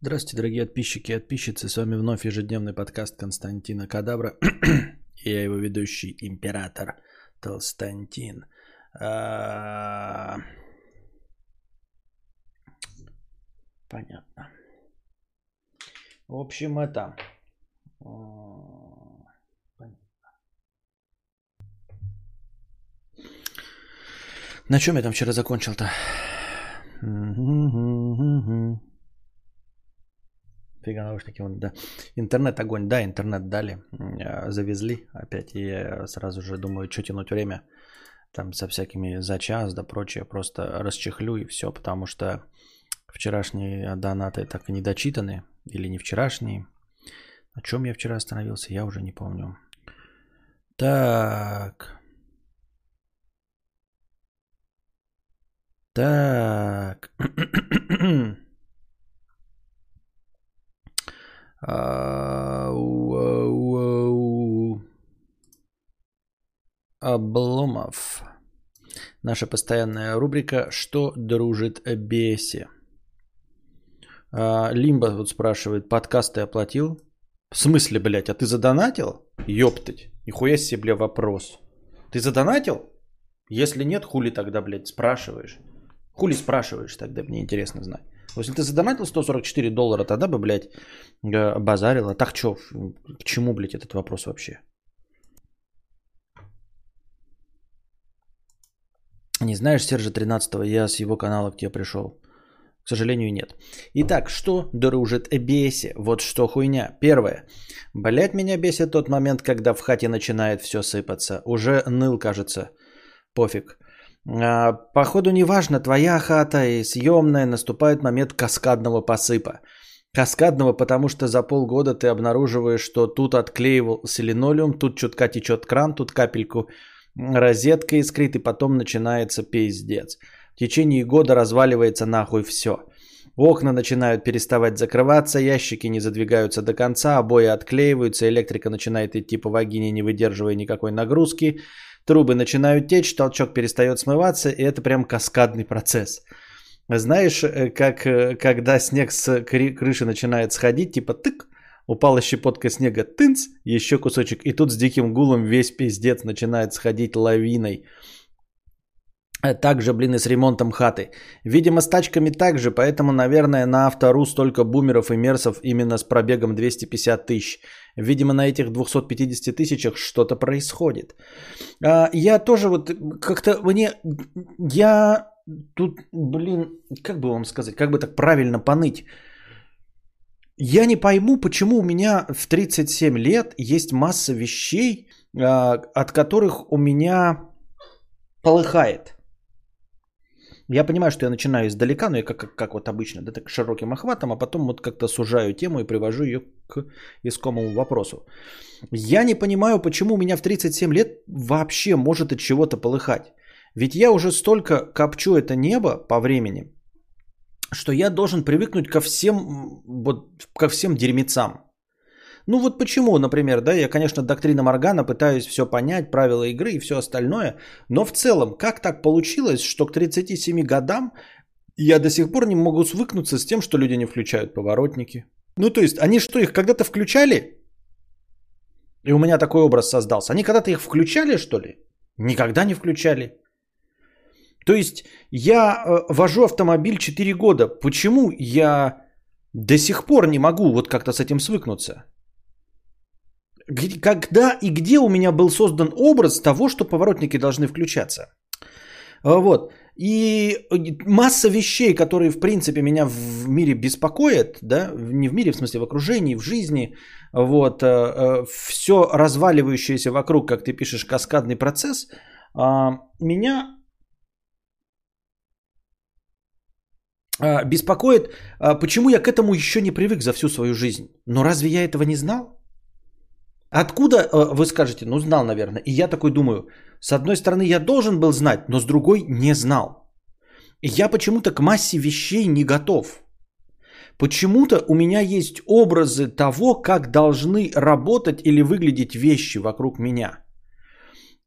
Здравствуйте, дорогие подписчики и подписчицы. С вами вновь ежедневный подкаст Константина Кадабра. и я его ведущий, император Толстантин. А, Понятно. В общем, это... а, Понятно. На чем я там вчера закончил-то? Фига наушники, вон, да. Интернет огонь, да, интернет дали, э, завезли опять. И сразу же думаю, что тянуть время там со всякими за час да прочее. Просто расчехлю и все, потому что вчерашние донаты так и не дочитаны. Или не вчерашние. На чем я вчера остановился, я уже не помню. Так. Так. Обломов. Наша постоянная рубрика «Что дружит бесе?». А, Лимба вот спрашивает, подкаст ты оплатил? В смысле, блядь, а ты задонатил? Ёптать, нихуя себе, бля, вопрос. Ты задонатил? Если нет, хули тогда, блядь, спрашиваешь? Хули спрашиваешь тогда, мне интересно знать. Если ты задонатил 144 доллара, тогда бы, блядь, э, базарила. Так что, к чему, блядь, этот вопрос вообще? Не знаешь Сержа 13 я с его канала к тебе пришел. К сожалению, нет. Итак, что дружит бесе? Вот что хуйня. Первое. Блять, меня бесит тот момент, когда в хате начинает все сыпаться. Уже ныл, кажется. Пофиг. А, Походу, неважно, твоя хата и съемная, наступает момент каскадного посыпа. Каскадного, потому что за полгода ты обнаруживаешь, что тут отклеивался линолеум, тут чутка течет кран, тут капельку розетка искрит, и потом начинается пиздец. В течение года разваливается нахуй все. Окна начинают переставать закрываться, ящики не задвигаются до конца, обои отклеиваются, электрика начинает идти по вагине, не выдерживая никакой нагрузки. Трубы начинают течь, толчок перестает смываться, и это прям каскадный процесс. Знаешь, э, как э, когда снег с кры- крыши начинает сходить, типа тык, упала щепотка снега, тынц, еще кусочек, и тут с диким гулом весь пиздец начинает сходить лавиной. Э, Также, блин, и с ремонтом хаты. Видимо, с тачками также, поэтому, наверное, на автору столько бумеров и мерсов именно с пробегом 250 тысяч. Видимо, на этих 250 тысячах что-то происходит. А, я тоже вот как-то мне... Я тут, блин, как бы вам сказать, как бы так правильно поныть. Я не пойму, почему у меня в 37 лет есть масса вещей, а, от которых у меня полыхает. Я понимаю, что я начинаю издалека, но я как, как, как вот обычно, да, так широким охватом, а потом вот как-то сужаю тему и привожу ее к искомому вопросу. Я не понимаю, почему у меня в 37 лет вообще может от чего-то полыхать. Ведь я уже столько копчу это небо по времени, что я должен привыкнуть ко всем, вот, ко всем дерьмецам. Ну вот почему, например, да, я, конечно, доктрина Моргана пытаюсь все понять, правила игры и все остальное, но в целом, как так получилось, что к 37 годам я до сих пор не могу свыкнуться с тем, что люди не включают поворотники? Ну то есть, они что, их когда-то включали? И у меня такой образ создался. Они когда-то их включали, что ли? Никогда не включали. То есть, я э, вожу автомобиль 4 года. Почему я до сих пор не могу вот как-то с этим свыкнуться? Когда и где у меня был создан образ того, что поворотники должны включаться? А, Вот. И масса вещей, которые, в принципе, меня в мире беспокоят, да, не в мире, в смысле, в окружении, в жизни, вот, все разваливающееся вокруг, как ты пишешь, каскадный процесс, а, меня а, беспокоит, а, почему я к этому еще не привык за всю свою жизнь. Но разве я этого не знал? Откуда э, вы скажете, ну знал, наверное. И я такой думаю, с одной стороны я должен был знать, но с другой не знал. Я почему-то к массе вещей не готов. Почему-то у меня есть образы того, как должны работать или выглядеть вещи вокруг меня.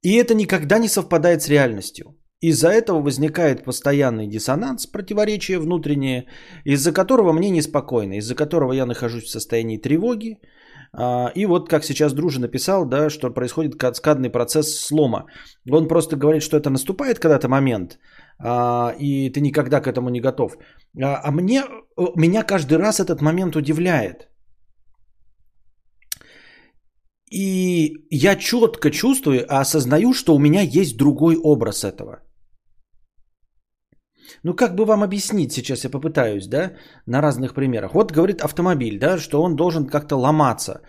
И это никогда не совпадает с реальностью. Из-за этого возникает постоянный диссонанс, противоречие внутреннее, из-за которого мне неспокойно, из-за которого я нахожусь в состоянии тревоги. А, и вот как сейчас Дружи написал, да, что происходит каскадный процесс слома. Он просто говорит, что это наступает когда-то момент, а, и ты никогда к этому не готов. А, а мне, меня каждый раз этот момент удивляет. И я четко чувствую, осознаю, что у меня есть другой образ этого – ну, как бы вам объяснить, сейчас я попытаюсь, да, на разных примерах. Вот говорит автомобиль, да, что он должен как-то ломаться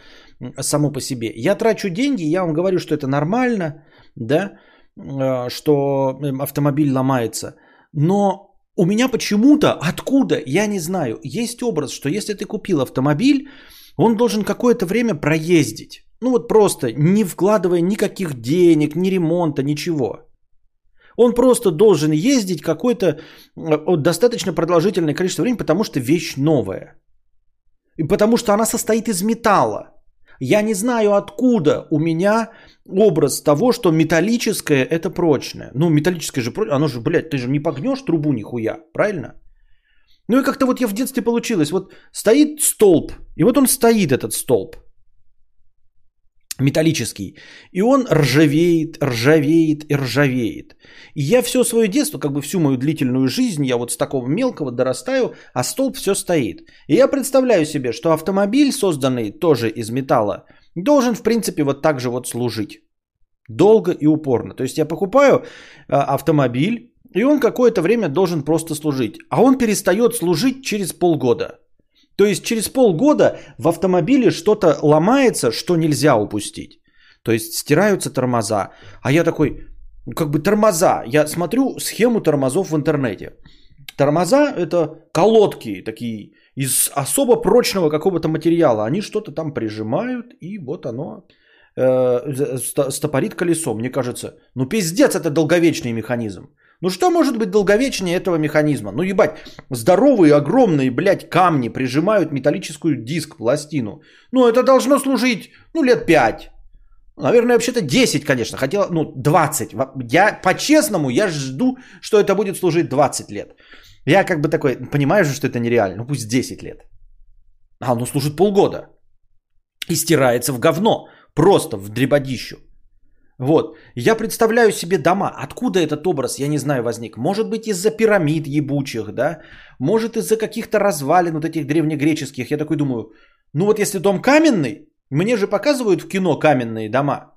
само по себе. Я трачу деньги, я вам говорю, что это нормально, да, э, что эм, автомобиль ломается. Но у меня почему-то, откуда, я не знаю, есть образ, что если ты купил автомобиль, он должен какое-то время проездить. Ну вот просто не вкладывая никаких денег, ни ремонта, ничего. Он просто должен ездить какое-то э, достаточно продолжительное количество времени, потому что вещь новая. И потому что она состоит из металла. Я не знаю, откуда у меня образ того, что металлическое это прочное. Ну, металлическое же прочное, оно же, блядь, ты же не погнешь трубу нихуя, правильно? Ну и как-то вот я в детстве получилось. Вот стоит столб, и вот он стоит, этот столб металлический. И он ржавеет, ржавеет и ржавеет. И я все свое детство, как бы всю мою длительную жизнь, я вот с такого мелкого дорастаю, а столб все стоит. И я представляю себе, что автомобиль, созданный тоже из металла, должен в принципе вот так же вот служить. Долго и упорно. То есть я покупаю а, автомобиль, и он какое-то время должен просто служить. А он перестает служить через полгода. То есть через полгода в автомобиле что-то ломается, что нельзя упустить. То есть стираются тормоза. А я такой, как бы тормоза. Я смотрю схему тормозов в интернете. Тормоза это колодки такие из особо прочного какого-то материала. Они что-то там прижимают, и вот оно э, стопорит колесо. Мне кажется, ну пиздец, это долговечный механизм. Ну что может быть долговечнее этого механизма? Ну ебать, здоровые огромные, блядь, камни прижимают металлическую диск, пластину. Ну это должно служить, ну лет 5. Наверное, вообще-то 10, конечно. Хотела, ну 20. Я по-честному, я жду, что это будет служить 20 лет. Я как бы такой, понимаю же, что это нереально. Ну пусть 10 лет. А оно служит полгода. И стирается в говно. Просто в дребодищу. Вот. Я представляю себе дома. Откуда этот образ, я не знаю, возник. Может быть, из-за пирамид ебучих, да? Может, из-за каких-то развалин вот этих древнегреческих. Я такой думаю, ну вот если дом каменный, мне же показывают в кино каменные дома.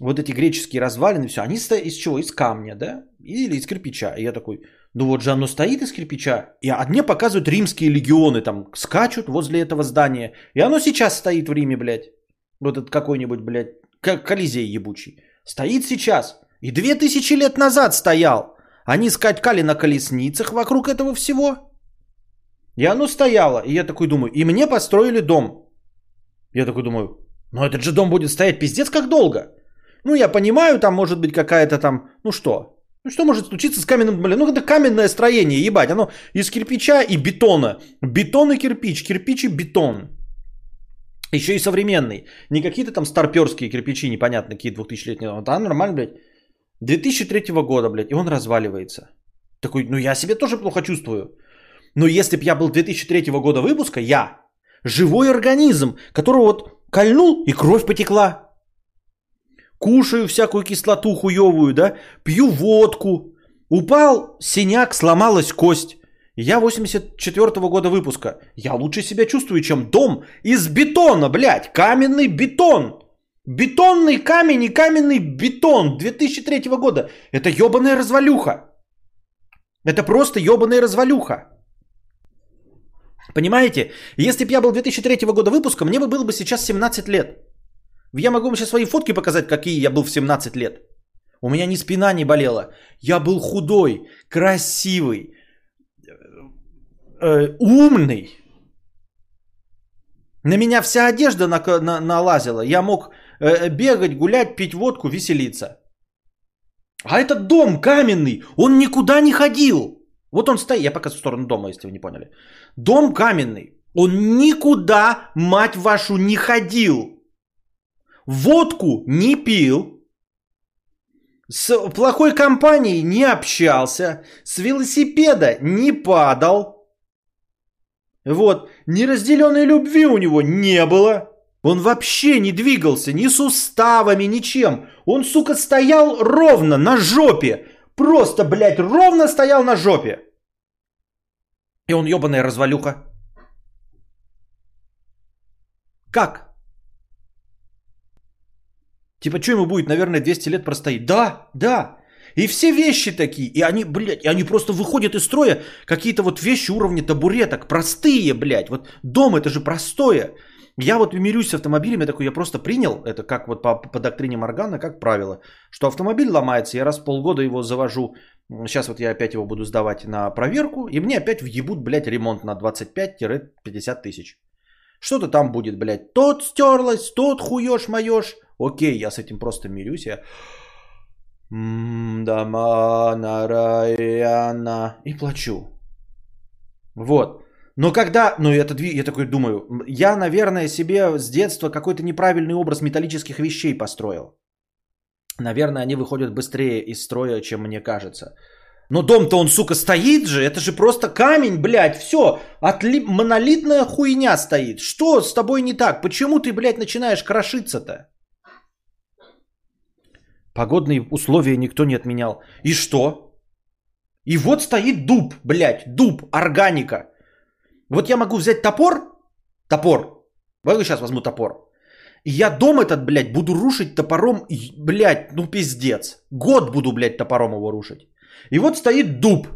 Вот эти греческие развалины, все. Они из чего? Из камня, да? Или из кирпича. И я такой, ну вот же оно стоит из кирпича. И мне показывают римские легионы там скачут возле этого здания. И оно сейчас стоит в Риме, блядь. Вот этот какой-нибудь, блядь, Колизей ебучий. Стоит сейчас. И две тысячи лет назад стоял. Они скакали на колесницах вокруг этого всего. И оно стояло. И я такой думаю, и мне построили дом. Я такой думаю, ну этот же дом будет стоять пиздец как долго. Ну я понимаю, там может быть какая-то там, ну что, ну что может случиться с каменным, блин, ну это каменное строение, ебать, оно из кирпича и бетона. Бетон и кирпич, кирпич и бетон. Еще и современный. Не какие-то там старперские кирпичи непонятно, какие 2000-летние. А нормально, блядь. 2003 года, блядь, и он разваливается. Такой, ну я себе тоже плохо чувствую. Но если бы я был 2003 года выпуска, я, живой организм, которого вот кольнул и кровь потекла. Кушаю всякую кислоту хуевую, да, пью водку. Упал синяк, сломалась кость. Я 84 года выпуска. Я лучше себя чувствую, чем дом из бетона, блядь. Каменный бетон. Бетонный камень и каменный бетон 2003 года. Это ебаная развалюха. Это просто ебаная развалюха. Понимаете? Если бы я был 2003 года выпуска, мне бы было бы сейчас 17 лет. Я могу вам сейчас свои фотки показать, какие я был в 17 лет. У меня ни спина не болела. Я был худой, красивый, э, умный. На меня вся одежда на, на, налазила. Я мог э, бегать, гулять, пить водку, веселиться. А этот дом каменный, он никуда не ходил. Вот он стоит, я показываю в сторону дома, если вы не поняли. Дом каменный, он никуда, мать вашу, не ходил. Водку не пил. с плохой компанией не общался, с велосипеда не падал. Вот, неразделенной любви у него не было. Он вообще не двигался ни суставами, ничем. Он, сука, стоял ровно на жопе. Просто, блядь, ровно стоял на жопе. И он ебаная развалюха. Как? Типа, что ему будет, наверное, 200 лет простоит? Да, да. И все вещи такие. И они, блядь, и они просто выходят из строя. Какие-то вот вещи уровня табуреток. Простые, блядь. Вот дом это же простое. Я вот мирюсь с автомобилем, я такой, я просто принял, это как вот по, по доктрине Моргана, как правило, что автомобиль ломается, я раз в полгода его завожу, сейчас вот я опять его буду сдавать на проверку, и мне опять въебут, блядь, ремонт на 25-50 тысяч. Что-то там будет, блядь, тот стерлось, тот хуешь моешь. Окей, я с этим просто мирюсь, я... Дама Нараяна. И плачу. Вот. Но когда, ну это, я такой думаю, я, наверное, себе с детства какой-то неправильный образ металлических вещей построил. Наверное, они выходят быстрее из строя, чем мне кажется. Но дом-то он, сука, стоит же, это же просто камень, блядь, все, отли... монолитная хуйня стоит. Что с тобой не так? Почему ты, блядь, начинаешь крошиться-то? Погодные условия никто не отменял. И что? И вот стоит дуб, блядь, дуб, органика. Вот я могу взять топор, топор, вот сейчас возьму топор, и я дом этот, блядь, буду рушить топором, блядь, ну пиздец. Год буду, блядь, топором его рушить. И вот стоит дуб.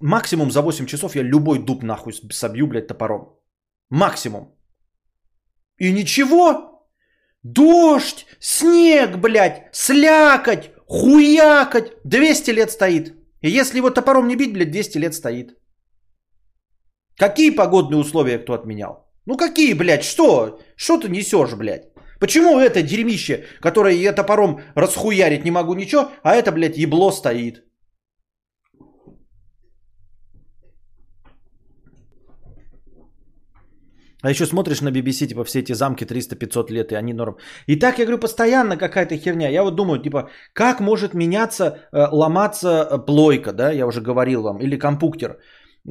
Максимум за 8 часов я любой дуб нахуй собью, блядь, топором. Максимум. И ничего. Дождь, снег, блядь, слякоть, хуякать. 200 лет стоит. И если его топором не бить, блядь, 200 лет стоит. Какие погодные условия кто отменял? Ну какие, блядь, что? Что ты несешь, блядь? Почему это дерьмище, которое я топором расхуярить не могу ничего, а это, блядь, ебло стоит? А еще смотришь на BBC, типа, все эти замки 300-500 лет, и они норм. И так, я говорю, постоянно какая-то херня. Я вот думаю, типа, как может меняться, э, ломаться э, плойка, да, я уже говорил вам, или компуктер.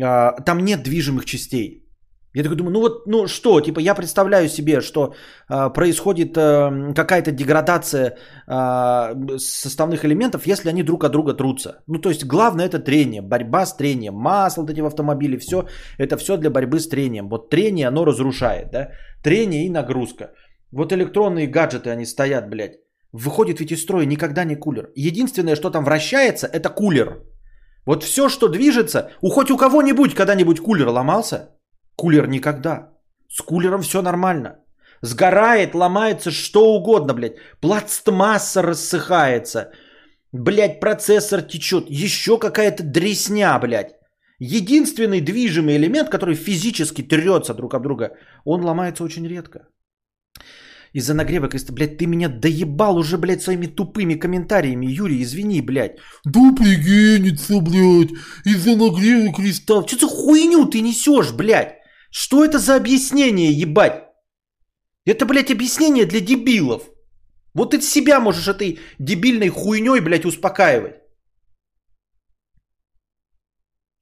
А, там нет движимых частей. Я такой думаю, ну вот, ну что, типа я представляю себе, что э, происходит э, какая-то деградация э, составных элементов, если они друг от друга трутся. Ну то есть главное это трение, борьба с трением, масло вот эти в автомобиле, все, это все для борьбы с трением. Вот трение, оно разрушает, да, трение и нагрузка. Вот электронные гаджеты, они стоят, блядь. Выходит ведь из строя никогда не кулер. Единственное, что там вращается, это кулер. Вот все, что движется, у хоть у кого-нибудь когда-нибудь кулер ломался? Кулер никогда. С кулером все нормально. Сгорает, ломается, что угодно, блядь. Пластмасса рассыхается. Блядь, процессор течет. Еще какая-то дресня, блядь. Единственный движимый элемент, который физически трется друг об друга, он ломается очень редко. Из-за нагрева креста, блядь, ты меня доебал уже, блядь, своими тупыми комментариями. Юрий, извини, блядь. Да пригенится, блядь, из-за нагрева креста. Что за хуйню ты несешь, блядь? Что это за объяснение, ебать? Это, блядь, объяснение для дебилов. Вот ты себя можешь этой дебильной хуйней, блядь, успокаивать.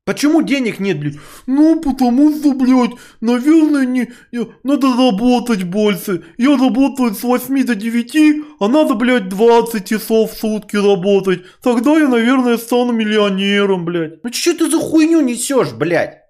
Почему денег нет, блядь? Ну, потому что, блядь, наверное, не, надо работать больше. Я работаю с 8 до 9, а надо, блядь, 20 часов в сутки работать. Тогда я, наверное, стану миллионером, блядь. Ну, что ты за хуйню несешь, блядь?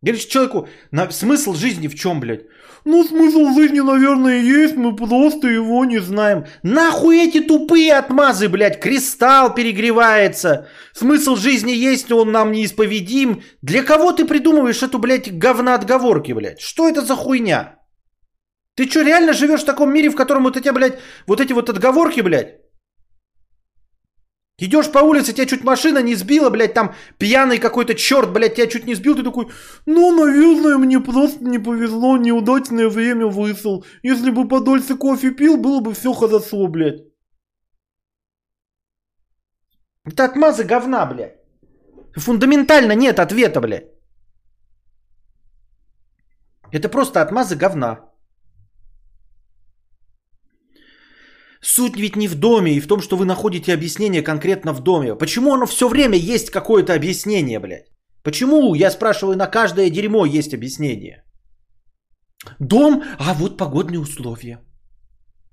Говоришь человеку, на, смысл жизни в чем, блядь? Ну, смысл жизни, наверное, есть, мы просто его не знаем. Нахуй эти тупые отмазы, блядь, кристалл перегревается. Смысл жизни есть, он нам неисповедим. Для кого ты придумываешь эту, блядь, говна отговорки, блядь? Что это за хуйня? Ты что, реально живешь в таком мире, в котором вот эти, блядь, вот эти вот отговорки, блядь? Идешь по улице, тебя чуть машина не сбила, блядь, там пьяный какой-то черт, блядь, тебя чуть не сбил, ты такой, ну, наверное, мне просто не повезло, неудачное время высыл. Если бы подольше кофе пил, было бы все хорошо, блядь. Это отмазы говна, блядь. Фундаментально нет ответа, блядь. Это просто отмазы говна. Суть ведь не в доме и в том, что вы находите объяснение конкретно в доме. Почему оно все время есть какое-то объяснение, блядь? Почему, я спрашиваю, на каждое дерьмо есть объяснение? Дом, а вот погодные условия.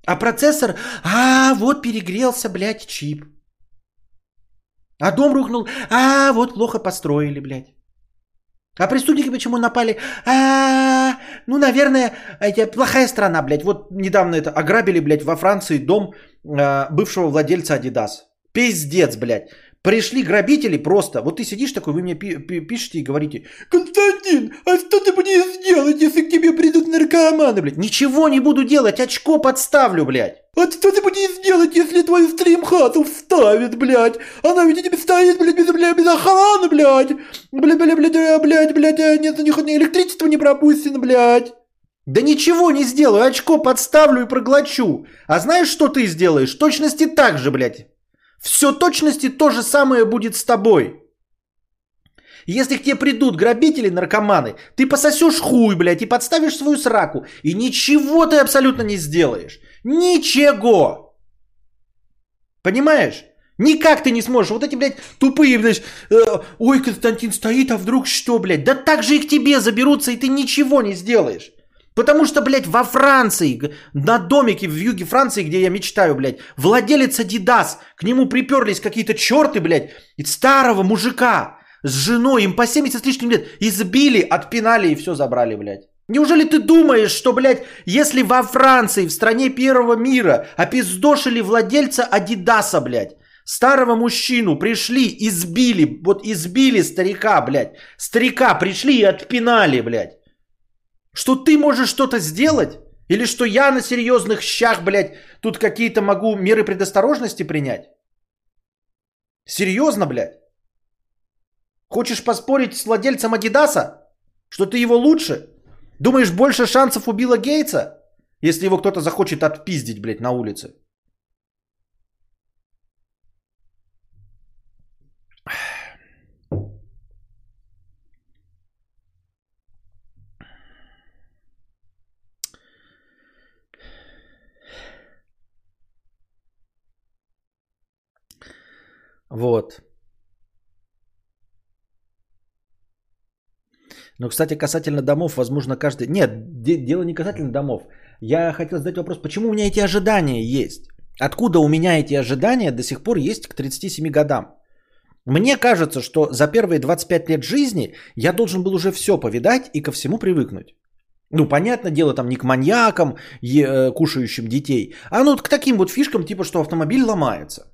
А процессор, а вот перегрелся, блядь, чип. А дом рухнул, а вот плохо построили, блядь. А преступники почему напали? А, ну, наверное, это плохая страна, блядь. Вот недавно это ограбили, блядь, во Франции дом а, бывшего владельца Adidas. Пиздец, блядь. Пришли грабители просто. Вот ты сидишь такой, вы мне пишете и говорите, Константин, а что ты будешь сделать, если к тебе придут наркоманы, блядь? Ничего не буду делать, очко подставлю, блядь. А что ты будешь делать, если твой стрим хату вставит, блядь? Она ведь тебе стоит, блядь, без, блядь, без охраны, блядь. Блядь, блядь, блядь, блядь, блядь, э, нет, ни, электричество не пропустено, блядь. Да ничего не сделаю, очко подставлю и проглочу. А знаешь, что ты сделаешь? точности так же, блядь. Все точности то же самое будет с тобой. Если к тебе придут грабители, наркоманы, ты пососешь хуй, блядь, и подставишь свою сраку. И ничего ты абсолютно не сделаешь. Ничего. Понимаешь? Никак ты не сможешь. Вот эти, блядь, тупые, блядь, э, ой, Константин стоит, а вдруг что, блядь? Да так же и к тебе заберутся, и ты ничего не сделаешь. Потому что, блядь, во Франции, на домике в юге Франции, где я мечтаю, блядь, владелец Адидас, к нему приперлись какие-то черты, блядь, старого мужика с женой, им по 70 с лишним лет, избили, отпинали и все забрали, блядь. Неужели ты думаешь, что, блядь, если во Франции, в стране первого мира, опиздошили владельца Адидаса, блядь, старого мужчину пришли, избили, вот избили старика, блядь, старика пришли и отпинали, блядь, что ты можешь что-то сделать? Или что я на серьезных щах, блядь, тут какие-то могу меры предосторожности принять? Серьезно, блядь? Хочешь поспорить с владельцем Адидаса? Что ты его лучше? Думаешь, больше шансов у Билла Гейтса? Если его кто-то захочет отпиздить, блядь, на улице. Вот. Но, кстати, касательно домов, возможно, каждый... Нет, дело не касательно домов. Я хотел задать вопрос, почему у меня эти ожидания есть? Откуда у меня эти ожидания до сих пор есть к 37 годам? Мне кажется, что за первые 25 лет жизни я должен был уже все повидать и ко всему привыкнуть. Ну, понятное дело, там не к маньякам, е- кушающим детей, а ну к таким вот фишкам, типа, что автомобиль ломается.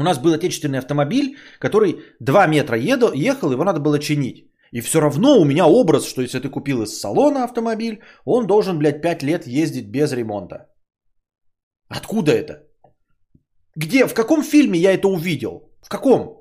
У нас был отечественный автомобиль, который 2 метра еду, ехал, его надо было чинить. И все равно у меня образ, что если ты купил из салона автомобиль, он должен, блядь, 5 лет ездить без ремонта. Откуда это? Где, в каком фильме я это увидел? В каком?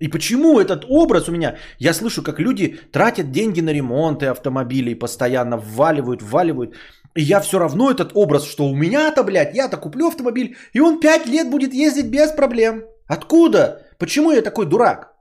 И почему этот образ у меня? Я слышу, как люди тратят деньги на ремонты автомобилей, постоянно вваливают, вваливают. И я все равно этот образ, что у меня-то, блядь, я-то куплю автомобиль, и он 5 лет будет ездить без проблем. Откуда? Почему я такой дурак?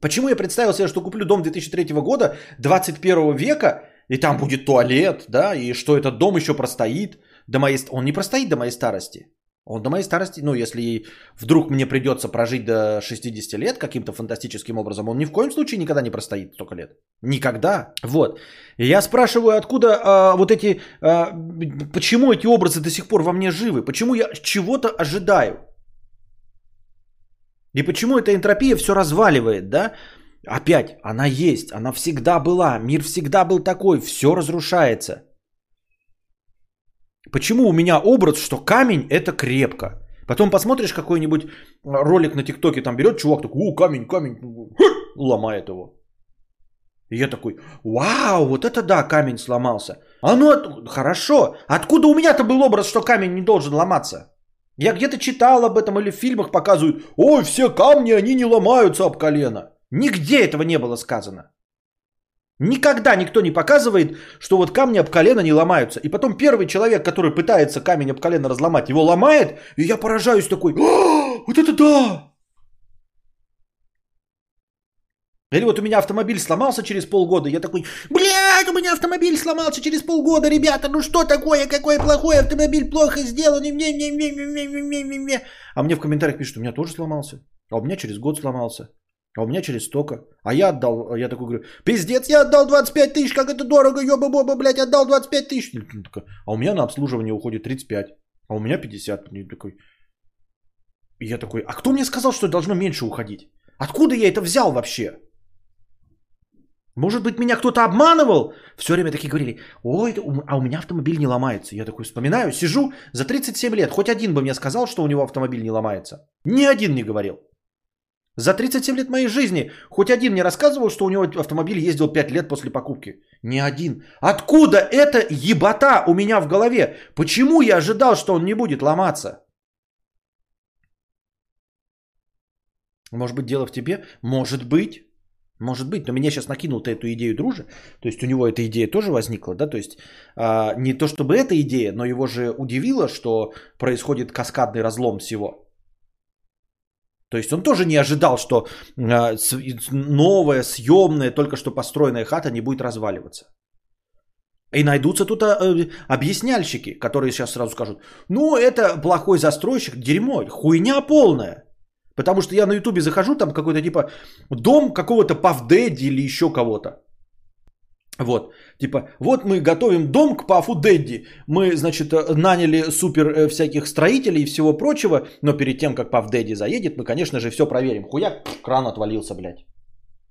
Почему я представил себе, что куплю дом 2003 года, 21 века, и там будет туалет, да, и что этот дом еще простоит до моей... Он не простоит до моей старости. Он до моей старости, ну, если вдруг мне придется прожить до 60 лет каким-то фантастическим образом, он ни в коем случае никогда не простоит столько лет. Никогда. Вот. И я спрашиваю, откуда а, вот эти, а, почему эти образы до сих пор во мне живы? Почему я чего-то ожидаю? И почему эта энтропия все разваливает, да? Опять, она есть, она всегда была, мир всегда был такой, все разрушается. Почему у меня образ, что камень это крепко? Потом посмотришь какой-нибудь ролик на ТикТоке, там берет чувак такой, о, камень, камень, ломает его. И я такой, вау, вот это да, камень сломался. А ну, хорошо. Откуда у меня-то был образ, что камень не должен ломаться? Я где-то читал об этом или в фильмах показывают, ой, все камни, они не ломаются об колено. Нигде этого не было сказано. Никогда никто не показывает, что вот камни об колено не ломаются. И потом первый человек, который пытается камень об колено разломать, его ломает, и я поражаюсь такой, вот это да! Или вот у меня автомобиль сломался через полгода, я такой, блядь, у меня автомобиль сломался через полгода, ребята, ну что такое, какой плохой автомобиль, плохо сделан. А мне в комментариях пишут, у меня тоже сломался, а у меня через год сломался. А у меня через столько. А я отдал, я такой говорю, пиздец, я отдал 25 тысяч, как это дорого, ёба-боба, блядь, отдал 25 тысяч. А у меня на обслуживание уходит 35, а у меня 50. И такой, и я такой, а кто мне сказал, что должно меньше уходить? Откуда я это взял вообще? Может быть, меня кто-то обманывал? Все время такие говорили, ой, а у меня автомобиль не ломается. Я такой вспоминаю, сижу за 37 лет. Хоть один бы мне сказал, что у него автомобиль не ломается. Ни один не говорил. За 37 лет моей жизни хоть один мне рассказывал, что у него автомобиль ездил 5 лет после покупки. Ни один. Откуда эта ебота у меня в голове? Почему я ожидал, что он не будет ломаться? Может быть, дело в тебе? Может быть. Может быть, но меня сейчас накинул ты эту идею дружи. То есть у него эта идея тоже возникла, да? То есть а, не то чтобы эта идея, но его же удивило, что происходит каскадный разлом всего. То есть он тоже не ожидал, что а, новая, съемная, только что построенная хата не будет разваливаться. И найдутся тут а, э, объясняльщики, которые сейчас сразу скажут, ну это плохой застройщик, дерьмо, хуйня полная. Потому что я на ютубе захожу, там какой-то типа дом какого-то Павдеди или еще кого-то. Вот, типа, вот мы готовим дом к Пафу Дэдди. Мы, значит, э, наняли супер э, всяких строителей и всего прочего, но перед тем, как Паф Дэдди заедет, мы, конечно же, все проверим. Хуяк, кран отвалился, блядь.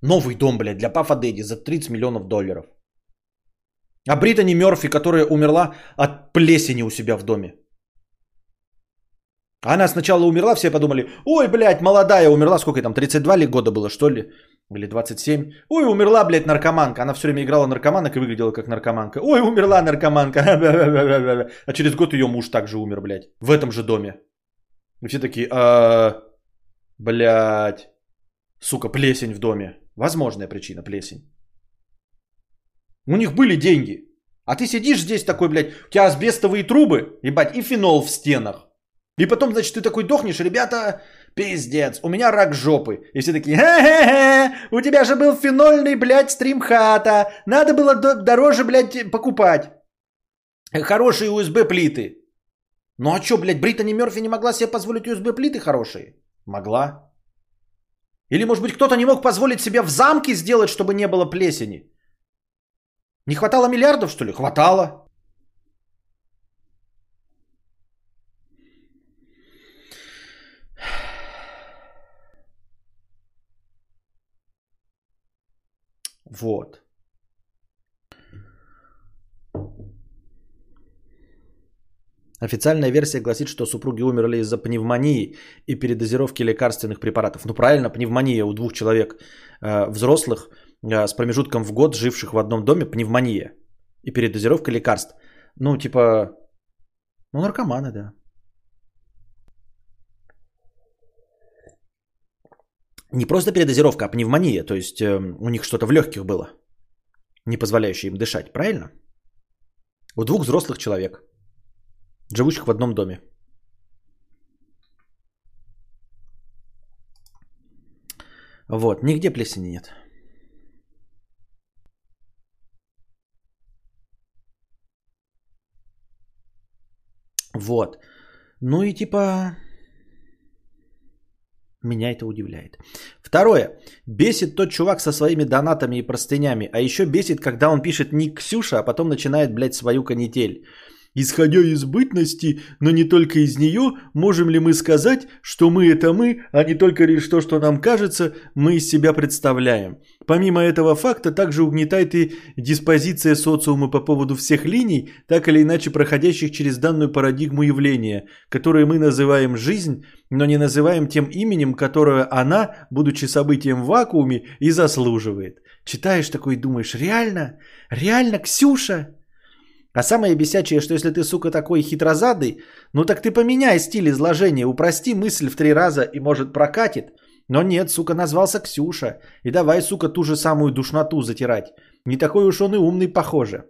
Новый дом, блядь, для Пафа Дэдди за 30 миллионов долларов. А Британи Мерфи, которая умерла от плесени у себя в доме. Она сначала умерла, все подумали, ой, блядь, молодая умерла, сколько там, 32 ли года было, что ли? Или 27. Ой, умерла, блядь, наркоманка. Она все время играла наркоманок и выглядела как наркоманка. Ой, умерла наркоманка. А через год ее муж также умер, блядь. В этом же доме. И все такие, а, блядь, сука, плесень в доме. Возможная причина, плесень. У них были деньги. А ты сидишь здесь такой, блядь, у тебя асбестовые трубы, ебать, и фенол в стенах. И потом, значит, ты такой дохнешь, ребята, пиздец, у меня рак жопы. И все такие, хе-хе-хе, у тебя же был фенольный, блядь, стримхата. Надо было дороже, блядь, покупать. Хорошие USB плиты. Ну а что, блядь, Британи Мерфи не могла себе позволить USB плиты хорошие? Могла. Или, может быть, кто-то не мог позволить себе в замке сделать, чтобы не было плесени? Не хватало миллиардов, что ли? Хватало. Вот. Официальная версия гласит, что супруги умерли из-за пневмонии и передозировки лекарственных препаратов. Ну правильно, пневмония у двух человек э, взрослых э, с промежутком в год, живших в одном доме, пневмония и передозировка лекарств. Ну типа, ну наркоманы, да. Не просто передозировка, а пневмония. То есть э, у них что-то в легких было, не позволяющее им дышать. Правильно? У двух взрослых человек, живущих в одном доме. Вот, нигде плесени нет. Вот. Ну и типа меня это удивляет. Второе. Бесит тот чувак со своими донатами и простынями. А еще бесит, когда он пишет ник Ксюша, а потом начинает, блядь, свою канитель. Исходя из бытности, но не только из нее, можем ли мы сказать, что мы это мы, а не только лишь то, что нам кажется, мы из себя представляем. Помимо этого факта, также угнетает и диспозиция социума по поводу всех линий, так или иначе проходящих через данную парадигму явления, которые мы называем жизнь, но не называем тем именем, которое она, будучи событием в вакууме, и заслуживает. Читаешь такой и думаешь, реально? Реально, Ксюша? А самое бесячее, что если ты, сука, такой хитрозадый, ну так ты поменяй стиль изложения, упрости мысль в три раза и, может, прокатит. Но нет, сука, назвался Ксюша. И давай, сука, ту же самую душноту затирать. Не такой уж он и умный, похоже.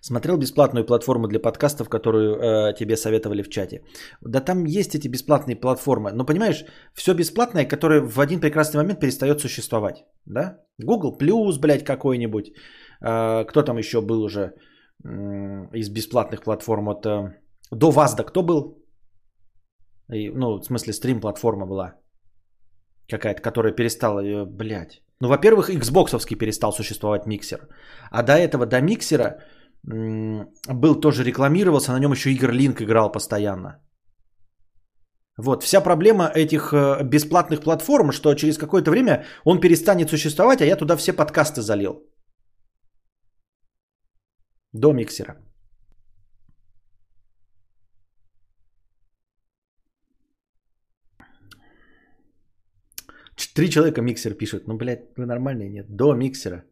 Смотрел бесплатную платформу для подкастов, которую э, тебе советовали в чате. Да там есть эти бесплатные платформы. Но понимаешь, все бесплатное, которое в один прекрасный момент перестает существовать. Да? Google Plus, блядь, какой-нибудь. Э, кто там еще был уже э, из бесплатных платформ? Вот, э, до вас, да кто был? И, ну, в смысле, стрим-платформа была. Какая-то, которая перестала, ее, блядь. Ну, во-первых, Xbox перестал существовать миксер. А до этого, до миксера был тоже рекламировался, на нем еще Игр Линк играл постоянно. Вот, вся проблема этих э, бесплатных платформ, что через какое-то время он перестанет существовать, а я туда все подкасты залил. До миксера. Три человека миксер пишут. Ну, блядь, вы нормальные? Нет. До миксера.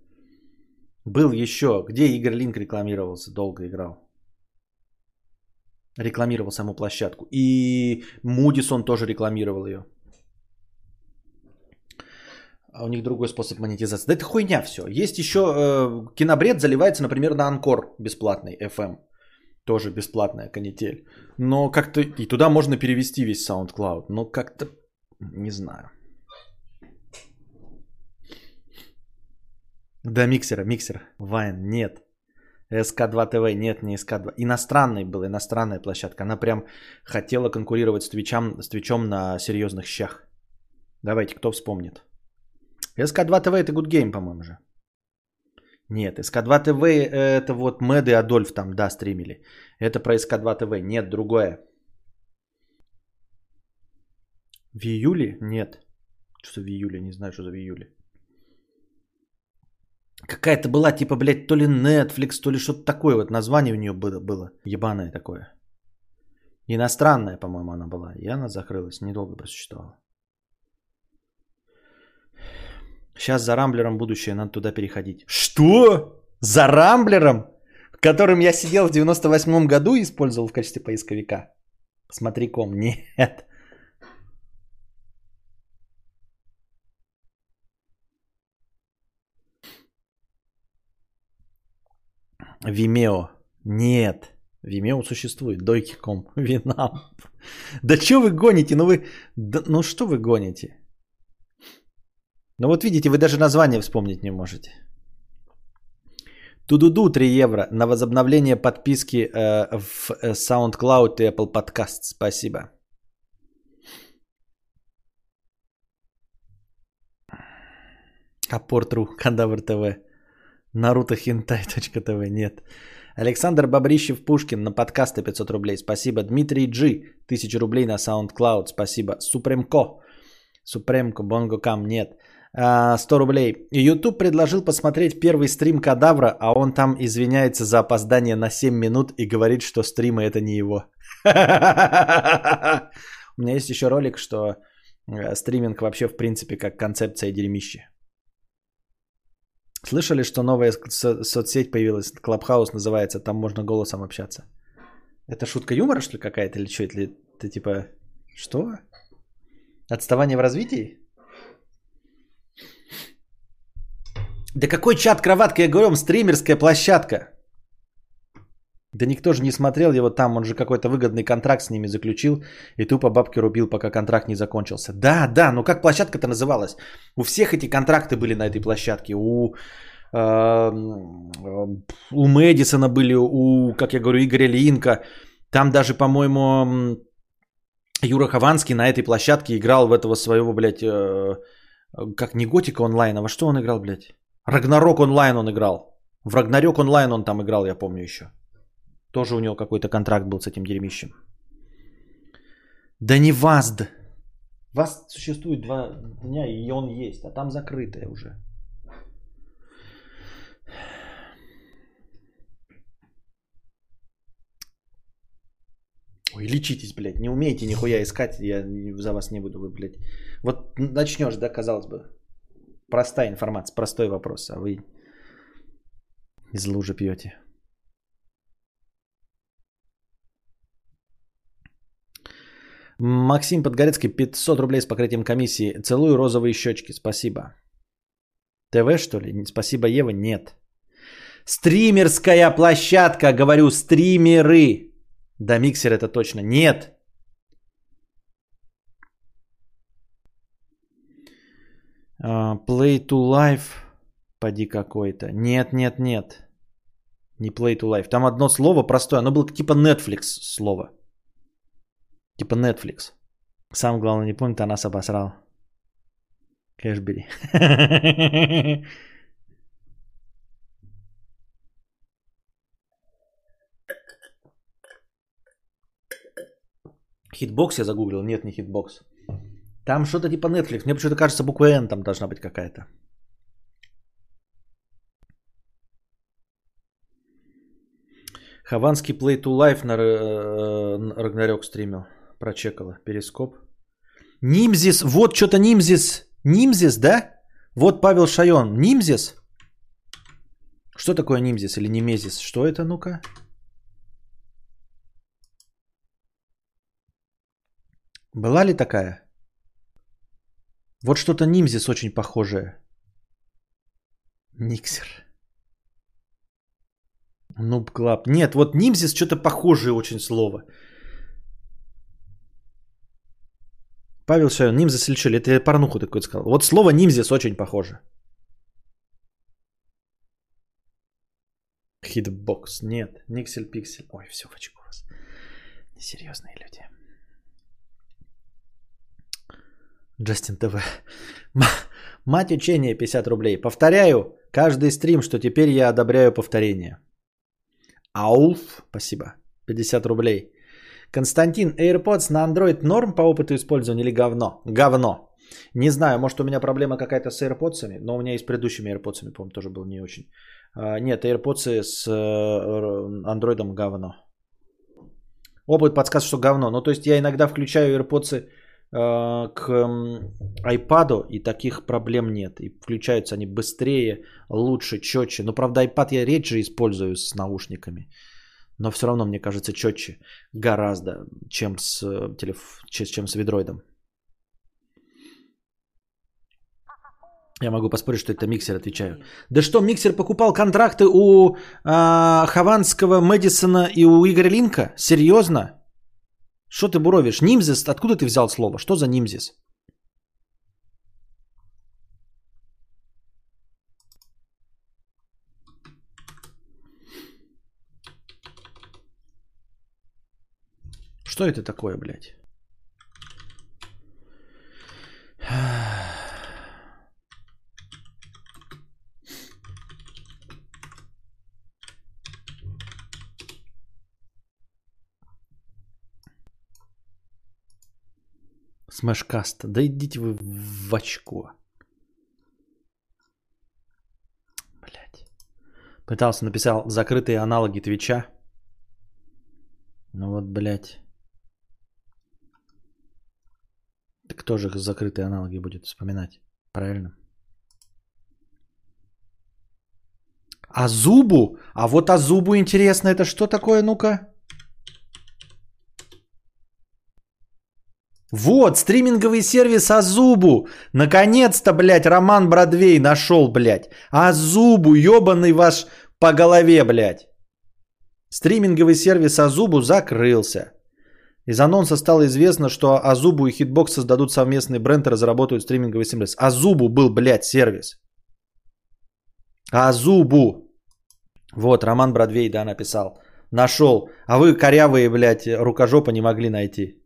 Был еще. Где Игорь Линк рекламировался? Долго играл. Рекламировал саму площадку. И Мудисон тоже рекламировал ее. А у них другой способ монетизации. Да это хуйня все. Есть еще э, кинобред заливается, например, на Анкор бесплатный FM. Тоже бесплатная канитель. Но как-то и туда можно перевести весь SoundCloud. Но как-то не знаю. Да, Mixer'а, Mixer. Vine, нет. SC2TV, нет, не SC2. Иностранный был, иностранная площадка. Она прям хотела конкурировать с Твичом, с Твичом на серьезных щах. Давайте, кто вспомнит. SC2TV это Good Game, по-моему же. Нет, СК2 ТВ это вот Мэд и Адольф там, да, стримили. Это про СК2 ТВ. Нет, другое. В июле? Нет. Что в июле? Не знаю, что за в июле. Какая-то была типа, блядь, то ли Netflix, то ли что-то такое. Вот название у нее было, было. Ебаное такое. Иностранная, по-моему, она была. И она закрылась. Недолго просуществовала. Сейчас за Рамблером будущее, надо туда переходить. Что? За Рамблером? Которым я сидел в 98 году и использовал в качестве поисковика? Смотри ком. Нет. Vimeo. Нет. Vimeo существует. Дойки.ком. Винам. Да что вы гоните? Ну вы... Да, ну что вы гоните? Ну вот видите, вы даже название вспомнить не можете. Тудуду 3 евро на возобновление подписки э, в э, SoundCloud и Apple Podcast. Спасибо. Апорт.ру, Кадавр ТВ. Наруто Хентай.тв нет. Александр Бабрищев Пушкин на подкасты 500 рублей. Спасибо. Дмитрий G. 1000 рублей на SoundCloud. Спасибо. Супремко. Супремко. Бонго Кам. Нет. 100 рублей. YouTube предложил посмотреть первый стрим Кадавра, а он там извиняется за опоздание на 7 минут и говорит, что стримы это не его. У меня есть еще ролик, что э, стриминг вообще в принципе как концепция дерьмище. Слышали, что новая со- соцсеть появилась? Клабхаус называется, там можно голосом общаться. Это шутка юмора, что ли, какая-то? Или что? Или ты типа... Что? Отставание в развитии? Да какой чат-кроватка? Я говорю вам, стримерская площадка. Да никто же не смотрел его там, он же какой-то выгодный контракт с ними заключил и тупо бабки рубил, пока контракт не закончился. Да, да, ну как площадка-то называлась? У всех эти контракты были на этой площадке. У, э, у Мэдисона были, у, как я говорю, Игоря Линка. Там даже, по-моему, Юра Хованский на этой площадке играл в этого своего, блядь, э, как не Готика онлайн, а во что он играл, блядь? Рагнарок онлайн он играл. В Рагнарёк онлайн он там играл, я помню еще. Тоже у него какой-то контракт был с этим дерьмищем. Да не ВАЗД. ВАЗД существует два дня, и он есть, а там закрытая уже. Ой, лечитесь, блядь, не умеете нихуя искать, я за вас не буду, вы, блядь. Вот начнешь, да, казалось бы, простая информация, простой вопрос, а вы из лужи пьете. Максим Подгорецкий, 500 рублей с покрытием комиссии. Целую розовые щечки, спасибо. ТВ, что ли? Спасибо, Ева? Нет. Стримерская площадка, говорю, стримеры. Да, миксер это точно. Нет. Play to life. Поди какой-то. Нет, нет, нет. Не play to life. Там одно слово простое. Оно было типа Netflix слово. Типа Netflix. Сам главное не помнит, а нас обосрал. Кэшбери. Hitbox я загуглил. Нет, не Hitbox. Там что-то типа Netflix. Мне почему-то кажется, буква N там должна быть какая-то. Хованский Play2Live на Рагнарёк стримил. Прочекала. Перископ. Нимзис. Вот что-то Нимзис. Нимзис, да? Вот Павел Шайон. Нимзис? Что такое Нимзис или Немезис? Что это, ну-ка? Была ли такая? Вот что-то Нимзис очень похожее. Никсер. Нуб Клаб. Нет, вот Нимзис что-то похожее очень слово. Павел Шайон, Нимзис или что? Это я порнуху такой сказал. Вот слово Нимзис очень похоже. Хитбокс. Нет. Никсель Пиксель. Ой, все в очку вас. Несерьезные люди. Джастин ТВ. Мать учения 50 рублей. Повторяю каждый стрим, что теперь я одобряю повторение. Ауф, спасибо. 50 рублей. Константин, AirPods на Android норм по опыту использования или говно? Говно. Не знаю, может у меня проблема какая-то с AirPods, но у меня и с предыдущими AirPods, по-моему, тоже был не очень. А, нет, AirPods с э, Android говно. Опыт подсказывает, что говно. Ну, то есть я иногда включаю AirPods к iPad и таких проблем нет. И включаются они быстрее, лучше, четче. Но правда iPad я редже использую с наушниками. Но все равно, мне кажется, четче гораздо, чем с, э, телеф... чем с ведроидом. Я могу поспорить, что это миксер, отвечаю. Да что, миксер покупал контракты у э, Хованского, Мэдисона и у Игоря Линка? Серьезно? Что ты буровишь? Нимзис? Откуда ты взял слово? Что за нимзис? Что это такое, блядь? Смешкаст. Да идите вы в очко. Блять. Пытался, написал закрытые аналоги Твича. Ну вот, блядь. Так кто же закрытые аналоги будет вспоминать? Правильно? А зубу? А вот а зубу интересно, это что такое, ну-ка? Вот, стриминговый сервис Азубу. Наконец-то, блядь, Роман Бродвей нашел, блядь. Азубу, ебаный ваш по голове, блядь. Стриминговый сервис Азубу закрылся. Из анонса стало известно, что Азубу и Hitbox создадут совместный бренд и разработают стриминговый сервис. Азубу был, блядь, сервис. Азубу. Вот, Роман Бродвей, да, написал. Нашел. А вы корявые, блядь, рукожопа не могли найти.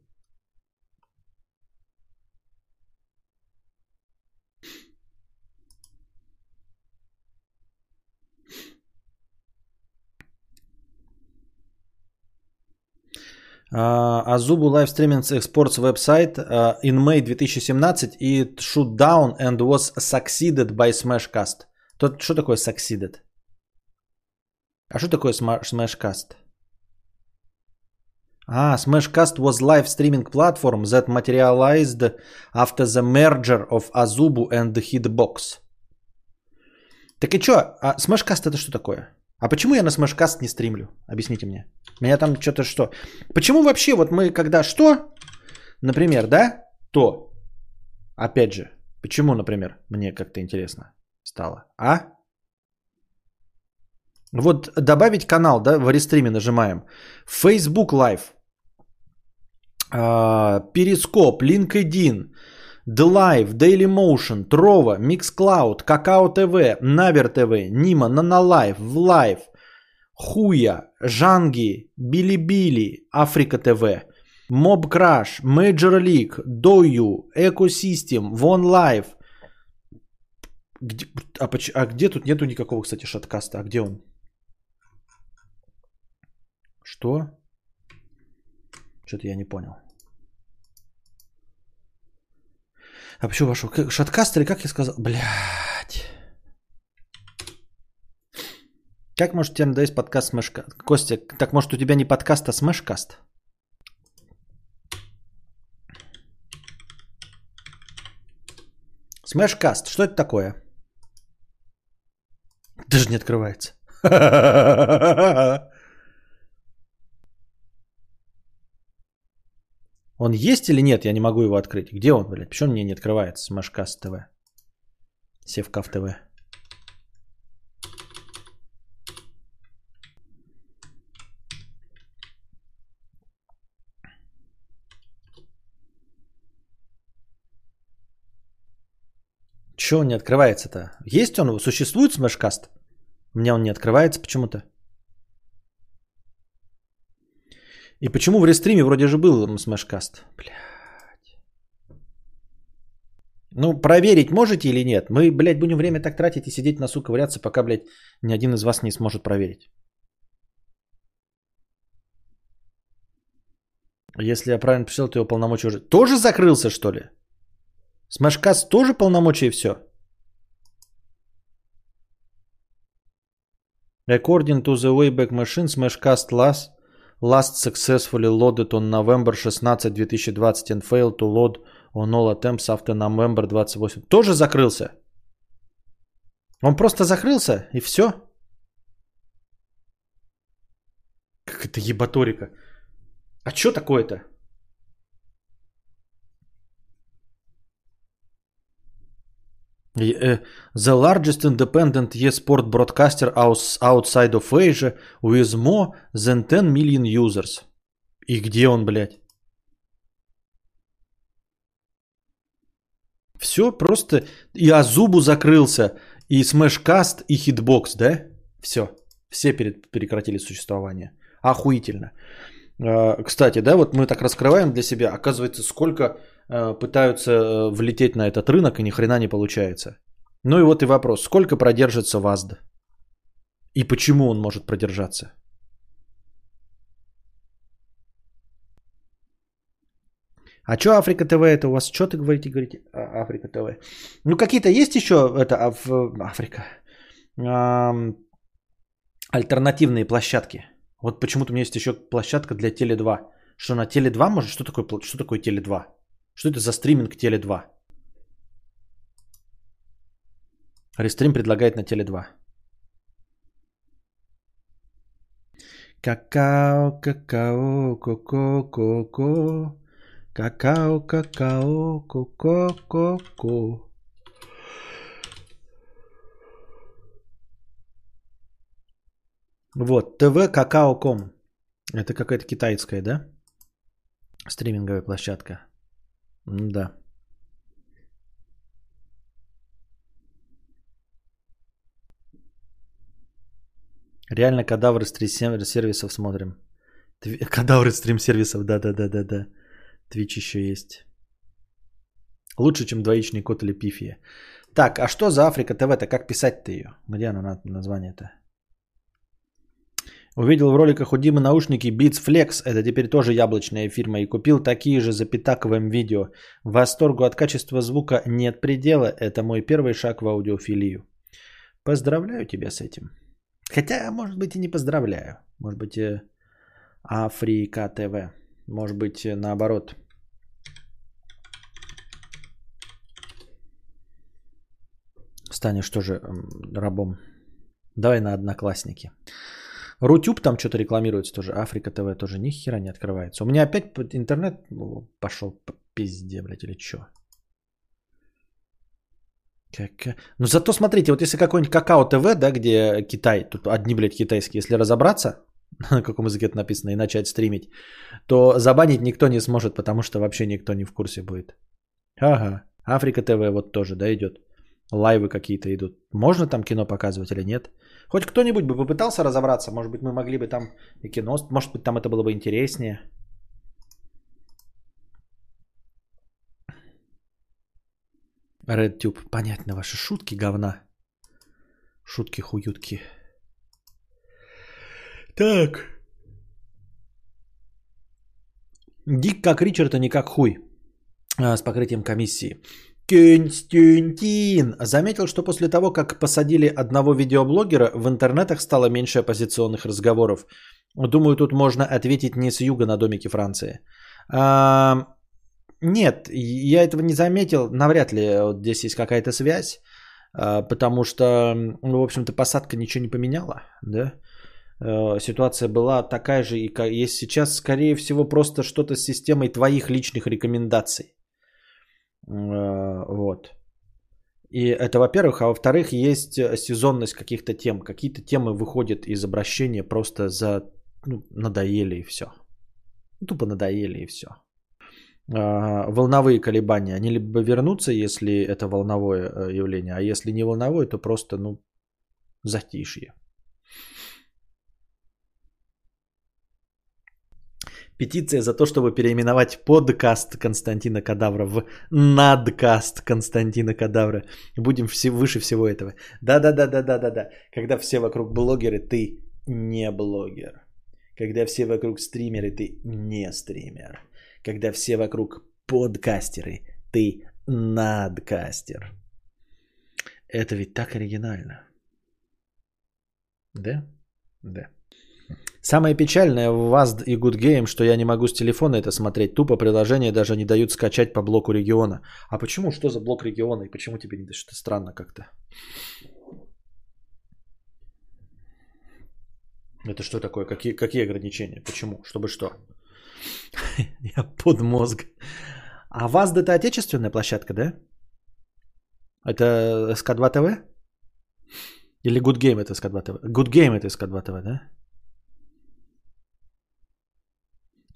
Azubu Live Streaming Exports uh, in May 2017 it shut down and was succeeded by Smashcast. Тут что такое succeeded? А что такое Smashcast? А, Smashcast was live streaming platform that materialized after the merger of Azubu and Hitbox. Так и что? А Smashcast это что такое? А почему я на Smashcast не стримлю? Объясните мне. Меня там что-то что? Почему вообще вот мы когда что? Например, да? То. Опять же. Почему, например, мне как-то интересно стало? А? Вот добавить канал, да, в рестриме нажимаем. Facebook Live. Periscope, LinkedIn, DLive, Dailymotion, Trovo, Mixcloud, KakaoTV, Naver TV, Nimo, Nonolive, VLive, Хуя, Жанги, Билибили, Африка ТВ, Mob Crash, Major League, Дою, Ecosystem, Вон. Где, а, а где тут нету никакого, кстати, шаткаста? А где он? Что? Что-то я не понял. А почему вошел? Шаткаст или как я сказал? Блядь. Как может у тебя надоесть подкаст Смешкаст? Костя, так может у тебя не подкаст, а Смешкаст? Смешкаст, что это такое? Даже не открывается. Он есть или нет? Я не могу его открыть. Где он, блядь? Почему мне не открывается? Смашкаст ТВ. Севкав ТВ. Чего он не открывается-то? Есть он? Существует Смешкаст? У меня он не открывается почему-то. И почему в рестриме вроде же был Смешкаст? Блядь. Ну, проверить можете или нет? Мы, блядь, будем время так тратить и сидеть на сука ковыряться, пока, блядь, ни один из вас не сможет проверить. Если я правильно писал, то его полномочия уже... Тоже закрылся, что ли? Смешкаст тоже полномочия и все? According to the Wayback Machine, Smashcast last Last successfully loaded on November 16, 2020 and failed to load on all attempts after November 28. Тоже закрылся? Он просто закрылся и все? Как это ебаторика? А что такое-то? The largest independent e-sport broadcaster outside of Asia with more than 10 million users. И где он, блядь? Все просто. И Азубу закрылся, и Smashcast, и Hitbox, да? Все. Все перед, прекратили существование. Охуительно. А, кстати, да, вот мы так раскрываем для себя. Оказывается, сколько Э, пытаются э, влететь на этот рынок и ни хрена не получается. Ну и вот и вопрос, сколько продержится ВАЗД? И почему он может продержаться? А что Африка ТВ это у вас? Что ты говорите, говорите? А, Африка ТВ. Ну какие-то есть еще это а, в Африка альтернативные площадки. Вот почему-то у меня есть еще площадка для Теле 2. Что на Теле 2 может? Что такое, что такое Теле 2? Что это за стриминг Теле 2? Рестрим предлагает на Теле 2. Какао, какао, коко, коко. Какао, какао, коко, коко. Вот, ТВ Какао.ком. Это какая-то китайская, да? Стриминговая площадка. Да. Реально кадавры стрим-сервисов смотрим. Кадавры стрим-сервисов, да-да-да-да-да. Твич еще есть. Лучше, чем двоичный код или пифия. Так, а что за Африка ТВ-то? Как писать-то ее? Где оно название-то? Увидел в роликах у Димы наушники Beats Flex, это теперь тоже яблочная фирма, и купил такие же за пятаковым видео. Восторгу от качества звука нет предела, это мой первый шаг в аудиофилию. Поздравляю тебя с этим. Хотя, может быть, и не поздравляю. Может быть, и Африка ТВ. Может быть, наоборот. Станешь тоже рабом. Давай на одноклассники. Рутюб там что-то рекламируется тоже. Африка ТВ тоже ни хера не открывается. У меня опять интернет пошел по пизде, блядь, или что? Как... Ну зато смотрите, вот если какой-нибудь Какао ТВ, да, где Китай, тут одни, блядь, китайские, если разобраться, на каком языке это написано, и начать стримить, то забанить никто не сможет, потому что вообще никто не в курсе будет. Ага, Африка ТВ вот тоже, да, идет. Лайвы какие-то идут. Можно там кино показывать или нет? Хоть кто-нибудь бы попытался разобраться, может быть, мы могли бы там и кино, может быть, там это было бы интереснее. RedTube. Понятно ваши шутки говна. Шутки-хуютки. Так. Дик как Ричард, а не как хуй. А, с покрытием комиссии. Константин заметил, что после того, как посадили одного видеоблогера, в интернетах стало меньше оппозиционных разговоров. Думаю, тут можно ответить не с юга на домике Франции. А, нет, я этого не заметил. Навряд ли вот здесь есть какая-то связь, а, потому что, ну, в общем-то, посадка ничего не поменяла, да. А, ситуация была такая же и есть сейчас, скорее всего, просто что-то с системой твоих личных рекомендаций. А, вот. И это во-первых, а во-вторых, есть сезонность каких-то тем. Какие-то темы выходят из обращения просто за ну, надоели и все. Тупо надоели и все. А, волновые колебания, они либо вернутся, если это волновое э, явление, а если не волновое, то просто, ну, затишье. Петиция за то, чтобы переименовать подкаст Константина Кадавра в надкаст Константина Кадавра. Будем все, выше всего этого. Да-да-да-да-да-да-да. Когда все вокруг блогеры, ты не блогер. Когда все вокруг стримеры, ты не стример когда все вокруг подкастеры, ты надкастер. Это ведь так оригинально. Да? Да. Самое печальное в WASD и Good Game, что я не могу с телефона это смотреть. Тупо приложения даже не дают скачать по блоку региона. А почему? Что за блок региона? И почему тебе не дают? Что странно как-то. Это что такое? Какие, какие ограничения? Почему? Чтобы что? Я под мозг. А ВАЗД это отечественная площадка, да? Это СК2 ТВ? Или Good Game это СК2 ТВ? Good Game это СК2 ТВ, да?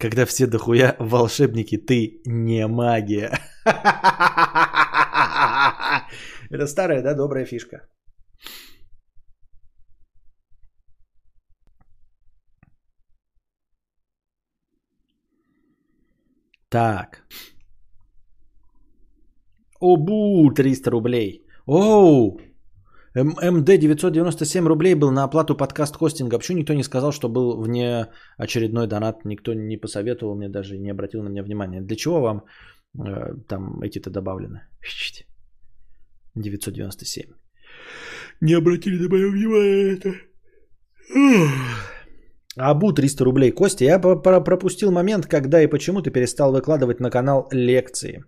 Когда все дохуя волшебники, ты не магия. Это старая, да, добрая фишка. Так. Обу, 300 рублей. Оу! МД 997 рублей был на оплату подкаст хостинга. Почему никто не сказал, что был вне очередной донат? Никто не посоветовал мне даже, не обратил на меня внимания. Для чего вам э, там эти-то добавлены? 997. Не обратили на мое внимание это. Абу 300 рублей. Костя, я пропустил момент, когда и почему ты перестал выкладывать на канал лекции.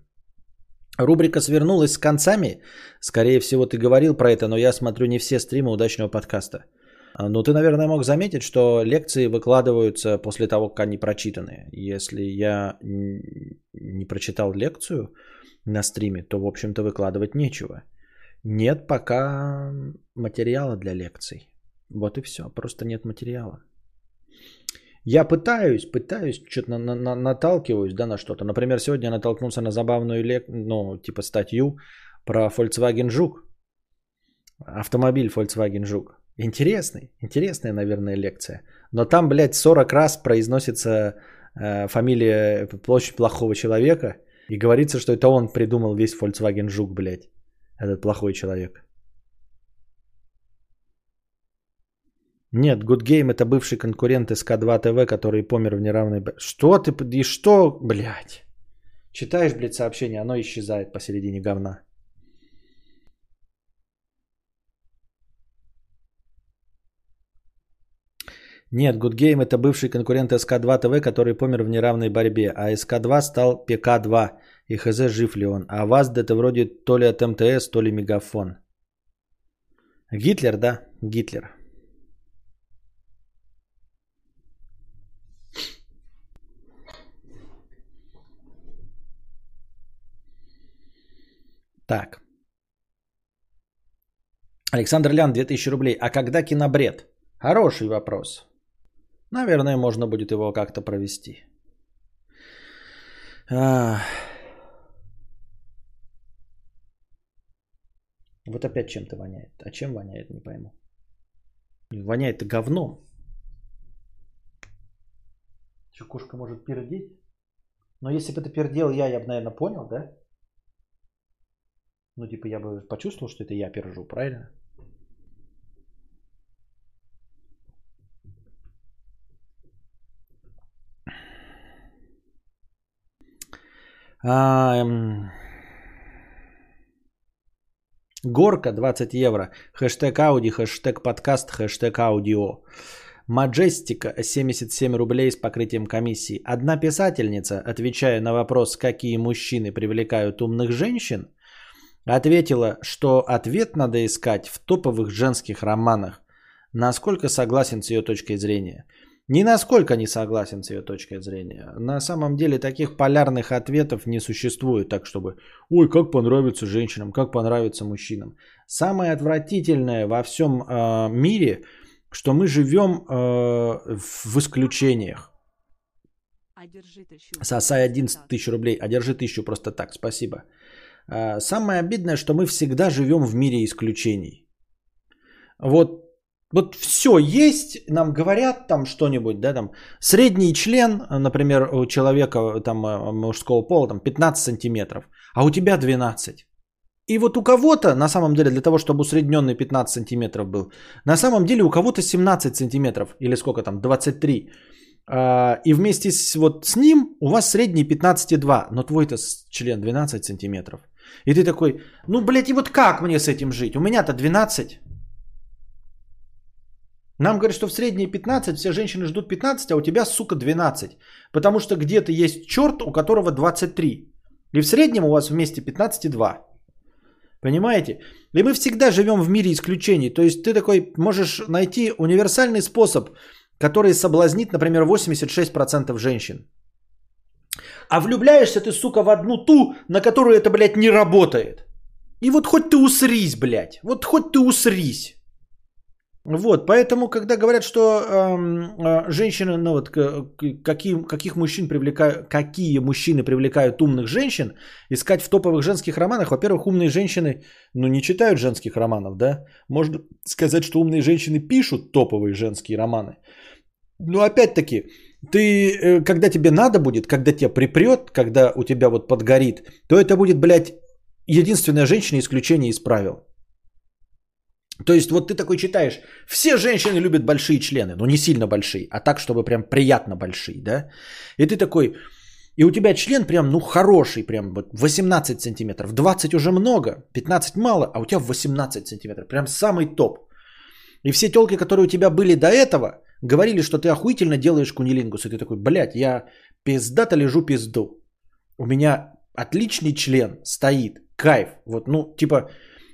Рубрика свернулась с концами. Скорее всего, ты говорил про это, но я смотрю не все стримы удачного подкаста. Но ты, наверное, мог заметить, что лекции выкладываются после того, как они прочитаны. Если я не прочитал лекцию на стриме, то, в общем-то, выкладывать нечего. Нет пока материала для лекций. Вот и все. Просто нет материала. Я пытаюсь, пытаюсь, что-то на, на, на, наталкиваюсь, да, на что-то. Например, сегодня я натолкнулся на забавную, лек, ну, типа статью про Volkswagen Жук. Автомобиль Volkswagen Жук. Интересный, интересная, наверное, лекция. Но там, блядь, 40 раз произносится э, фамилия площадь плохого человека. И говорится, что это он придумал весь Volkswagen Жук, блядь. Этот плохой человек. Нет, Good Game это бывший конкурент СК2 ТВ, который помер в неравной... Что ты... И что, блядь? Читаешь, блядь, сообщение, оно исчезает посередине говна. Нет, Good Game это бывший конкурент SC2TV, который помер в неравной борьбе, а SC2 стал PC2, и хз жив ли он. А WASD это вроде то ли от МТС, то ли Мегафон. Гитлер, да, Гитлер. Так. Александр Лян, 2000 рублей. А когда кинобред? Хороший вопрос. Наверное, можно будет его как-то провести. Вот опять чем-то воняет. А чем воняет, не пойму. Воняет говном. Что, кошка может пердеть? Но если бы это пердел я, я бы, наверное, понял, да? Ну, типа, я бы почувствовал, что это я пержу, правильно? А, эм... Горка 20 евро. Хэштег Ауди, хэштег подкаст, хэштег аудио. Маджестика 77 рублей с покрытием комиссии. Одна писательница, отвечая на вопрос, какие мужчины привлекают умных женщин, ответила, что ответ надо искать в топовых женских романах. Насколько согласен с ее точкой зрения? Ни насколько не согласен с ее точкой зрения. На самом деле таких полярных ответов не существует, так чтобы «Ой, как понравится женщинам, как понравится мужчинам». Самое отвратительное во всем э, мире, что мы живем э, в исключениях. Сосай 11 тысяч рублей, а держи тысячу просто так, спасибо. Э, самое обидное, что мы всегда живем в мире исключений. Вот вот все есть, нам говорят там что-нибудь, да, там средний член, например, у человека там э, мужского пола там 15 сантиметров, а у тебя 12. И вот у кого-то, на самом деле, для того, чтобы усредненный 15 сантиметров был, на самом деле у кого-то 17 сантиметров, или сколько там, 23. А, и вместе с, вот с ним у вас средний 15,2, но твой-то член 12 сантиметров. И ты такой, ну, блядь, и вот как мне с этим жить? У меня-то 12. Нам говорят, что в средние 15, все женщины ждут 15, а у тебя, сука, 12. Потому что где-то есть черт, у которого 23. И в среднем у вас вместе 15,2. Понимаете? И мы всегда живем в мире исключений. То есть ты такой можешь найти универсальный способ, который соблазнит, например, 86% женщин. А влюбляешься ты, сука, в одну ту, на которую это, блядь, не работает. И вот хоть ты усрись, блядь. Вот хоть ты усрись. Вот, поэтому, когда говорят, что э, женщины, ну вот, какие, каких мужчин привлекают, какие мужчины привлекают умных женщин, искать в топовых женских романах, во-первых, умные женщины, ну, не читают женских романов, да, можно сказать, что умные женщины пишут топовые женские романы. Но опять-таки, ты, э, когда тебе надо будет, когда тебя припрет, когда у тебя вот подгорит, то это будет, блядь, единственная женщина исключение из правил. То есть вот ты такой читаешь, все женщины любят большие члены, но не сильно большие, а так, чтобы прям приятно большие, да? И ты такой, и у тебя член прям, ну, хороший, прям вот 18 сантиметров, 20 уже много, 15 мало, а у тебя 18 сантиметров, прям самый топ. И все телки, которые у тебя были до этого, говорили, что ты охуительно делаешь кунилингус, и ты такой, блядь, я пиздато лежу пизду. У меня отличный член стоит, кайф, вот, ну, типа,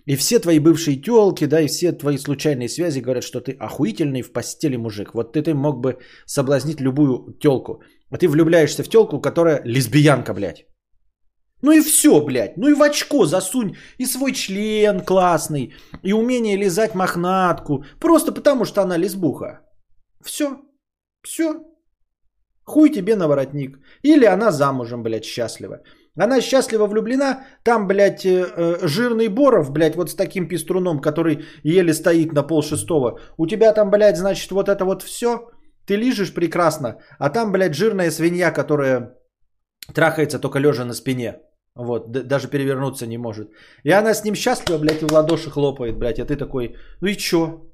и все твои бывшие телки, да, и все твои случайные связи говорят, что ты охуительный в постели мужик. Вот ты, ты мог бы соблазнить любую телку. А ты влюбляешься в телку, которая лесбиянка, блядь. Ну и все, блядь. Ну и в очко засунь и свой член классный, и умение лизать мохнатку. Просто потому, что она лесбуха. Все. Все. Хуй тебе на воротник. Или она замужем, блядь, счастлива. Она счастливо влюблена, там, блядь, э, э, жирный Боров, блядь, вот с таким пеструном, который еле стоит на пол шестого. У тебя там, блядь, значит, вот это вот все, ты лижешь прекрасно, а там, блядь, жирная свинья, которая трахается только лежа на спине. Вот, даже перевернуться не может. И она с ним счастлива, блядь, и в ладоши хлопает, блядь, а ты такой, ну и чё?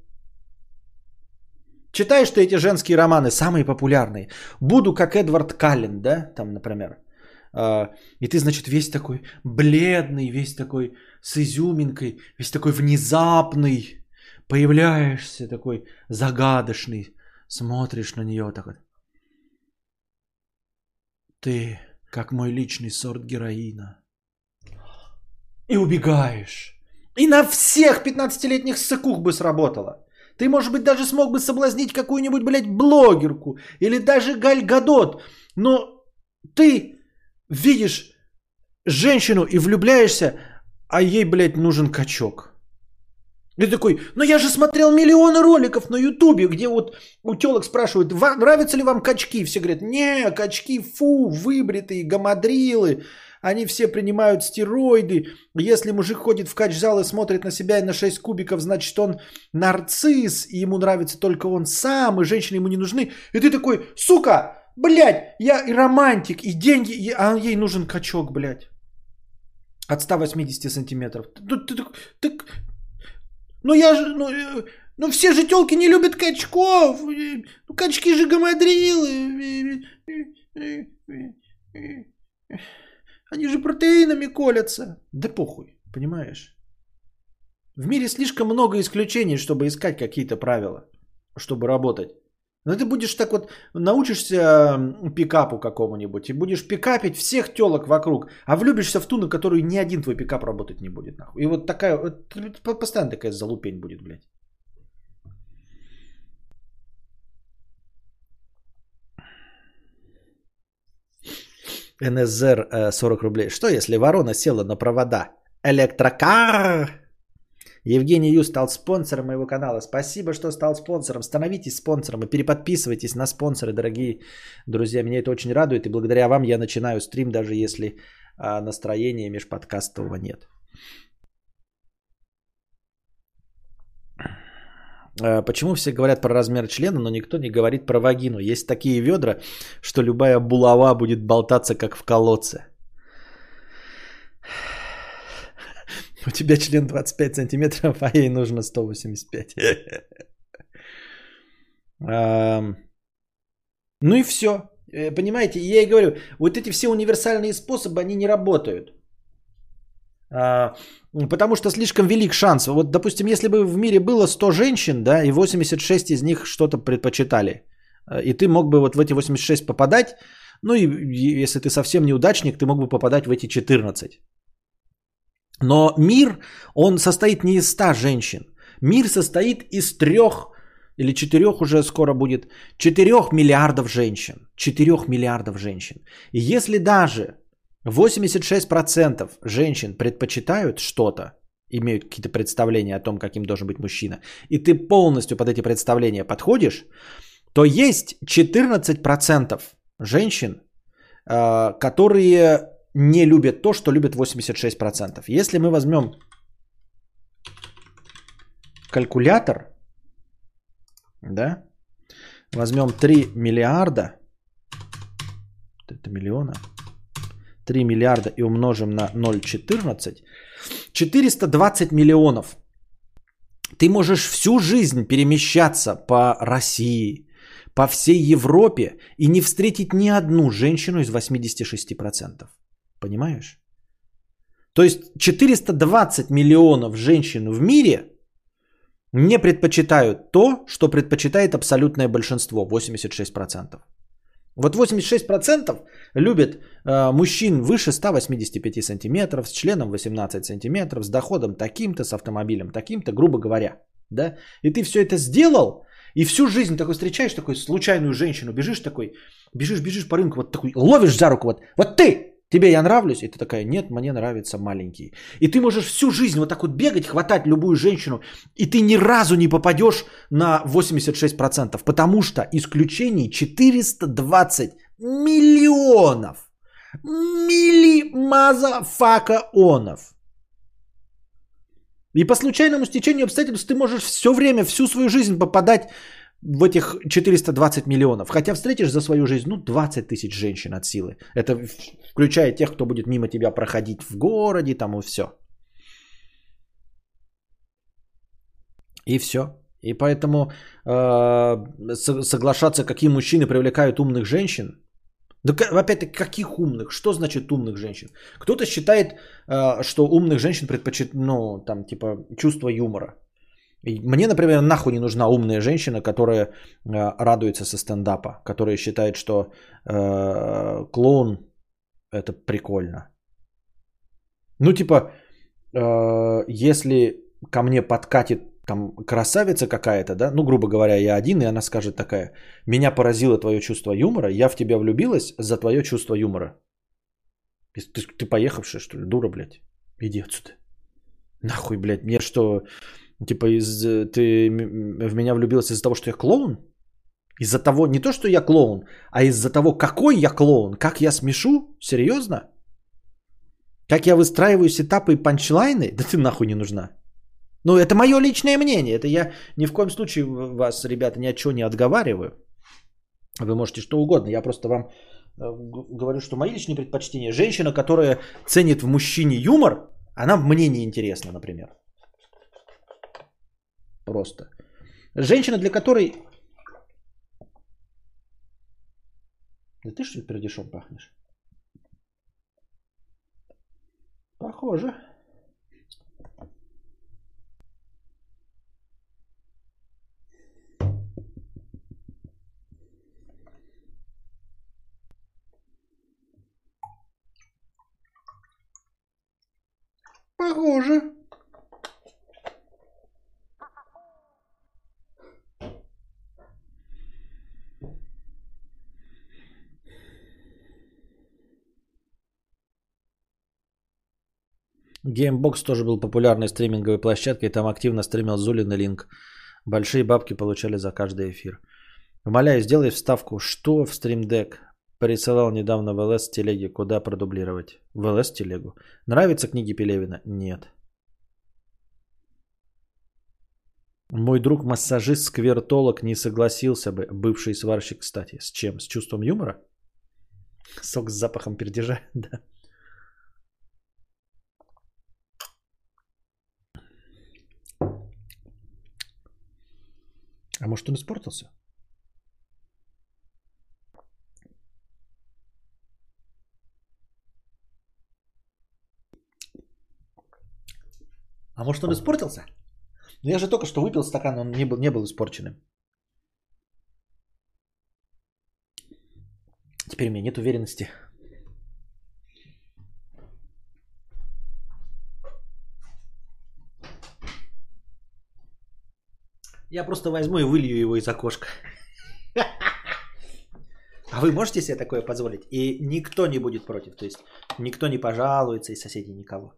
Читаешь ты эти женские романы, самые популярные. Буду как Эдвард Каллен, да, там, например. А, и ты, значит, весь такой бледный, весь такой с изюминкой, весь такой внезапный, появляешься такой загадочный, смотришь на нее так вот. Ты как мой личный сорт героина. И убегаешь. И на всех 15-летних сыкух бы сработало. Ты, может быть, даже смог бы соблазнить какую-нибудь, блядь, блогерку. Или даже Галь Гадот. Но ты видишь женщину и влюбляешься, а ей, блядь, нужен качок. И такой, ну я же смотрел миллионы роликов на ютубе, где вот у телок спрашивают, нравятся ли вам качки? Все говорят, не, качки, фу, выбритые, гамадрилы, они все принимают стероиды. Если мужик ходит в кач-зал и смотрит на себя и на 6 кубиков, значит он нарцисс, и ему нравится только он сам, и женщины ему не нужны. И ты такой, сука, блядь, я и романтик, и деньги, а ей нужен качок, блядь. От 180 сантиметров. Ты, ты, ты, ну я же, ну, э, ну все же телки не любят качков. Ну качки же гамадрилы. Они же протеинами колятся. Да похуй, понимаешь? В мире слишком много исключений, чтобы искать какие-то правила, чтобы работать. Но ты будешь так вот, научишься пикапу какому-нибудь и будешь пикапить всех телок вокруг, а влюбишься в ту, на которую ни один твой пикап работать не будет. Нахуй. И вот такая, вот, постоянно такая залупень будет, блядь. НСЗР 40 рублей. Что если ворона села на провода? Электрокар! Евгений Ю стал спонсором моего канала. Спасибо, что стал спонсором. Становитесь спонсором и переподписывайтесь на спонсоры, дорогие друзья. Меня это очень радует. И благодаря вам я начинаю стрим, даже если а, настроения межподкастового нет. Почему все говорят про размер члена, но никто не говорит про вагину? Есть такие ведра, что любая булава будет болтаться, как в колодце. У тебя член 25 сантиметров, а ей нужно 185. Ну и все. Э, понимаете, я и говорю, вот эти все универсальные способы, они не работают. А, потому что слишком велик шанс. Вот, допустим, если бы в мире было 100 женщин, да, и 86 из них что-то предпочитали, э, и ты мог бы вот в эти 86 попадать, ну и если ты совсем неудачник, ты мог бы попадать в эти 14. Но мир, он состоит не из ста женщин. Мир состоит из трех или четырех уже скоро будет, четырех миллиардов женщин. Четырех миллиардов женщин. И если даже 86% женщин предпочитают что-то, имеют какие-то представления о том, каким должен быть мужчина, и ты полностью под эти представления подходишь, то есть 14% женщин, э, которые не любят то, что любят 86%. Если мы возьмем калькулятор, да, возьмем 3 миллиарда, это миллиона, 3 миллиарда и умножим на 0,14, 420 миллионов. Ты можешь всю жизнь перемещаться по России, по всей Европе и не встретить ни одну женщину из 86%. Понимаешь? То есть 420 миллионов женщин в мире не предпочитают то, что предпочитает абсолютное большинство, 86%. Вот 86% любят э, мужчин выше 185 сантиметров, с членом 18 сантиметров, с доходом таким-то, с автомобилем таким-то, грубо говоря. Да? И ты все это сделал, и всю жизнь такой встречаешь, такой случайную женщину, бежишь такой, бежишь, бежишь по рынку, вот такой, ловишь за руку, вот, вот ты, Тебе я нравлюсь? И ты такая, нет, мне нравятся маленькие. И ты можешь всю жизнь вот так вот бегать, хватать любую женщину, и ты ни разу не попадешь на 86%, потому что исключений 420 миллионов. Мили мазафакаонов. И по случайному стечению обстоятельств ты можешь все время, всю свою жизнь попадать в этих 420 миллионов. Хотя встретишь за свою жизнь, ну, 20 тысяч женщин от силы. Это включая тех, кто будет мимо тебя проходить в городе, там и все. И все. И поэтому э, соглашаться, какие мужчины привлекают умных женщин. Да опять-таки, каких умных? Что значит умных женщин? Кто-то считает, э, что умных женщин предпочитают, ну, там, типа, чувство юмора. Мне, например, нахуй не нужна умная женщина, которая э, радуется со стендапа, которая считает, что э, клоун это прикольно. Ну, типа, э, если ко мне подкатит там красавица какая-то, да, ну, грубо говоря, я один, и она скажет такая, меня поразило твое чувство юмора, я в тебя влюбилась за твое чувство юмора. Ты, ты поехавшая, что ли, дура, блядь? Иди отсюда. Нахуй, блядь, мне что, Типа, из, ты в меня влюбился из-за того, что я клоун? Из-за того, не то, что я клоун, а из-за того, какой я клоун, как я смешу? Серьезно? Как я выстраиваю сетапы и панчлайны? Да ты нахуй не нужна. Ну, это мое личное мнение. Это я ни в коем случае вас, ребята, ни от чего не отговариваю. Вы можете что угодно. Я просто вам э, говорю, что мои личные предпочтения. Женщина, которая ценит в мужчине юмор, она мне не интересна, например. Просто. Женщина, для которой... Да ты что ли пердешом пахнешь? Похоже. Похоже. GameBox тоже был популярной стриминговой площадкой, там активно стримил Зулин и Линк. Большие бабки получали за каждый эфир. Умоляю, сделай вставку, что в Stream Deck присылал недавно в ЛС телеги, куда продублировать. В ЛС телегу. Нравятся книги Пелевина? Нет. Мой друг массажист сквертолог не согласился бы, бывший сварщик, кстати. С чем? С чувством юмора? Сок с запахом пердежа, да. А может он испортился? А может он испортился? Ну я же только что выпил стакан, он не был, не был испорченным. Теперь у меня нет уверенности. Я просто возьму и вылью его из окошка. А вы можете себе такое позволить? И никто не будет против. То есть никто не пожалуется из соседей никого.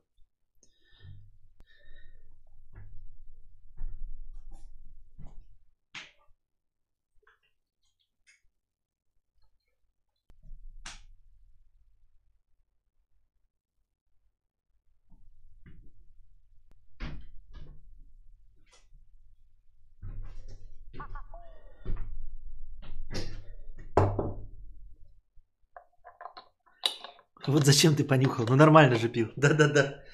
Вот зачем ты понюхал? Ну нормально же пил. Да-да-да.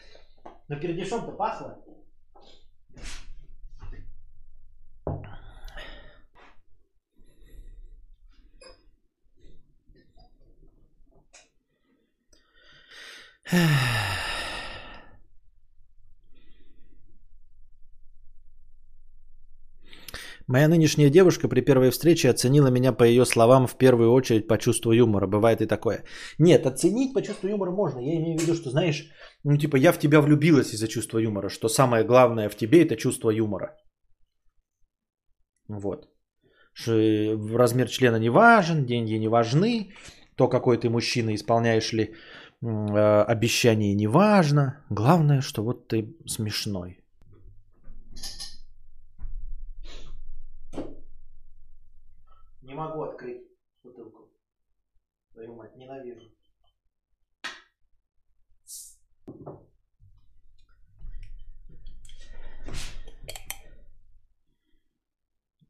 Но пердешом-то пахло. Моя нынешняя девушка при первой встрече оценила меня по ее словам в первую очередь по чувству юмора. Бывает и такое. Нет, оценить по чувству юмора можно. Я имею в виду, что знаешь, ну типа я в тебя влюбилась из-за чувства юмора, что самое главное в тебе это чувство юмора. Вот. Что размер члена не важен, деньги не важны, то какой ты мужчина, исполняешь ли э, обещание не важно. Главное, что вот ты смешной. Не могу открыть бутылку. Твою мать, ненавижу.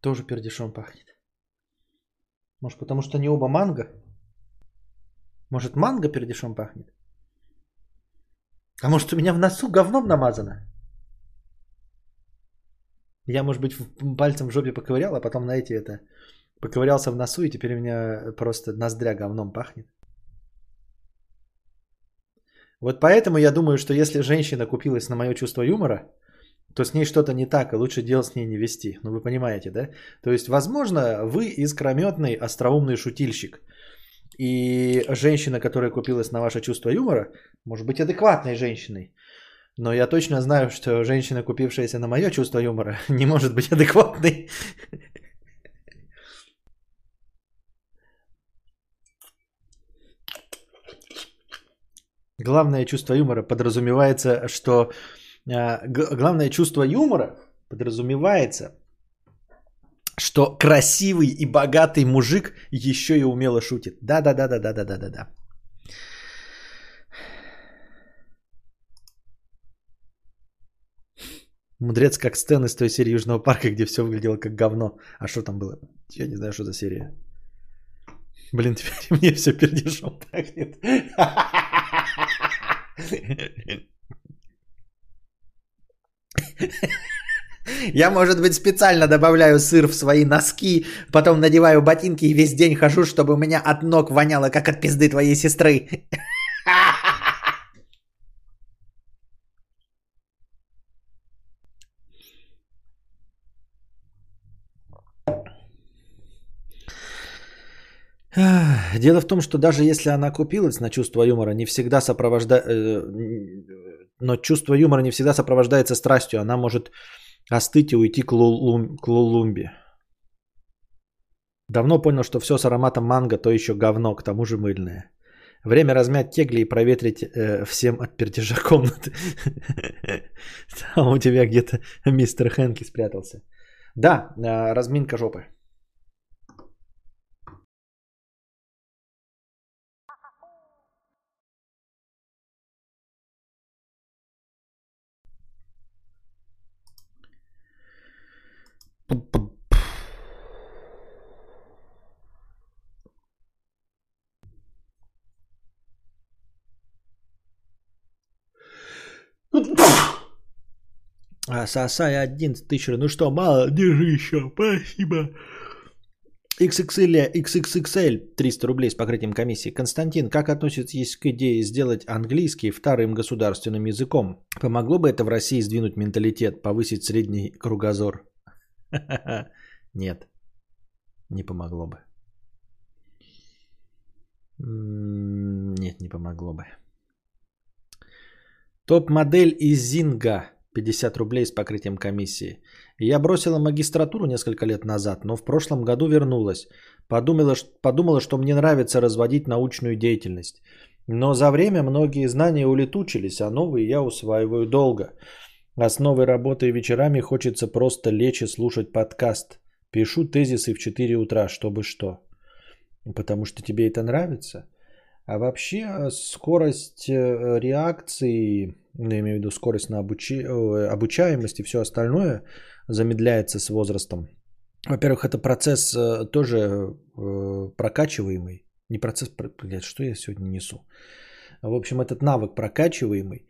Тоже пердешом пахнет. Может, потому что они оба манго? Может, манго пердешом пахнет? А может, у меня в носу говном намазано? Я, может быть, пальцем в жопе поковырял, а потом, знаете, это Поковырялся в носу, и теперь у меня просто ноздря говном пахнет. Вот поэтому я думаю, что если женщина купилась на мое чувство юмора, то с ней что-то не так, и лучше дело с ней не вести. Ну вы понимаете, да? То есть, возможно, вы искрометный, остроумный шутильщик. И женщина, которая купилась на ваше чувство юмора, может быть адекватной женщиной. Но я точно знаю, что женщина, купившаяся на мое чувство юмора, не может быть адекватной. Главное чувство юмора подразумевается, что г- главное чувство юмора Подразумевается, что красивый и богатый мужик еще и умело шутит. Да-да-да-да-да-да-да-да. Мудрец как Стэн из той серии Южного парка, где все выглядело как говно. А что там было? Я не знаю, что за серия. Блин, теперь мне все пердежом пахнет. Я, может быть, специально добавляю сыр в свои носки, потом надеваю ботинки и весь день хожу, чтобы у меня от ног воняло, как от пизды твоей сестры. Дело в том, что даже если она купилась на чувство юмора, не всегда сопровождает... Э, но чувство юмора не всегда сопровождается страстью. Она может остыть и уйти к, лулум... к лулумбе. Давно понял, что все с ароматом манго, то еще говно, к тому же мыльное. Время размять кегли и проветрить э, всем от пердежа комнаты. Там у тебя где-то мистер Хэнки спрятался. Да, э, разминка жопы. Сосай 11 тысяч. Ну что, мало? Держи еще. Спасибо. XXL, XXXL 300 рублей с покрытием комиссии. Константин, как относитесь к идее сделать английский вторым государственным языком? Помогло бы это в России сдвинуть менталитет, повысить средний кругозор? Нет, не помогло бы. Нет, не помогло бы. Топ-модель из Зинга 50 рублей с покрытием комиссии. Я бросила магистратуру несколько лет назад, но в прошлом году вернулась. Подумала, подумала, что мне нравится разводить научную деятельность. Но за время многие знания улетучились, а новые я усваиваю долго. А с новой работой вечерами хочется просто лечь и слушать подкаст. Пишу тезисы в 4 утра, чтобы что. Потому что тебе это нравится. А вообще э, скорость э, реакции, ну, я имею в виду скорость на обучи... Э, обучаемость и все остальное замедляется с возрастом. Во-первых, это процесс тоже прокачиваемый. Не процесс, блядь, что я сегодня несу? В общем, этот навык прокачиваемый.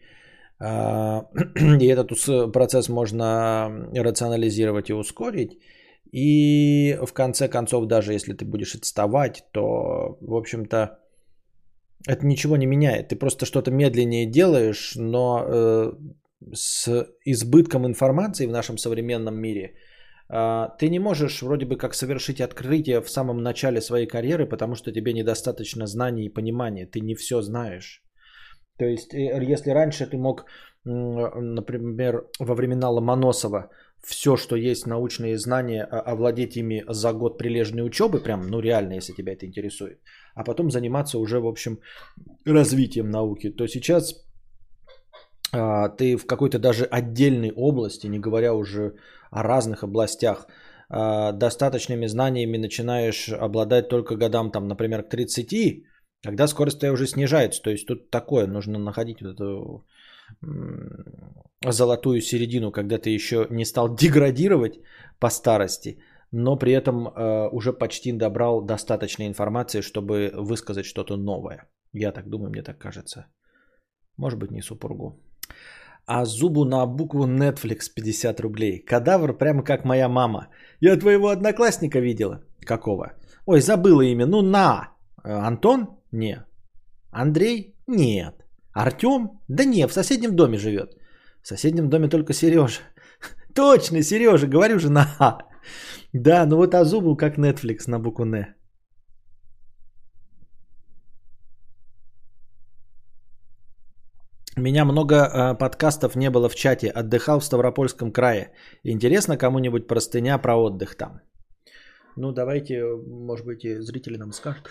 А, и этот процесс можно рационализировать и ускорить. И в конце концов, даже если ты будешь отставать, то, в общем-то, это ничего не меняет. Ты просто что-то медленнее делаешь, но э, с избытком информации в нашем современном мире э, ты не можешь вроде бы как совершить открытие в самом начале своей карьеры, потому что тебе недостаточно знаний и понимания. Ты не все знаешь. То есть, э, если раньше ты мог, например, во времена Ломоносова все, что есть научные знания, овладеть ими за год прилежной учебы, прям, ну реально, если тебя это интересует, а потом заниматься уже, в общем, развитием науки, то сейчас а, ты в какой-то даже отдельной области, не говоря уже о разных областях, а, достаточными знаниями начинаешь обладать только годам, там, например, к 30, когда скорость уже снижается. То есть тут такое, нужно находить вот эту золотую середину, когда ты еще не стал деградировать по старости, но при этом э, уже почти добрал достаточно информации, чтобы высказать что-то новое. Я так думаю, мне так кажется. Может быть, не супругу. А зубу на букву Netflix 50 рублей. Кадавр прямо как моя мама. Я твоего одноклассника видела. Какого? Ой, забыла имя. Ну, на. Э, Антон? Не. Андрей? Нет. Артем? Да не, в соседнем доме живет. В соседнем доме только Сережа. Точно, Сережа, говорю же на А. Да, ну вот Азубу как Netflix на букву Н. Меня много э, подкастов не было в чате. Отдыхал в Ставропольском крае. Интересно кому-нибудь простыня про отдых там? Ну, давайте, может быть, и зрители нам скажут.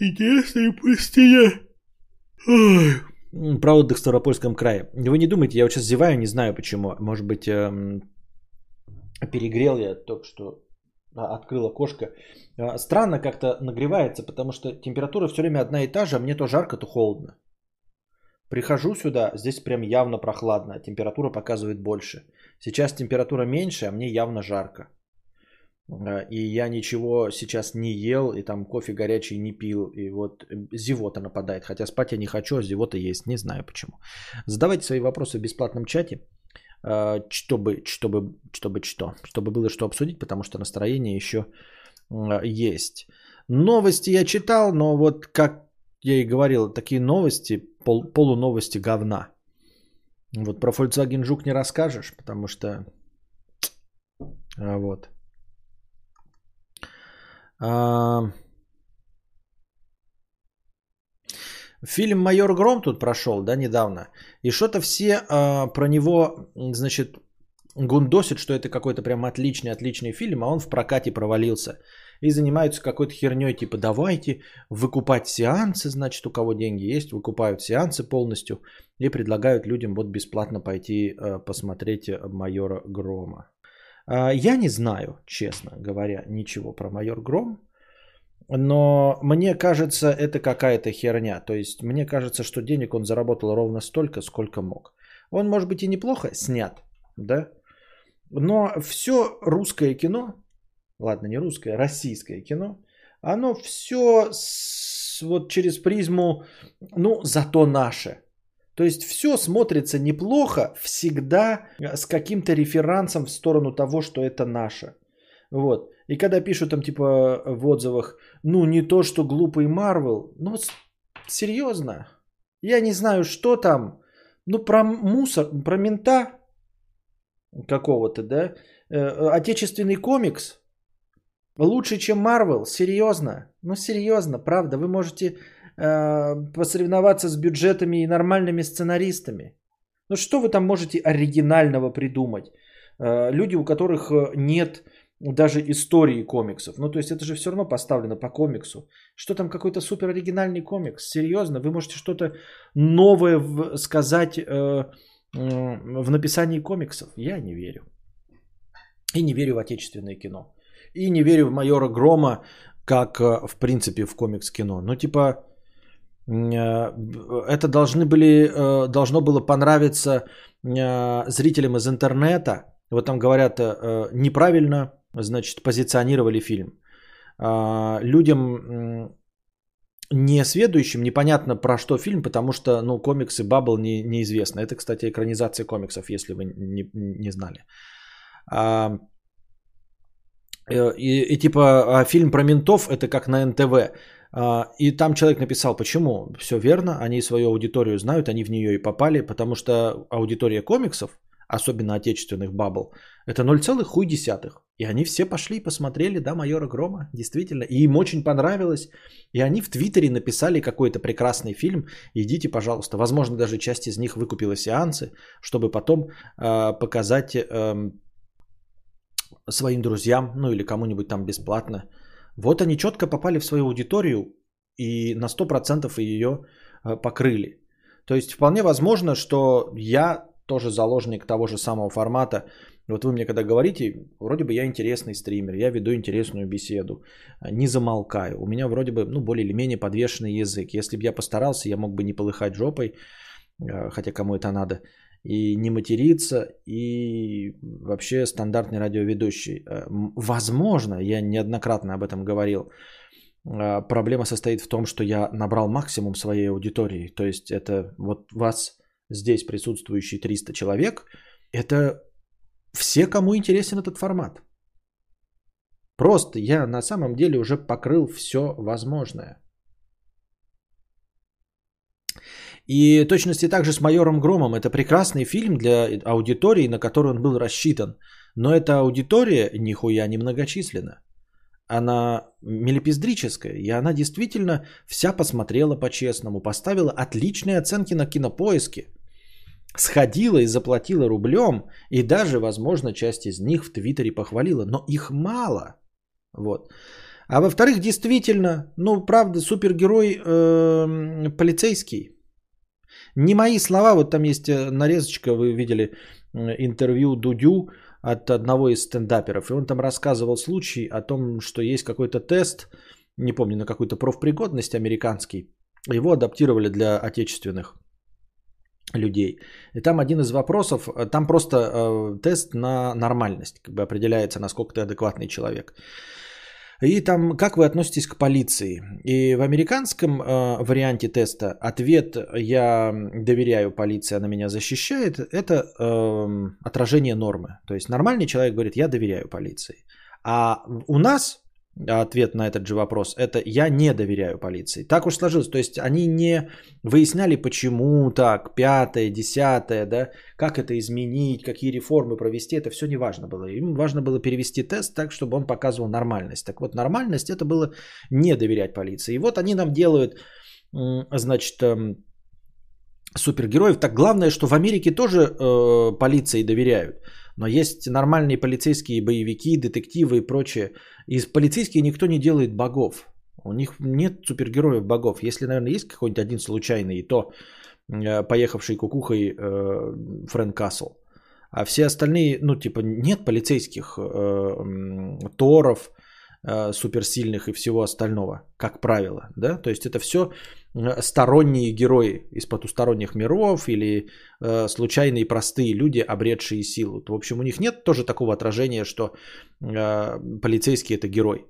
Интересная простыня. Про отдых в Ставропольском крае. Вы не думайте, я вот сейчас зеваю, не знаю почему. Может быть, эм, Перегрел я только что, а, открыл окошко. А, странно как-то нагревается, потому что температура все время одна и та же, а мне то жарко, то холодно. Прихожу сюда, здесь прям явно прохладно, а температура показывает больше. Сейчас температура меньше, а мне явно жарко. А, и я ничего сейчас не ел, и там кофе горячий не пил, и вот зевота нападает. Хотя спать я не хочу, а зевота есть, не знаю почему. Задавайте свои вопросы в бесплатном чате, а, чтобы, чтобы, чтобы что, чтобы было что обсудить, потому что настроение еще есть. Новости я читал, но вот как я и говорил, такие новости, пол, полуновости говна. Вот про Volkswagen Жук не расскажешь, потому что вот. Фильм «Майор Гром» тут прошел, да, недавно. И что-то все а, про него, значит, гундосят, что это какой-то прям отличный, отличный фильм, а он в прокате провалился. И занимаются какой-то херней, типа давайте выкупать сеансы, значит, у кого деньги есть, выкупают сеансы полностью и предлагают людям вот бесплатно пойти а, посмотреть «Майора Грома». А, я не знаю, честно говоря, ничего про майор Гром, но мне кажется, это какая-то херня. То есть мне кажется, что денег он заработал ровно столько, сколько мог. Он, может быть, и неплохо снят, да? Но все русское кино, ладно, не русское, российское кино, оно все с, вот через призму, ну, зато наше – то есть все смотрится неплохо всегда э, с каким-то реферансом в сторону того, что это наше. Вот. И когда пишут там типа в отзывах, ну не то, что глупый Марвел, ну серьезно, я не знаю, что там, ну про мусор, про мента какого-то, да, э, отечественный комикс лучше, чем Марвел, серьезно, ну серьезно, правда, вы можете Э, посоревноваться с бюджетами и нормальными сценаристами. Ну что вы там можете оригинального придумать? Э, люди, у которых э, нет даже истории комиксов. Ну, то есть это же все равно поставлено по комиксу. Что там какой-то супер оригинальный комикс? Серьезно? Вы можете что-то новое сказать э, э, в написании комиксов? Я не верю. И не верю в отечественное кино. И не верю в майора Грома, как в принципе в комикс-кино. Ну, типа, Э, это должны были, э, должно было понравиться э, зрителям из интернета. Вот там говорят, неправильно, значит, позиционировали фильм. Людям не сведущим непонятно про что фильм, потому что, ну, комиксы Баббл не, неизвестно. Это, кстати, экранизация комиксов, если вы не, не знали. А, и, и типа а фильм про ментов это как на НТВ. А, и там человек написал, почему? Все верно, они свою аудиторию знают, они в нее и попали, потому что аудитория комиксов, особенно отечественных бабл, это 0,1. И они все пошли и посмотрели, да, майора Грома, действительно. И им очень понравилось. И они в Твиттере написали какой-то прекрасный фильм. Идите, пожалуйста. Возможно, даже часть из них выкупила сеансы, чтобы потом э, показать э, своим друзьям, ну или кому-нибудь там бесплатно вот они четко попали в свою аудиторию и на 100% ее э, покрыли. То есть вполне возможно, что я тоже заложник того же самого формата. Вот вы мне когда говорите, вроде бы я интересный стример, я веду интересную беседу, не замолкаю. У меня вроде бы ну, более или менее подвешенный язык. Если бы я постарался, я мог бы не полыхать жопой, э, хотя кому это надо и не материться, и вообще стандартный радиоведущий. Э, возможно, я неоднократно об этом говорил, э, проблема состоит в том, что я набрал максимум своей аудитории. То есть это вот вас здесь присутствующие 300 человек, это все, кому интересен этот формат. Просто я на самом деле уже покрыл все возможное. И точности также с майором Громом. Это прекрасный фильм для аудитории, на которую он был рассчитан. Но эта аудитория нихуя не многочисленна. Она мелепиздрическая, и она действительно вся посмотрела по-честному, поставила отличные оценки на кинопоиске, сходила и заплатила рублем, и даже, возможно, часть из них в Твиттере похвалила, но их мало. Вот. А во-вторых, действительно, ну, правда, супергерой э, полицейский – не мои слова, вот там есть э, нарезочка, вы видели интервью Дудю, от одного из стендаперов. И он там рассказывал случай о том, что есть какой-то тест, не помню, на какую-то профпригодность американский. Его адаптировали для отечественных людей. И там один из вопросов, э, там просто э, тест на нормальность, как бы определяется, насколько ты адекватный человек. И там, как вы относитесь к полиции? И в американском э, варианте теста ответ «я доверяю полиции, она меня защищает» – это э, отражение нормы. То есть нормальный человек говорит «я доверяю полиции». А у нас ответ на этот же вопрос, это я не доверяю полиции. Так уж сложилось. То есть они не выясняли, почему так, пятое, десятое, да, как это изменить, какие реформы провести, это все не важно было. Им важно было перевести тест так, чтобы он показывал нормальность. Так вот, нормальность это было не доверять полиции. И вот они нам делают, значит, эм, супергероев. Так главное, что в Америке тоже э, полиции доверяют. Но есть нормальные полицейские боевики, детективы и прочее. Из полицейских никто не делает богов. У них нет супергероев богов. Если, наверное, есть какой-нибудь один случайный, то э, поехавший кукухой э, Фрэнк Касл. А все остальные, ну, типа, нет полицейских э, торов, суперсильных и всего остального, как правило, да, то есть это все Э, сторонние герои из потусторонних миров или э, случайные простые люди, обретшие силу. В общем, у них нет тоже такого отражения, что э, полицейский это герой.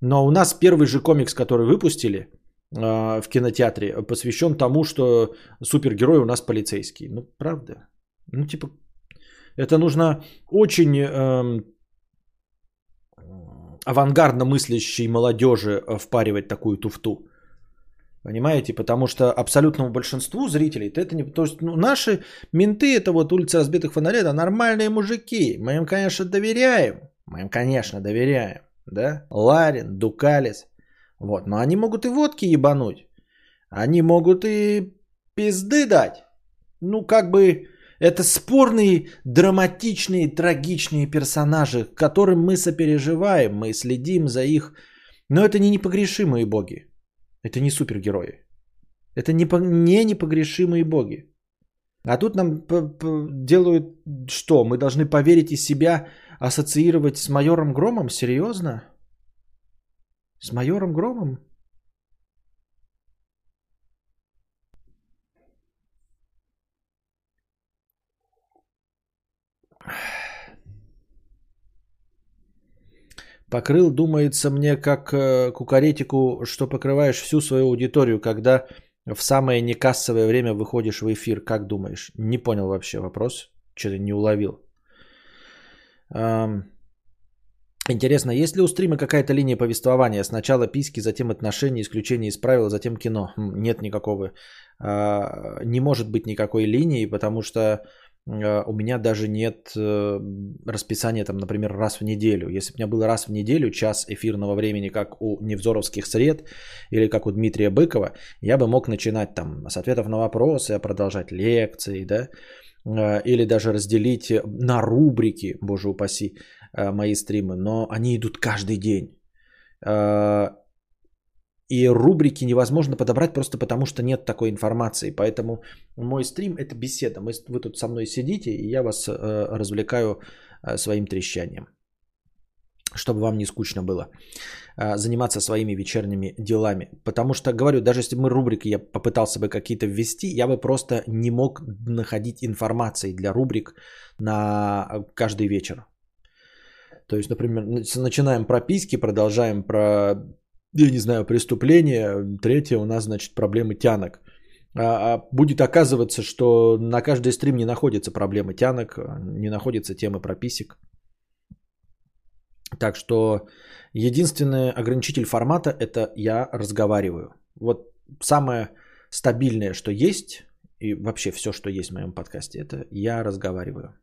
Но у нас первый же комикс, который выпустили э, в кинотеатре, посвящен тому, что супергерой у нас полицейский. Ну, правда. Ну, типа, это нужно очень э, авангардно мыслящей молодежи э, впаривать такую туфту. Понимаете? Потому что абсолютному большинству зрителей это не... То есть ну, наши менты, это вот улица разбитых фонарей, это нормальные мужики. Мы им, конечно, доверяем. Мы им, конечно, доверяем. Да? Ларин, Дукалис. Вот. Но они могут и водки ебануть. Они могут и пизды дать. Ну, как бы... Это спорные, драматичные, трагичные персонажи, которым мы сопереживаем, мы следим за их... Но это не непогрешимые боги. Это не супергерои. Это не, не непогрешимые боги. А тут нам делают что? Мы должны поверить и себя ассоциировать с майором Громом? Серьезно? С майором Громом? Покрыл, думается мне, как э, кукаретику, что покрываешь всю свою аудиторию, когда в самое некассовое время выходишь в эфир. Как думаешь? Не понял вообще вопрос. Что-то не уловил. Интересно, есть ли у стрима какая-то линия повествования? Сначала писки, затем отношения, исключения из правил, затем кино. Нет никакого. А, не может быть никакой линии, потому что у меня даже нет э, расписания, там, например, раз в неделю. Если бы у меня было раз в неделю час эфирного времени, как у Невзоровских сред или как у Дмитрия Быкова, я бы мог начинать там с ответов на вопросы, продолжать лекции, да, а, или даже разделить на рубрики, боже упаси, а, мои стримы, но они идут каждый день. И рубрики невозможно подобрать просто потому, что нет такой информации. Поэтому мой стрим это беседа. Вы тут со мной сидите, и я вас э, развлекаю э, своим трещанием. Чтобы вам не скучно было э, заниматься своими вечерними делами. Потому что, говорю, даже если мы рубрики я попытался бы какие-то ввести, я бы просто не мог находить информации для рубрик на каждый вечер. То есть, например, начинаем прописки, продолжаем про я не знаю, преступление. Третье у нас, значит, проблемы тянок. А, а будет оказываться, что на каждый стрим не находится проблемы тянок, не находится темы прописек. Так что единственный ограничитель формата это я разговариваю. Вот самое стабильное, что есть, и вообще все, что есть в моем подкасте, это я разговариваю.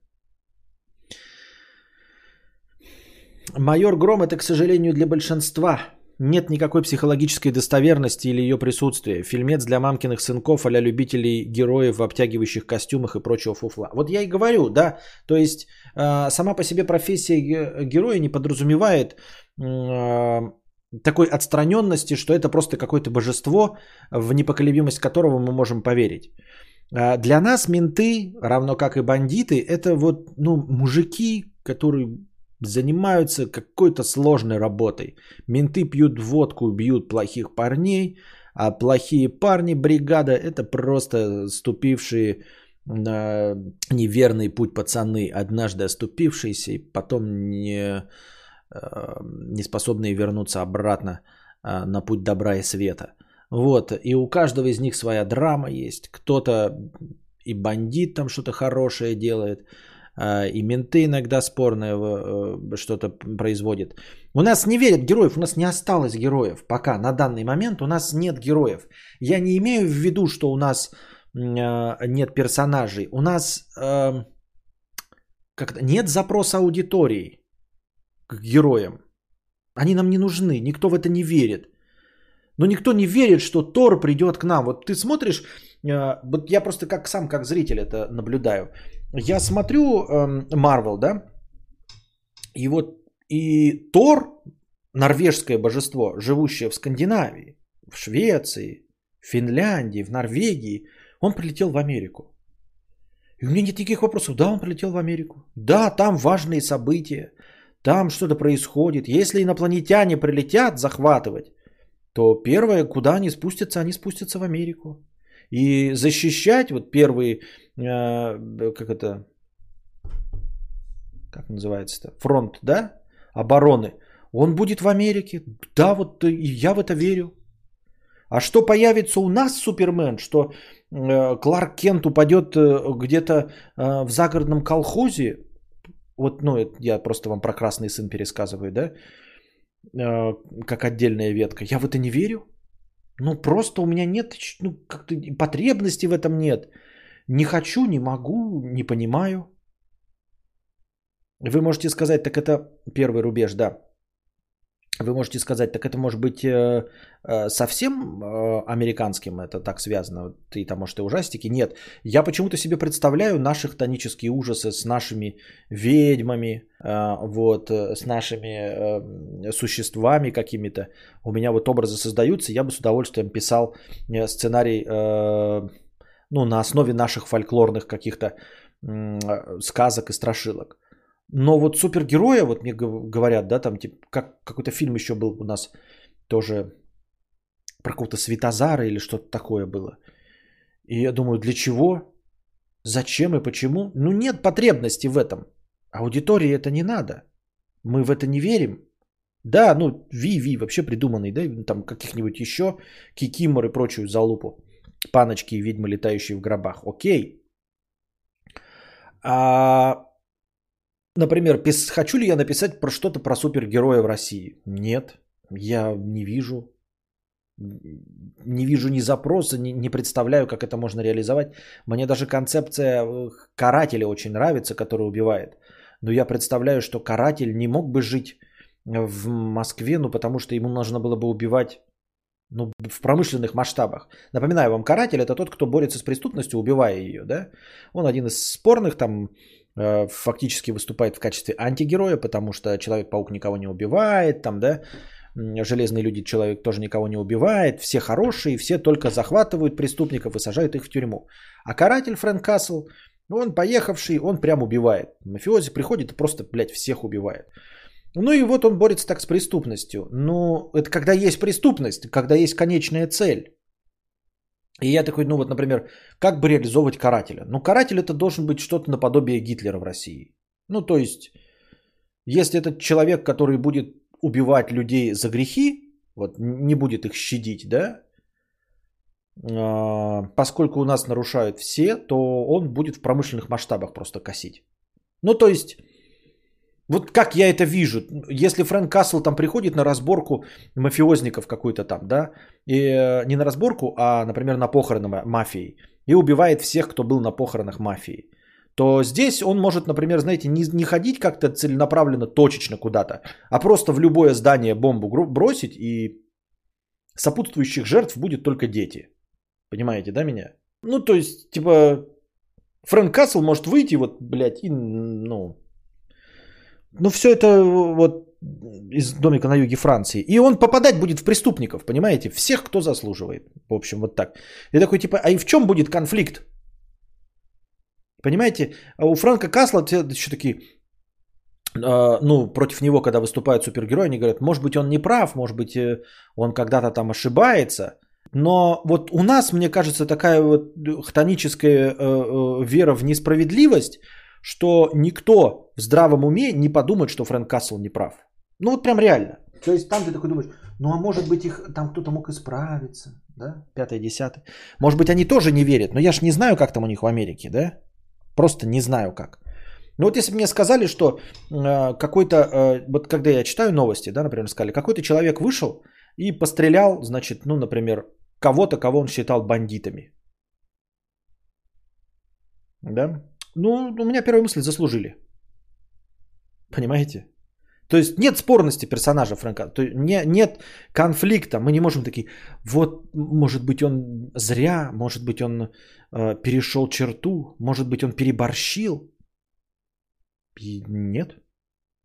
Майор Гром это, к сожалению, для большинства нет никакой психологической достоверности или ее присутствия. Фильмец для мамкиных сынков а любителей героев в обтягивающих костюмах и прочего фуфла. Вот я и говорю, да, то есть э, сама по себе профессия героя не подразумевает э, такой отстраненности, что это просто какое-то божество, в непоколебимость которого мы можем поверить. А для нас менты, равно как и бандиты, это вот ну, мужики, которые занимаются какой-то сложной работой. Менты пьют водку, бьют плохих парней, а плохие парни, бригада, это просто ступившие на неверный путь пацаны, однажды оступившиеся и потом не, э, не способные вернуться обратно э, на путь добра и света. Вот, и у каждого из них своя драма есть. Кто-то и бандит там что-то хорошее делает, и менты иногда спорное что-то производят. У нас не верят героев, у нас не осталось героев пока, на данный момент у нас нет героев. Я не имею в виду, что у нас Э, нет персонажей. У нас э, как нет запроса аудитории к героям. Они нам не нужны, никто в это не верит. Но никто не верит, что Тор придет к нам. Вот ты смотришь, э, вот я просто как сам, как зритель это наблюдаю. Я смотрю Марвел, э, да, и вот и Тор, норвежское божество, живущее в Скандинавии, в Швеции, в Финляндии, в Норвегии – он прилетел в Америку. И у меня нет никаких вопросов. Да, он прилетел в Америку. Да, там важные события. Там что-то происходит. Если инопланетяне прилетят захватывать, то первое, куда они спустятся, они спустятся в Америку. И защищать вот первые, э, как это, как называется-то, фронт, да, обороны, он будет в Америке. Да, вот я в это верю. А что появится у нас Супермен, что Э, Кларк Кент упадет э, где-то э, в загородном колхозе, вот, ну, я просто вам про красный сын пересказываю, да, как отдельная ветка. Я в это не верю. Ну, просто у меня нет, ну, как-то потребности в этом нет. Не хочу, не могу, не понимаю. Вы можете сказать, так это первый рубеж, да. Вы можете сказать, так это может быть э, э, совсем э, американским, это так связано, ты там, может, и ужастики. Нет, я почему-то себе представляю наши хтонические ужасы с нашими ведьмами, вот, с нашими существами какими-то. У меня вот образы создаются, я бы с удовольствием писал сценарий, ну, на основе наших фольклорных каких-то сказок и страшилок. Но вот супергероя, вот мне говорят, да, там типа, как какой-то фильм еще был у нас тоже про какого-то Светозара или что-то такое было. И я думаю, для чего? Зачем и почему? Ну нет потребности в этом. Аудитории это не надо. Мы в это не верим. Да, ну, Ви-Ви вообще придуманный, да, там каких-нибудь еще, Кикимор и прочую залупу. Паночки и ведьмы, летающие в гробах. Окей. А Например, пис... хочу ли я написать про что-то про супергероя в России? Нет, я не вижу. Не вижу ни запроса, ни, не представляю, как это можно реализовать. Мне даже концепция э, карателя очень нравится, который убивает. Но я представляю, что каратель не мог бы жить в Москве, ну потому что ему нужно было бы убивать ну, в промышленных масштабах. Напоминаю вам, каратель это тот, кто борется с преступностью, убивая ее. Да? Он один из спорных там Э, фактически выступает в качестве антигероя, потому что Человек-паук никого не убивает, там, да, Железные люди человек тоже никого не убивает, все хорошие, все только захватывают преступников и сажают их в тюрьму. А каратель Фрэнк Касл, он поехавший, он прям убивает. Мафиози приходит и просто, блядь, всех убивает. Ну и вот он борется так с преступностью. Но это когда есть преступность, когда есть конечная цель. И я такой, ну вот, например, как бы реализовывать карателя? Ну, каратель это должен быть что-то наподобие Гитлера в России. Ну, то есть, если этот человек, который будет убивать людей за грехи, вот не будет их щадить, да, а, поскольку у нас нарушают все, то он будет в промышленных масштабах просто косить. Ну, то есть, вот как я это вижу, если Фрэнк Касл там приходит на разборку мафиозников какой-то там, да, и э, не на разборку, а, например, на похороны мафии, и убивает всех, кто был на похоронах мафии, то здесь он может, например, знаете, не, не ходить как-то целенаправленно, точечно куда-то, а просто в любое здание бомбу бросить, и сопутствующих жертв будет только дети. Понимаете, да, меня? Ну, то есть, типа, Фрэнк Касл может выйти, вот, блядь, и, ну, ну, все это вот из домика на юге Франции. И он попадать будет в преступников, понимаете? Всех, кто заслуживает. В общем, вот так. И такой типа, а и в чем будет конфликт? Понимаете, а у Фрэнка Касла еще такие, э, ну, против него, когда выступают супергерои, они говорят, может быть, он не прав, может быть, э, он когда-то там ошибается. Но вот у нас, мне кажется, такая вот хтоническая э, э, вера в несправедливость, что никто в здравом уме не подумает, что Фрэнк Касл не прав. Ну вот прям реально. То есть там ты такой думаешь, ну а может быть их там кто-то мог исправиться, да, пятое, десятое. Может быть они тоже не верят, но я ж не знаю, как там у них в Америке, да? Просто не знаю как. Ну вот если бы мне сказали, что э, какой-то, э, вот когда я читаю новости, да, например, сказали, какой-то человек вышел и пострелял, значит, ну, например, кого-то, кого он считал бандитами. Да? Ну, у меня первая мысль заслужили. Понимаете? То есть нет спорности персонажа Фрэнка, то не, нет конфликта. Мы не можем такие, вот, может быть, он зря, может быть, он э, перешел черту, может быть, он переборщил. И нет.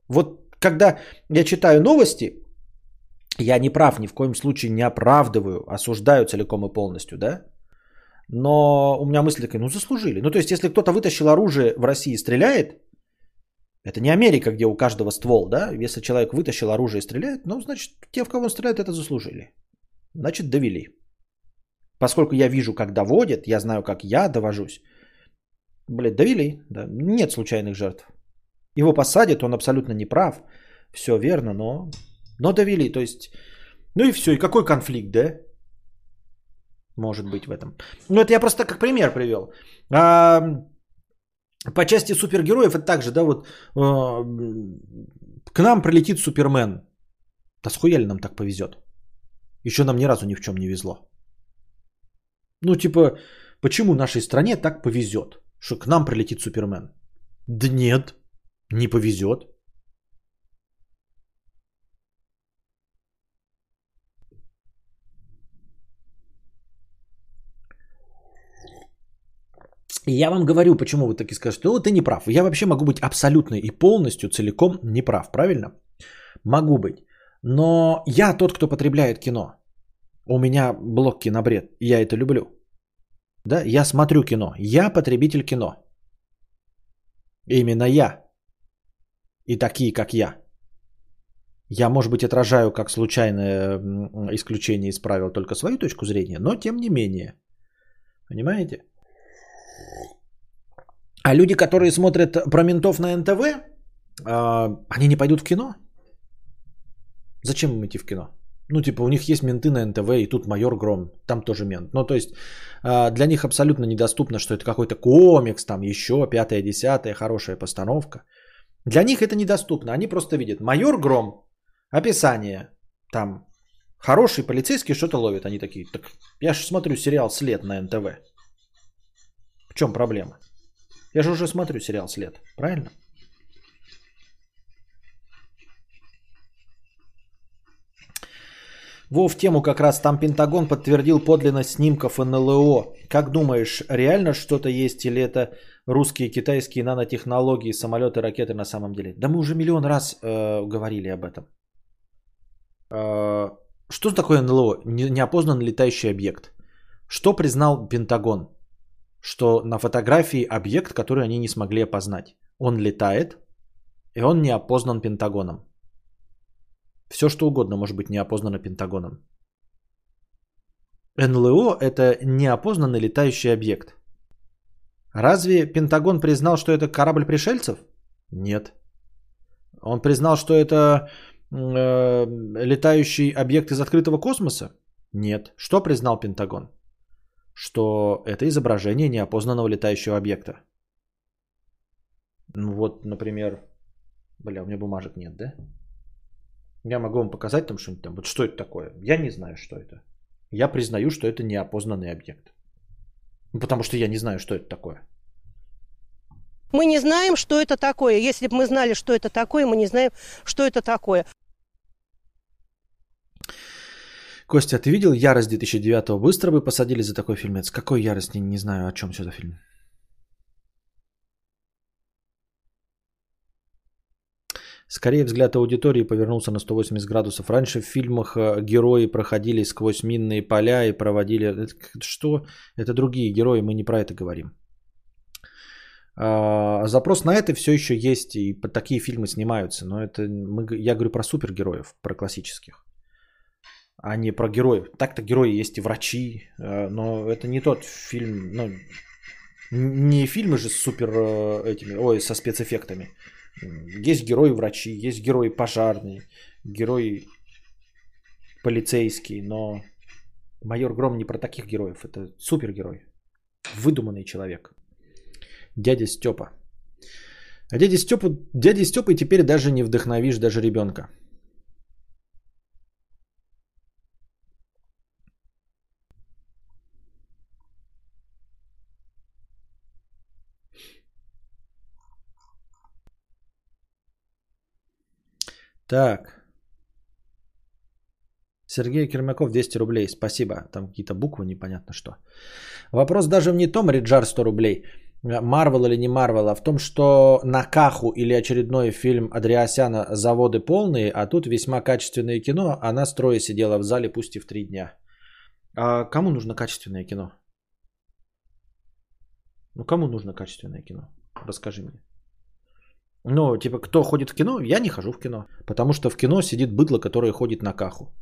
Вот когда я читаю новости, я не прав, ни в коем случае не оправдываю, осуждаю целиком и полностью, да? Но у меня мысль такая, ну заслужили. Ну то есть, если кто-то вытащил оружие в России и стреляет, это не Америка, где у каждого ствол, да? Если человек вытащил оружие и стреляет, ну, значит, те, в кого он стреляет, это заслужили. Значит, довели. Поскольку я вижу, как доводят, я знаю, как я довожусь. Блядь, довели. Да. Нет случайных жертв. Его посадят, он абсолютно не прав. Все верно, но, но довели. То есть, ну и все. И какой конфликт, да? Может быть в этом. Ну, это я просто как пример привел. А, по части супергероев это также, да, вот э, к нам прилетит Супермен. Да схуя ли нам так повезет? Еще нам ни разу ни в чем не везло. Ну, типа, почему нашей стране так повезет, что к нам прилетит Супермен? Да нет, не повезет. И я вам говорю, почему вы таки скажете, ну ты не прав. Я вообще могу быть абсолютно и полностью, целиком не прав, правильно? Могу быть. Но я тот, кто потребляет кино. У меня блок кинобред, я это люблю. Да, я смотрю кино. Я потребитель кино. Именно я. И такие, как я. Я, может быть, отражаю как случайное исключение из правил только свою точку зрения, но тем не менее. Понимаете? А люди, которые смотрят про ментов на НТВ, а, они не пойдут в кино? Зачем им идти в кино? Ну, типа, у них есть менты на НТВ, и тут майор Гром, там тоже мент. Ну, то есть, а, для них абсолютно недоступно, что это какой-то комикс, там еще пятая, десятая, хорошая постановка. Для них это недоступно. Они просто видят майор Гром, описание, там, хороший полицейский что-то ловит. Они такие, так я же смотрю сериал «След» на НТВ. В чем проблема? Я же уже смотрю сериал «След», правильно? Во, в тему как раз там Пентагон подтвердил подлинность снимков НЛО. Как думаешь, реально что-то есть или это русские, китайские нанотехнологии, самолеты, ракеты на самом деле? Да мы уже миллион раз э, говорили об этом. Э, что такое НЛО? Неопознанный летающий объект. Что признал Пентагон? Что на фотографии объект, который они не смогли опознать. Он летает, и он не опознан Пентагоном. Все что угодно может быть не опознано Пентагоном. НЛО – это неопознанный летающий объект. Разве Пентагон признал, что это корабль пришельцев? Нет. Он признал, что это э, летающий объект из открытого космоса? Нет. Что признал Пентагон? Что это изображение неопознанного летающего объекта. Ну вот, например, бля, у меня бумажек нет, да? Я могу вам показать там что-нибудь там. Вот что это такое? Я не знаю, что это. Я признаю, что это неопознанный объект. Ну, потому что я не знаю, что это такое. Мы не знаем, что это такое. Если бы мы знали, что это такое, мы не знаем, что это такое. Костя, ты видел «Ярость» 2009-го? Быстро бы посадили за такой фильмец. Какой «Ярость»? Не, не знаю, о чем все за фильм. Скорее взгляд аудитории повернулся на 180 градусов. Раньше в фильмах э, герои проходили сквозь минные поля и проводили... Это, что? Это другие герои, мы не про это говорим. А, запрос на это все еще есть, и такие фильмы снимаются. Но это мы, я говорю про супергероев, про классических, а не про героев. Так-то герои есть и врачи, э, но это не тот фильм, ну, не фильмы же с супер э, этими, ой, со спецэффектами. Есть герои врачи, есть герои пожарные, герои полицейские, но майор Гром не про таких героев, это супергерой, выдуманный человек. Дядя Степа. А дядя Степа, дядя Степа теперь даже не вдохновишь даже ребенка. Так. Сергей Кермяков 200 рублей. Спасибо. Там какие-то буквы, непонятно что. Вопрос даже в не том, Риджар 100 рублей. Марвел или не Марвел, а в том, что на Каху или очередной фильм Адриасяна заводы полные, а тут весьма качественное кино. Она строя сидела в зале, пусть и в три дня. А кому нужно качественное кино? Ну, кому нужно качественное кино? Расскажи мне. Ну, типа, кто ходит в кино? Я не хожу в кино. Потому что в кино сидит быдло, которое ходит на каху.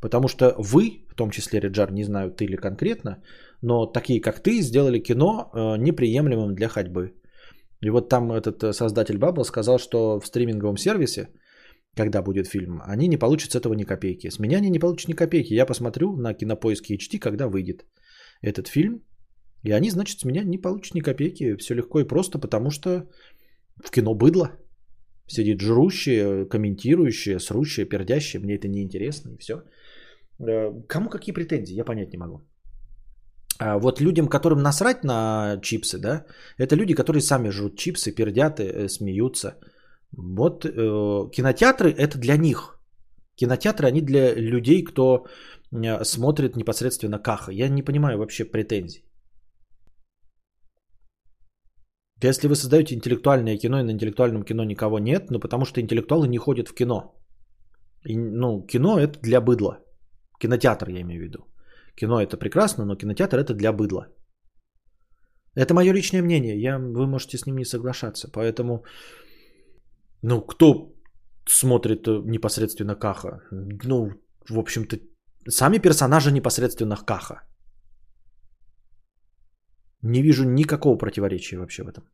Потому что вы, в том числе Реджар, не знаю, ты или конкретно, но такие, как ты, сделали кино э, неприемлемым для ходьбы. И вот там этот э, создатель Бабл сказал, что в стриминговом сервисе, когда будет фильм, они не получат с этого ни копейки. С меня они не получат ни копейки. Я посмотрю на кинопоиске HD, когда выйдет этот фильм. И они, значит, с меня не получат ни копейки. Все легко и просто, потому что в кино быдло. Сидит жрущее, комментирующее, срущее, пердящее. Мне это не интересно и все. Э, кому какие претензии, я понять не могу. А вот людям, которым насрать на чипсы, да, это люди, которые сами жрут чипсы, пердят, э, смеются. Вот э, кинотеатры это для них. Кинотеатры они для людей, кто смотрит непосредственно каха. Я не понимаю вообще претензий. Если вы создаете интеллектуальное кино, и на интеллектуальном кино никого нет, ну потому что интеллектуалы не ходят в кино. И, ну, кино это для быдла. Кинотеатр я имею в виду. Кино это прекрасно, но кинотеатр это для быдла. Это мое личное мнение. Я, вы можете с ним не соглашаться. Поэтому, ну, кто смотрит э, непосредственно Каха? Ну, в общем-то, сами персонажи непосредственно Каха. Не вижу никакого противоречия вообще в этом.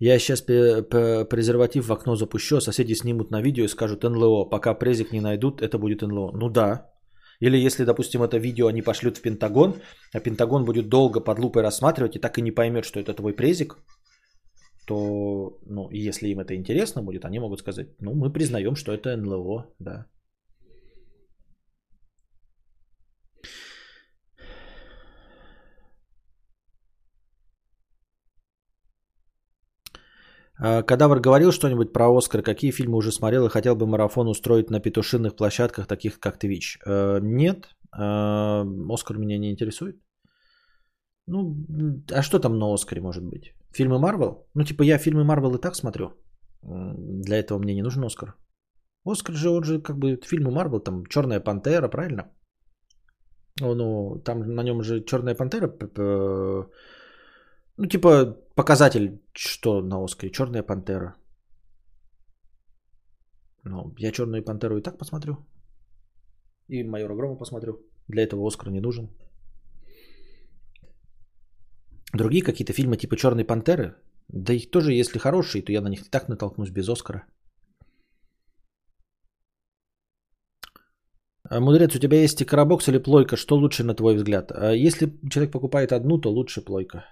Я сейчас презерватив в окно запущу, а соседи снимут на видео и скажут НЛО. Пока презик не найдут, это будет НЛО. Ну да. Или если, допустим, это видео они пошлют в Пентагон, а Пентагон будет долго под лупой рассматривать и так и не поймет, что это твой презик, то, ну, если им это интересно будет, они могут сказать, ну, мы признаем, что это НЛО, да. Кадавр говорил что-нибудь про Оскар? Какие фильмы уже смотрел и хотел бы марафон устроить на петушиных площадках, таких как Twitch? Э, нет, а, Оскар меня не интересует. Ну, а что там на Оскаре может быть? Фильмы Марвел? Ну, типа я фильмы Марвел и так смотрю. Для этого мне не нужен Оскар. Оскар же, он же как бы фильмы Марвел, там Черная пантера, правильно? Ну, там на нем же Черная пантера ну, типа, показатель, что на Оскаре. Черная пантера. Ну, я Черную пантеру и так посмотрю. И майора Грома посмотрю. Для этого Оскар не нужен. Другие какие-то фильмы типа Черной пантеры, да их тоже, если хорошие, то я на них и так натолкнусь без Оскара. А, Мудрец, у тебя есть стикеробокс или плойка? Что лучше на твой взгляд? А если человек покупает одну, то лучше плойка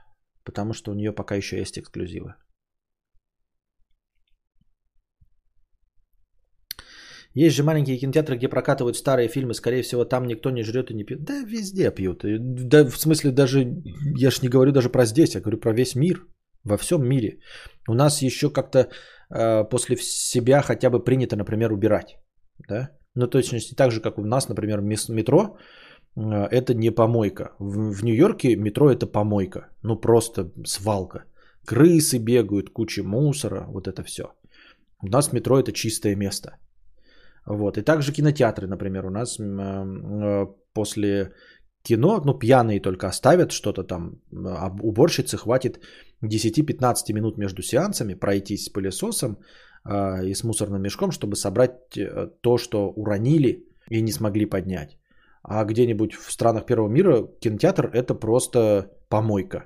потому что у нее пока еще есть эксклюзивы. Есть же маленькие кинотеатры, где прокатывают старые фильмы. Скорее всего, там никто не жрет и не пьет. Да, везде пьют. Да, в смысле, даже, я же не говорю даже про здесь, я говорю про весь мир. Во всем мире. У нас еще как-то э, после себя хотя бы принято, например, убирать. Да? Ну, точности так же, как у нас, например, метро это не помойка. В, в Нью-Йорке метро это помойка. Ну просто свалка. Крысы бегают, куча мусора, вот это все. У нас метро это чистое место. Вот. И также кинотеатры, например, у нас э, после кино, ну, пьяные только оставят что-то там, а уборщицы хватит 10-15 минут между сеансами пройтись с пылесосом и с мусорным мешком, чтобы собрать э, то, что уронили и не смогли поднять. А где-нибудь в странах первого мира кинотеатр это просто помойка.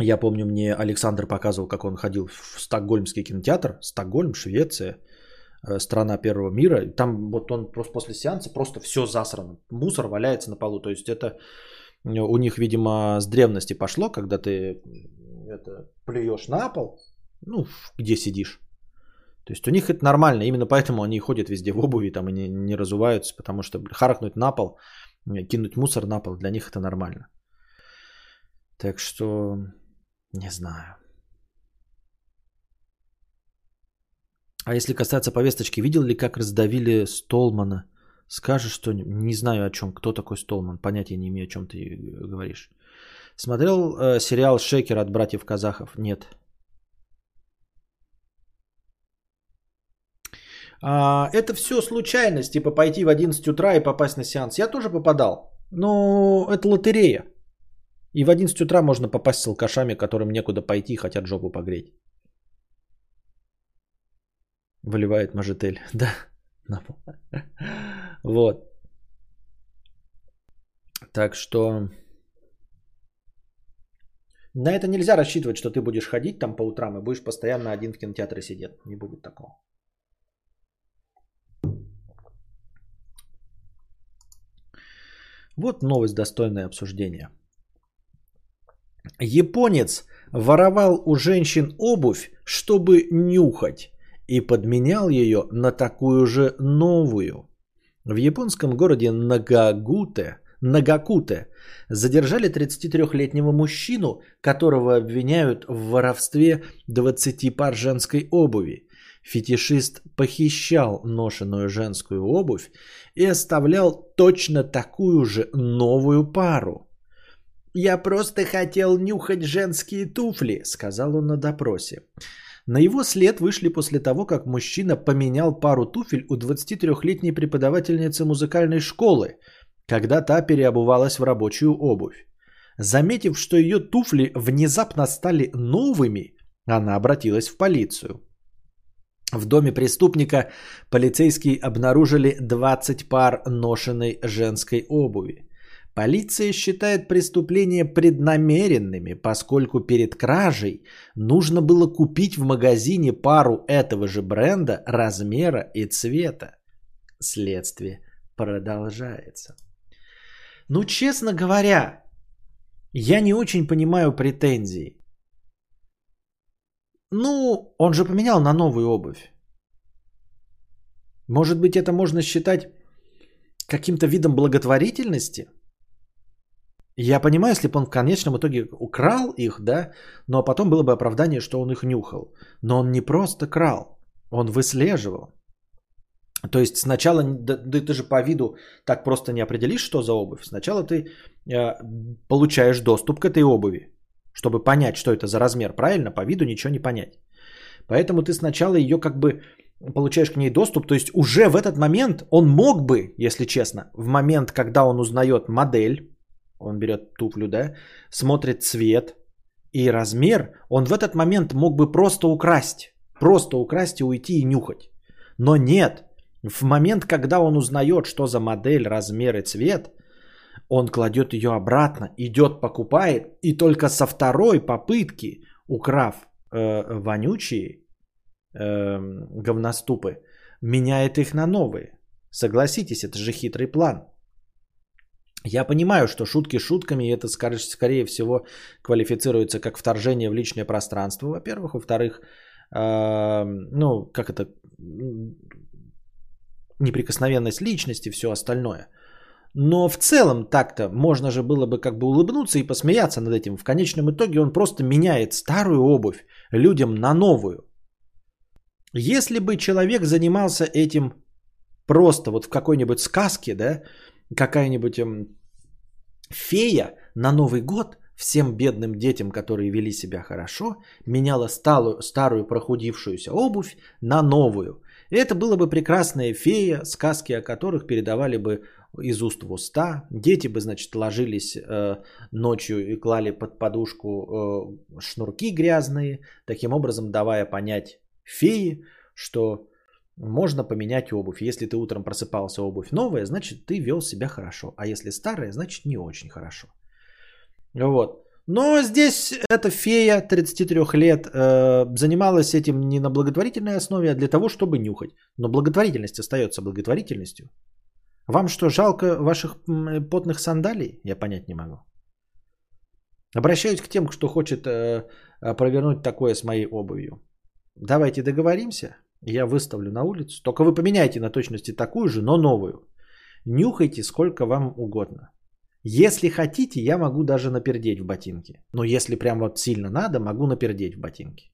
Я помню, мне Александр показывал, как он ходил в Стокгольмский кинотеатр. Стокгольм, Швеция, э, страна первого мира. Там вот он просто после сеанса просто все засрано. Мусор валяется на полу. То есть это у них, видимо, с древности пошло, когда ты это, плюешь на пол, ну, где сидишь. То есть у них это нормально, именно поэтому они ходят везде в обуви там и не, разуваются, потому что харкнуть на пол, кинуть мусор на пол, для них это нормально. Так что не знаю. А если касаться повесточки, видел ли, как раздавили Столмана? Скажешь что Не знаю о чем. Кто такой Столман? Понятия не имею, о чем ты говоришь. Смотрел э, сериал «Шекер» от братьев Казахов? Нет. А, это все случайность, типа пойти в 11 утра и попасть на сеанс. Я тоже попадал, но это лотерея. И в 11 утра можно попасть с алкашами, которым некуда пойти хотят жопу погреть. Выливает мажетель. Да, на. Вот. Так что на это нельзя рассчитывать, что ты будешь ходить там по утрам и будешь постоянно один в кинотеатре сидеть. Не будет такого. Вот новость, достойное обсуждения. Японец воровал у женщин обувь, чтобы нюхать, и подменял ее на такую же новую. В японском городе Нагагуте, Нагакуте задержали 33-летнего мужчину, которого обвиняют в воровстве 20 пар женской обуви. Фетишист похищал ношеную женскую обувь и оставлял точно такую же новую пару. «Я просто хотел нюхать женские туфли», — сказал он на допросе. На его след вышли после того, как мужчина поменял пару туфель у 23-летней преподавательницы музыкальной школы, когда та переобувалась в рабочую обувь. Заметив, что ее туфли внезапно стали новыми, она обратилась в полицию. В доме преступника полицейские обнаружили 20 пар ношенной женской обуви. Полиция считает преступления преднамеренными, поскольку перед кражей нужно было купить в магазине пару этого же бренда, размера и цвета. Следствие продолжается. Ну, честно говоря, я не очень понимаю претензий. Ну, он же поменял на новую обувь. Может быть, это можно считать каким-то видом благотворительности? Я понимаю, если бы он в конечном итоге украл их, да, но потом было бы оправдание, что он их нюхал. Но он не просто крал, он выслеживал. То есть сначала, да, да ты же по виду так просто не определишь, что за обувь. Сначала ты э, получаешь доступ к этой обуви, чтобы понять, что это за размер. Правильно, по виду ничего не понять. Поэтому ты сначала ее как бы получаешь к ней доступ. То есть уже в этот момент он мог бы, если честно, в момент, когда он узнает модель, он берет туфлю, да, смотрит цвет и размер, он в этот момент мог бы просто украсть. Просто украсть и уйти и нюхать. Но нет, в момент, когда он узнает, что за модель, размер и цвет, он кладет ее обратно, идет, покупает, и только со второй попытки, украв э, вонючие э, говноступы, меняет их на новые. Согласитесь, это же хитрый план. Я понимаю, что шутки шутками, это скорее всего квалифицируется как вторжение в личное пространство, во-первых. Во-вторых, э, ну, как это, неприкосновенность личности, все остальное. Но в целом так-то можно же было бы как бы улыбнуться и посмеяться над этим. В конечном итоге он просто меняет старую обувь людям на новую. Если бы человек занимался этим просто вот в какой-нибудь сказке, да, какая-нибудь эм, фея на Новый год всем бедным детям, которые вели себя хорошо, меняла старую, старую прохудившуюся обувь на новую. Это была бы прекрасная фея, сказки о которых передавали бы из уст в уста. Дети бы, значит, ложились э, ночью и клали под подушку э, шнурки грязные, таким образом давая понять феи, что можно поменять обувь. Если ты утром просыпался, обувь новая, значит, ты вел себя хорошо. А если старая, значит, не очень хорошо. Вот. Но здесь эта фея 33 лет э, занималась этим не на благотворительной основе, а для того, чтобы нюхать. Но благотворительность остается благотворительностью. Вам что, жалко ваших потных сандалий? Я понять не могу. Обращаюсь к тем, кто хочет э, провернуть такое с моей обувью. Давайте договоримся. Я выставлю на улицу. Только вы поменяйте на точности такую же, но новую. Нюхайте сколько вам угодно. Если хотите, я могу даже напердеть в ботинке. Но если прям вот сильно надо, могу напердеть в ботинке.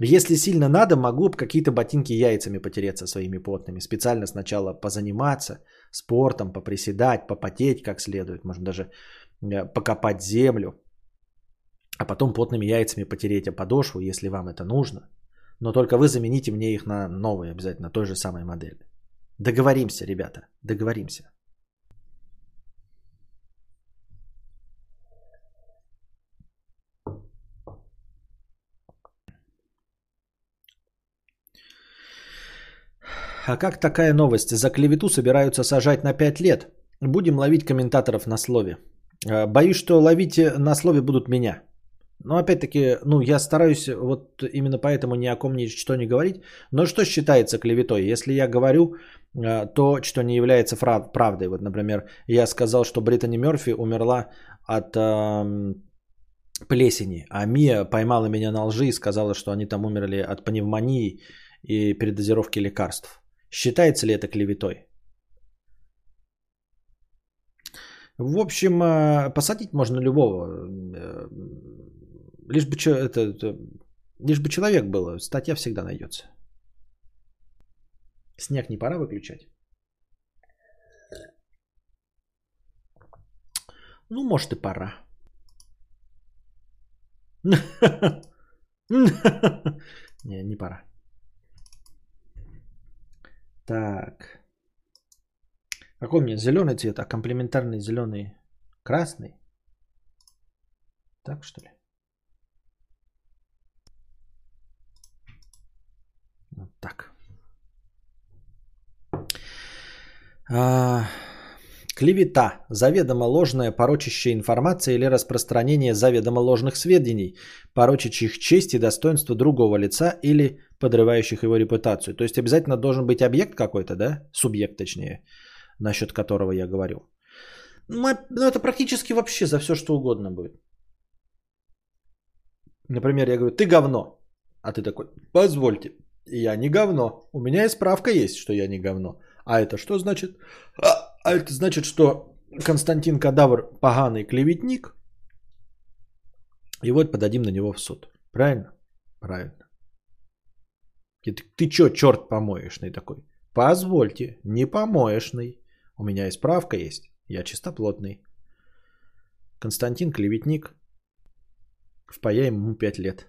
Если сильно надо, могу какие-то ботинки яйцами потереться своими потными. Специально сначала позаниматься спортом, поприседать, попотеть как следует. Можно даже э, покопать землю. А потом потными яйцами потереть о подошву, если вам это нужно. Но только вы замените мне их на новые обязательно, той же самой модели. Договоримся, ребята, договоримся. А как такая новость? За клевету собираются сажать на 5 лет. Будем ловить комментаторов на слове. А, боюсь, что ловить на слове будут меня. Но опять-таки, ну, я стараюсь вот именно поэтому ни о ком ничто не говорить. Но что считается клеветой? Если я говорю а, то, что не является правдой. Вот, например, я сказал, что Британи Мерфи умерла от э, плесени, а Мия поймала меня на лжи и сказала, что они там умерли от пневмонии и передозировки лекарств. Считается ли это клеветой? В общем, э, посадить можно любого. Э, лишь бы, это, лишь бы человек был, статья всегда найдется. Снег не пора выключать? Ну, может и пора. Не, не пора. Так. Какой у меня зеленый цвет, а комплементарный зеленый красный? Так что ли? Вот так. А, клевета, заведомо ложная порочащая информация или распространение заведомо ложных сведений, порочащих честь и достоинство другого лица или подрывающих его репутацию. То есть обязательно должен быть объект какой-то, да? Субъект, точнее, насчет которого я говорил. Ну, ну, это практически вообще за все, что угодно будет. Например, я говорю, ты говно. А ты такой, позвольте, я не говно. У меня и справка есть, что я не говно. А это что значит? А, а это значит, что Константин Кадавр поганый клеветник. И вот подадим на него в суд. Правильно? Правильно. И ты, ты чё, черт помоечный такой? Позвольте, не помоечный. У меня и справка есть. Я чистоплотный. Константин Клеветник. Впаяем ему 5 лет.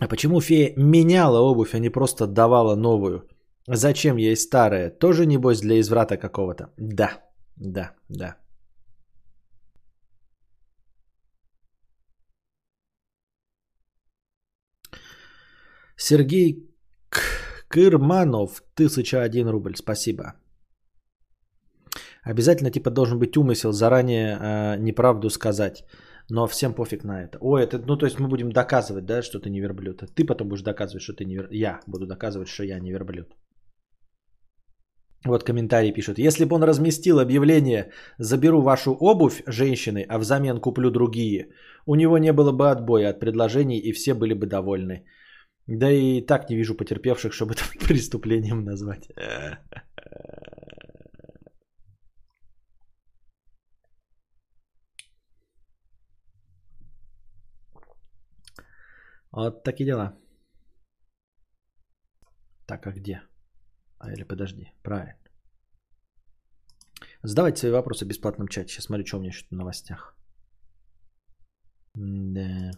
А почему фея меняла обувь, а не просто давала новую? Зачем ей старая? Тоже небось для изврата какого-то? Да, да, да. Сергей Кырманов, 1001 рубль, спасибо. Обязательно типа должен быть умысел заранее э, неправду сказать. Но всем пофиг на это. Ой, это, ну то есть мы будем доказывать, да, что ты не верблюд. А ты потом будешь доказывать, что ты не верблюд. Я буду доказывать, что я не верблюд. Вот комментарий пишут. Если бы он разместил объявление «Заберу вашу обувь, женщины, а взамен куплю другие», у него не было бы отбоя от предложений и все были бы довольны. Да и так не вижу потерпевших, чтобы это преступлением назвать. Вот такие дела. Так, а где? А или подожди, правильно. Задавайте свои вопросы в бесплатном чате. Сейчас смотрю, что у меня еще в новостях. Да.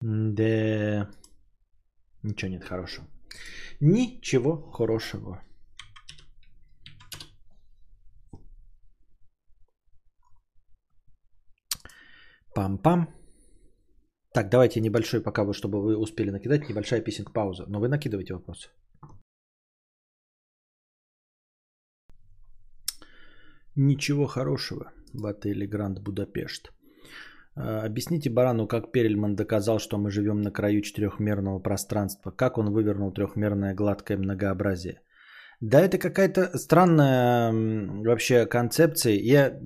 Да. Ничего нет хорошего. Ничего хорошего. Пам-пам. Так, давайте небольшой, пока вы, чтобы вы успели накидать, небольшая писинг пауза. Но вы накидывайте вопросы. Ничего хорошего в отеле Гранд Будапешт. А, объясните Барану, как Перельман доказал, что мы живем на краю четырехмерного пространства. Как он вывернул трехмерное гладкое многообразие. Да, это какая-то странная вообще концепция. Я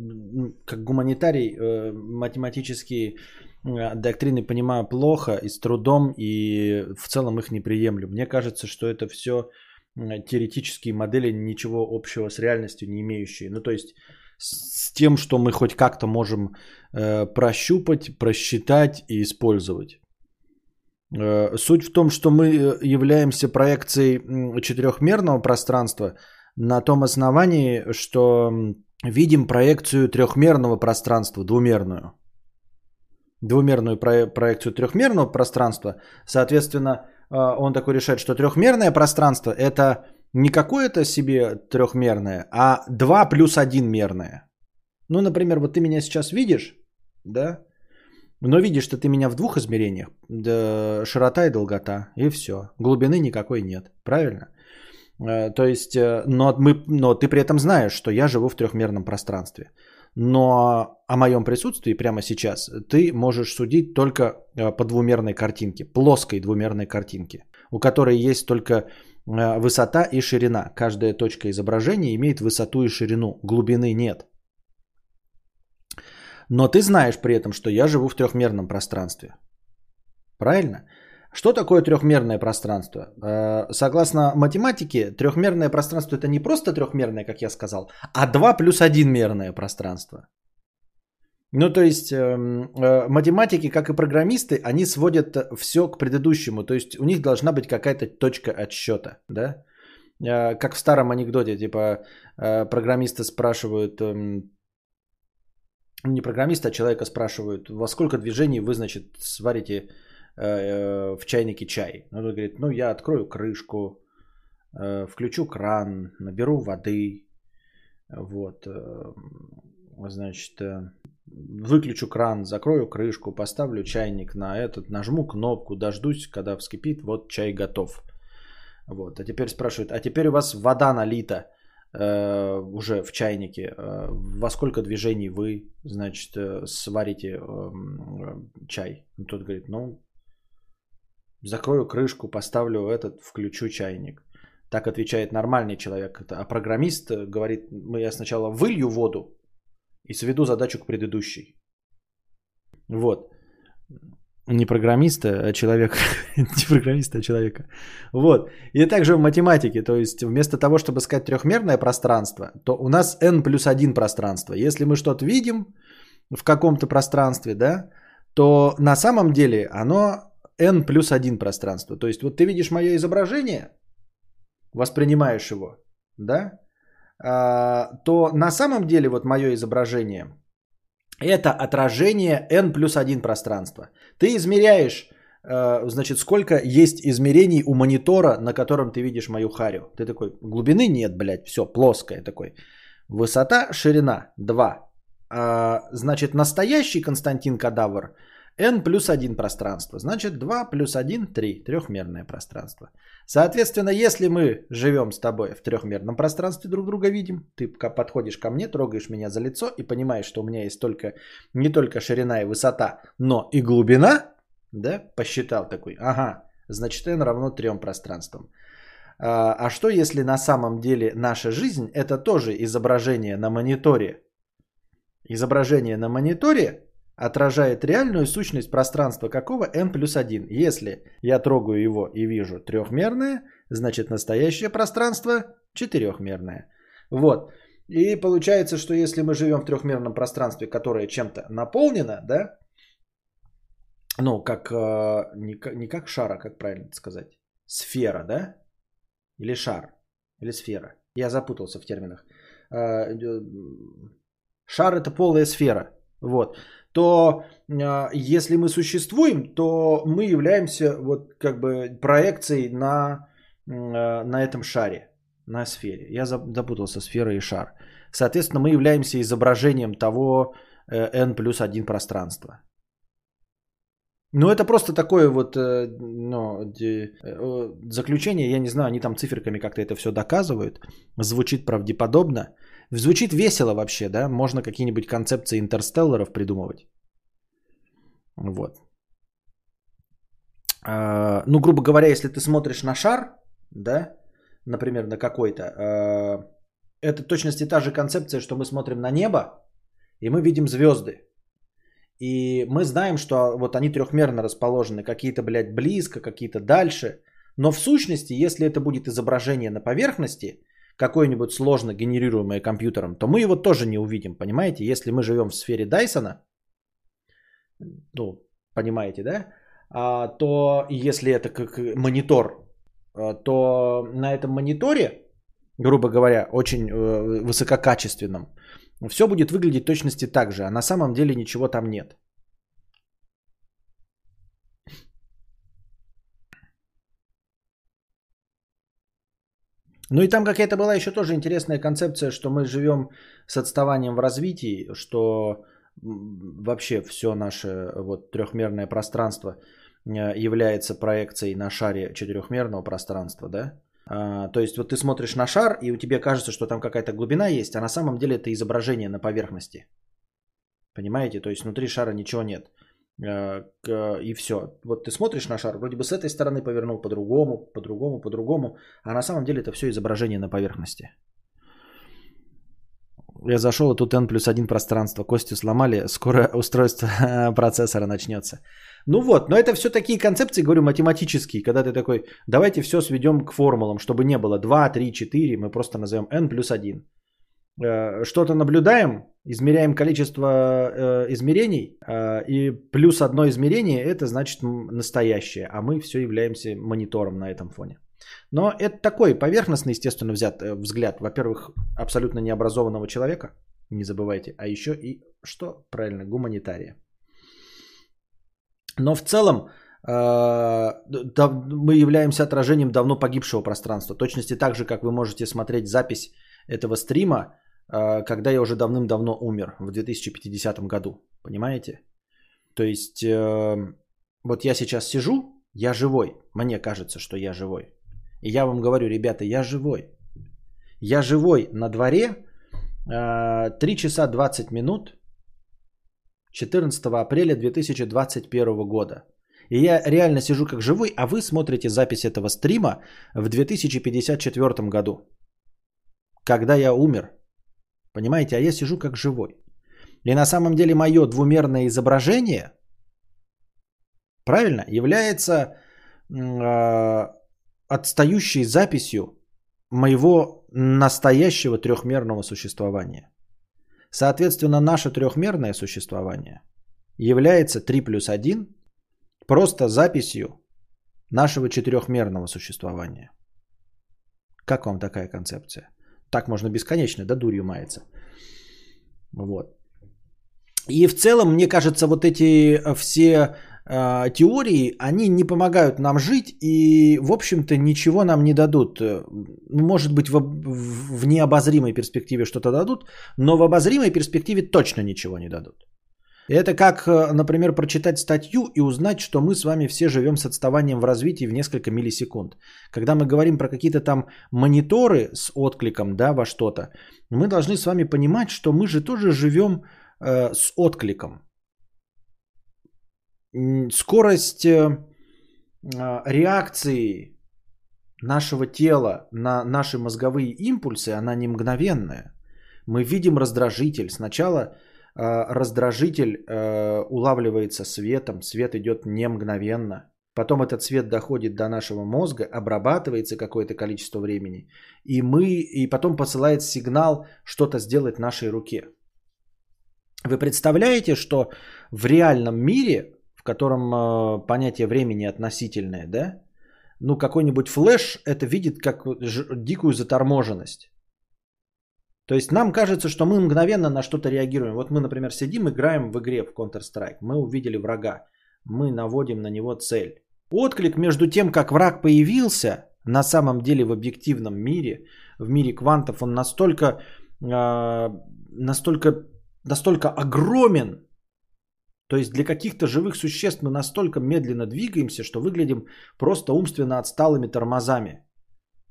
как гуманитарий э, математические э, доктрины понимаю плохо и с трудом, и в целом их не приемлю. Мне кажется, что это все теоретические модели, ничего общего с реальностью не имеющие. Ну, то есть с тем, что мы хоть как-то можем э, прощупать, просчитать и использовать. Э, суть в том, что мы э, являемся проекцией четырехмерного пространства на том основании, что видим проекцию трехмерного пространства, двумерную. Двумерную проекцию трехмерного пространства. Соответственно, э, он такой решает, что трехмерное пространство это не какое-то себе трехмерное, а 2 плюс 1 мерное. Ну, например, вот ты меня сейчас видишь, да, но видишь, что ты меня в двух измерениях, да, широта и долгота, и все. Глубины никакой нет, правильно? Э, то есть, э, но, мы, но ты при этом знаешь, что я живу в трехмерном пространстве. Но о моем присутствии прямо сейчас ты можешь судить только э, по двумерной картинке, плоской двумерной картинке, у которой есть только высота и ширина. Каждая точка изображения имеет высоту и ширину, глубины нет. Но ты знаешь при этом, что я живу в трехмерном пространстве. Правильно? Что такое трехмерное пространство? Э, согласно математике, трехмерное пространство это не просто трехмерное, как я сказал, а 2 плюс 1 мерное пространство. Ну, то есть эм, э, математики, как и программисты, они сводят все к предыдущему. То есть у них должна быть какая-то точка отсчета, да? Э, как в старом анекдоте, типа программисты спрашивают, эм, не программиста, а человека спрашивают, во сколько движений вы, значит, сварите э, в чайнике чай. Он говорит, ну я открою крышку, э, включу кран, наберу воды, вот, э, значит, э, выключу кран, закрою крышку, поставлю чайник на этот, нажму кнопку, дождусь, когда вскипит, вот чай готов. Вот, а теперь спрашивают, а теперь у вас вода налита, Э, уже в чайнике, э, во сколько движений вы, значит, э, сварите чай. Тот говорит, ну, закрою крышку, поставлю этот, включу чайник. Так отвечает нормальный человек. А программист говорит, я сначала вылью воду и сведу задачу к предыдущей. Вот. Не программиста, а человека. не программиста, а человека. Вот. И также в математике. То есть вместо того, чтобы сказать трехмерное пространство, то у нас n плюс 1 пространство. Если мы что-то видим в каком-то пространстве, да, то на самом деле оно n плюс 1 пространство. То есть вот ты видишь мое изображение, воспринимаешь его, да, то на самом деле вот мое изображение – это отражение n плюс 1 пространства. Ты измеряешь, э, значит, сколько есть измерений у монитора, на котором ты видишь мою харю. Ты такой, глубины нет, блядь, все, плоское такой. Высота, ширина 2. А, значит, настоящий Константин Кадавр – n плюс 1 пространство. Значит 2 плюс 1 – 3. Трехмерное пространство. Соответственно, если мы живем с тобой в трехмерном пространстве, друг друга видим, ты подходишь ко мне, трогаешь меня за лицо и понимаешь, что у меня есть только, не только ширина и высота, но и глубина, да, посчитал такой, ага, значит n равно трем пространствам. А, а что если на самом деле наша жизнь это тоже изображение на мониторе? Изображение на мониторе отражает реальную сущность пространства какого n плюс 1. Если я трогаю его и вижу трехмерное, значит настоящее пространство четырехмерное. Вот. И получается, что если мы живем в трехмерном пространстве, которое чем-то наполнено, да, ну, как, э, не, не как шара, как правильно сказать, сфера, да, или шар, или сфера. Я запутался в терминах. Э, шар это полая сфера, вот, то э, если мы существуем, то мы являемся вот как бы проекцией на, э, на этом шаре, на сфере. Я запутался, сфера и шар. Соответственно, мы являемся изображением того э, n плюс 1 пространства. Ну, это просто такое вот э, ну, э, заключение, я не знаю, они там циферками как-то это все доказывают, звучит правдеподобно, звучит весело вообще, да, можно какие-нибудь концепции интерстелларов придумывать. Вот. А, ну, грубо говоря, если ты смотришь на шар, да, например, на какой-то, а, это точности та же концепция, что мы смотрим на небо, и мы видим звезды. И мы знаем, что вот они трехмерно расположены, какие-то, блядь, близко, какие-то дальше. Но в сущности, если это будет изображение на поверхности, какое-нибудь сложно генерируемое компьютером, то мы его тоже не увидим, понимаете? Если мы живем в сфере Дайсона, ну, понимаете, да? А, то если это как монитор, а, то на этом мониторе, грубо говоря, очень э, высококачественном, все будет выглядеть точности так же, а на самом деле ничего там нет. Ну и там какая-то была еще тоже интересная концепция, что мы живем с отставанием в развитии, что вообще все наше вот трехмерное пространство э, является проекцией на шаре четырехмерного пространства, да? А, то есть вот ты смотришь на шар, и у тебя кажется, что там какая-то глубина есть, а на самом деле это изображение на поверхности. Понимаете? То есть внутри шара ничего нет. А, и все. Вот ты смотришь на шар, вроде бы с этой стороны повернул по-другому, по-другому, по-другому, а на самом деле это все изображение на поверхности. Я зашел, и тут N плюс 1 пространство. Костю сломали, скоро устройство процессора начнется. Ну вот, но это все такие концепции, говорю, математические, когда ты такой, давайте все сведем к формулам, чтобы не было 2, 3, 4, мы просто назовем n плюс 1. Э, что-то наблюдаем, измеряем количество э, измерений, э, и плюс одно измерение это значит настоящее, а мы все являемся монитором на этом фоне. Но это такой поверхностный, естественно, взят взгляд, во-первых, абсолютно необразованного человека, не забывайте, а еще и, что правильно, гуманитария. Но в целом э, мы являемся отражением давно погибшего пространства. Точности так же, как вы можете смотреть запись этого стрима, э, когда я уже давным-давно умер, в 2050 году. Понимаете? То есть, э, вот я сейчас сижу, я живой. Мне кажется, что я живой. И я вам говорю, ребята, я живой. Я живой на дворе 3 часа 20 минут 14 апреля 2021 года. И я реально сижу как живой, а вы смотрите запись этого стрима в 2054 году, когда я умер. Понимаете, а я сижу как живой. И на самом деле мое двумерное изображение, правильно, является э, отстающей записью моего настоящего трехмерного существования. Соответственно, наше трехмерное существование является 3 плюс 1 просто записью нашего четырехмерного существования. Как вам такая концепция? Так можно бесконечно, да, дурью мается. Вот. И в целом, мне кажется, вот эти все э, теории, они не помогают нам жить и, в общем-то, ничего нам не дадут. Может быть, в, в необозримой перспективе что-то дадут, но в обозримой перспективе точно ничего не дадут. Это как, э, например, прочитать статью и узнать, что мы с вами все живем с отставанием в развитии в несколько миллисекунд. Когда мы говорим про какие-то там мониторы с откликом да, во что-то, мы должны с вами понимать, что мы же тоже живем э, с откликом скорость э, а, реакции нашего тела на наши мозговые импульсы, она не мгновенная. Мы видим раздражитель. Сначала раздражитель э, улавливается светом, свет идет не мгновенно. Потом этот свет доходит до нашего мозга, обрабатывается какое-то количество времени, и мы, и потом посылает сигнал что-то сделать нашей руке. Вы представляете, что в реальном мире в котором э, понятие времени относительное, да? Ну, какой-нибудь флеш это видит как дикую заторможенность. То есть нам кажется, что мы мгновенно на что-то реагируем. Вот мы, например, сидим, играем в игре в Counter-Strike. Мы увидели врага. Мы наводим на него цель. Отклик между тем, как враг появился, на самом деле в объективном мире, в мире квантов, он настолько, э, настолько, настолько огромен, то есть для каких-то живых существ мы настолько медленно двигаемся, что выглядим просто умственно отсталыми тормозами.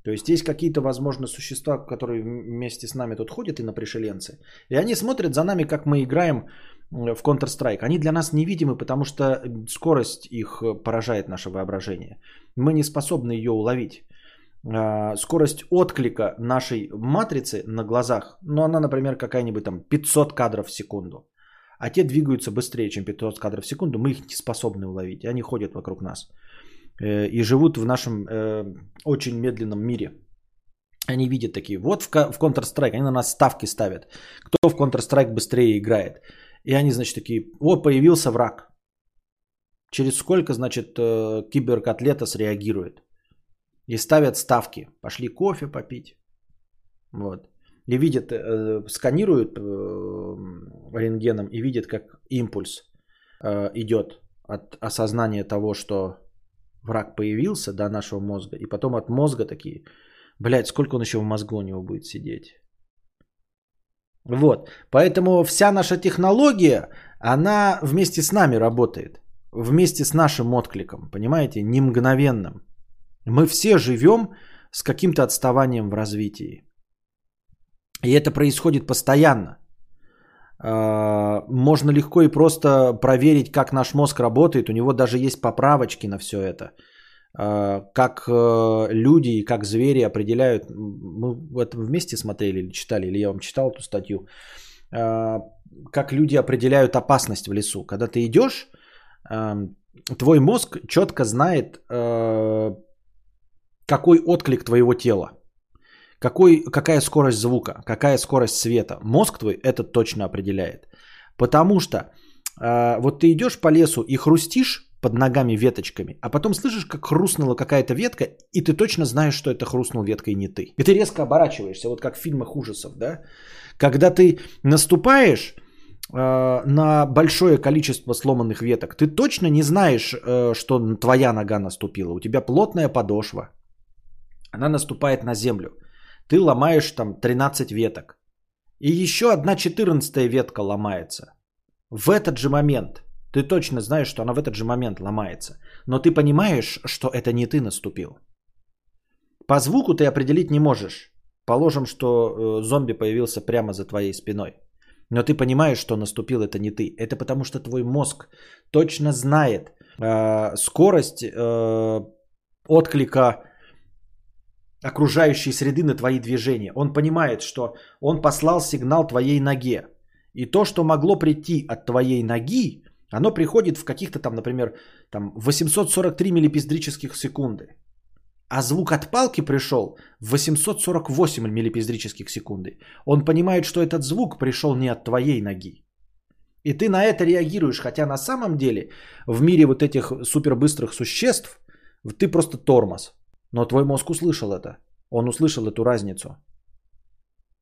То есть есть какие-то, возможно, существа, которые вместе с нами тут ходят и на пришеленцы. И они смотрят за нами, как мы играем в Counter-Strike. Они для нас невидимы, потому что скорость их поражает наше воображение. Мы не способны ее уловить. А, скорость отклика нашей матрицы на глазах, ну она, например, какая-нибудь там 500 кадров в секунду. А те двигаются быстрее, чем 500 кадров в секунду, мы их не способны уловить. Они ходят вокруг нас. Э, и живут в нашем э, очень медленном мире. Они видят такие, вот в, Counter-Strike, они на нас ставки ставят. Кто в Counter-Strike быстрее играет. И они, значит, такие, о, появился враг. Через сколько, значит, э, киберкотлета среагирует. И ставят ставки. Пошли кофе попить. Вот. И видят, сканируют рентгеном и видят, как импульс идет от осознания того, что враг появился до нашего мозга, и потом от мозга такие, блядь, сколько он еще в мозгу у него будет сидеть. Вот, поэтому вся наша технология, она вместе с нами работает, вместе с нашим откликом, понимаете, не мгновенным. Мы все живем с каким-то отставанием в развитии. И это происходит постоянно. А, можно легко и просто проверить, как наш мозг работает. У него даже есть поправочки на все это. А, как э, люди и как звери определяют. Мы это вместе смотрели или читали, или я вам читал эту статью. А, как люди определяют опасность в лесу. Когда ты идешь, твой мозг четко знает, какой отклик твоего тела. Какой, какая скорость звука, какая скорость света. Мозг твой это точно определяет. Потому что э, вот ты идешь по лесу и хрустишь под ногами веточками, а потом слышишь, как хрустнула какая-то ветка, и ты точно знаешь, что это хрустнул веткой не ты. И ты резко оборачиваешься, вот как в фильмах ужасов, да? Когда ты наступаешь э, на большое количество сломанных веток, ты точно не знаешь, э, что твоя нога наступила. У тебя плотная подошва, она наступает на землю ты ломаешь там 13 веток. И еще одна 14 ветка ломается. В этот же момент. Ты точно знаешь, что она в этот же момент ломается. Но ты понимаешь, что это не ты наступил. По звуку ты определить не можешь. Положим, что э, зомби появился прямо за твоей спиной. Но ты понимаешь, что наступил это не ты. Это потому, что твой мозг точно знает э, скорость э, отклика окружающей среды на твои движения. Он понимает, что он послал сигнал твоей ноге. И то, что могло прийти от твоей ноги, оно приходит в каких-то там, например, там 843 миллипиздрических секунды. А звук от палки пришел в 848 миллипиздрических секунды. Он понимает, что этот звук пришел не от твоей ноги. И ты на это реагируешь, хотя на самом деле в мире вот этих супербыстрых существ ты просто тормоз. Но твой мозг услышал это. Он услышал эту разницу.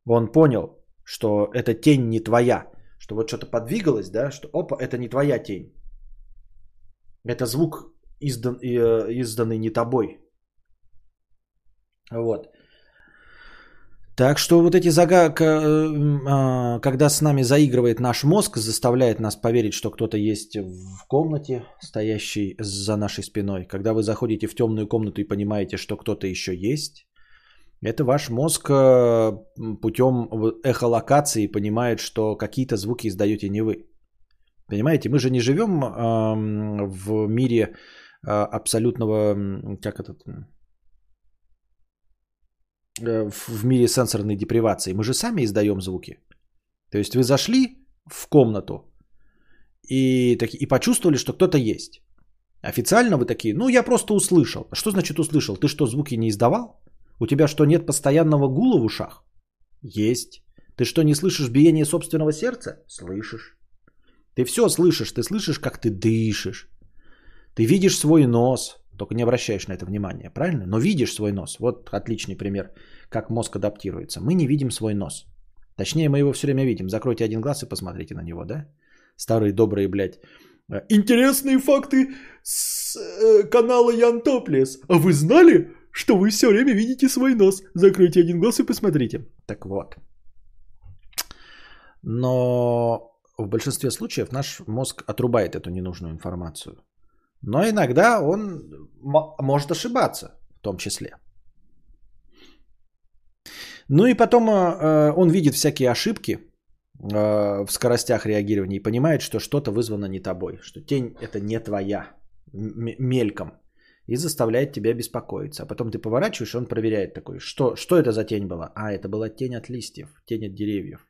Он понял, что эта тень не твоя. Что вот что-то подвигалось, да, что опа, это не твоя тень. Это звук издан, э, изданный не тобой. Вот. Так что вот эти загадки, э, а, когда с нами заигрывает наш мозг, заставляет нас поверить, что кто-то есть в комнате, стоящий за нашей спиной. Когда вы заходите в темную комнату и понимаете, что кто-то еще есть, это ваш мозг э, путем эхолокации понимает, что какие-то звуки издаете не вы. Понимаете, мы же не живем в мире а, абсолютного, как это, Э, в мире сенсорной депривации. Мы же сами издаем звуки. То есть вы зашли в комнату и, так, и почувствовали, что кто-то есть. Официально вы такие, ну я просто услышал. Что значит услышал? Ты что, звуки не издавал? У тебя что, нет постоянного гула в ушах? Есть. Ты что, не слышишь биение собственного сердца? Слышишь. Ты все слышишь. Ты слышишь, как ты дышишь. Ты видишь свой нос. Только не обращаешь на это внимания, правильно? Но видишь свой нос. Вот отличный пример, как мозг адаптируется. Мы не видим свой нос. Точнее, мы его все время видим. Закройте один глаз и посмотрите на него, да? Старые добрые, блядь. э, Интересные факты с э, канала Ян Топлес. А вы знали, что вы все время видите свой нос? Закройте один глаз и посмотрите. Так вот. Но в большинстве случаев наш мозг отрубает эту ненужную информацию. Но иногда он может ошибаться в том числе. Ну и потом э, он видит всякие ошибки э, в скоростях реагирования и понимает, что что-то вызвано не тобой, что тень это не твоя, м- мельком, и заставляет тебя беспокоиться. А потом ты поворачиваешь, и он проверяет такой, что, что это за тень была? А, это была тень от листьев, тень от деревьев.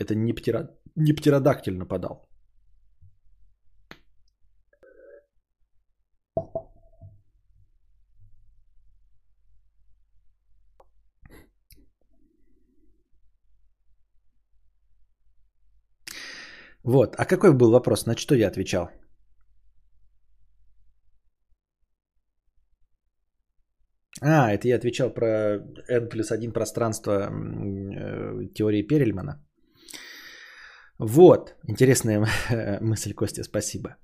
Это не, птера... не птеродактиль нападал. Вот. А какой был вопрос? На что я отвечал? А, это я отвечал про n плюс 1 пространство э, теории Перельмана. Вот, интересная мысль, Костя, спасибо.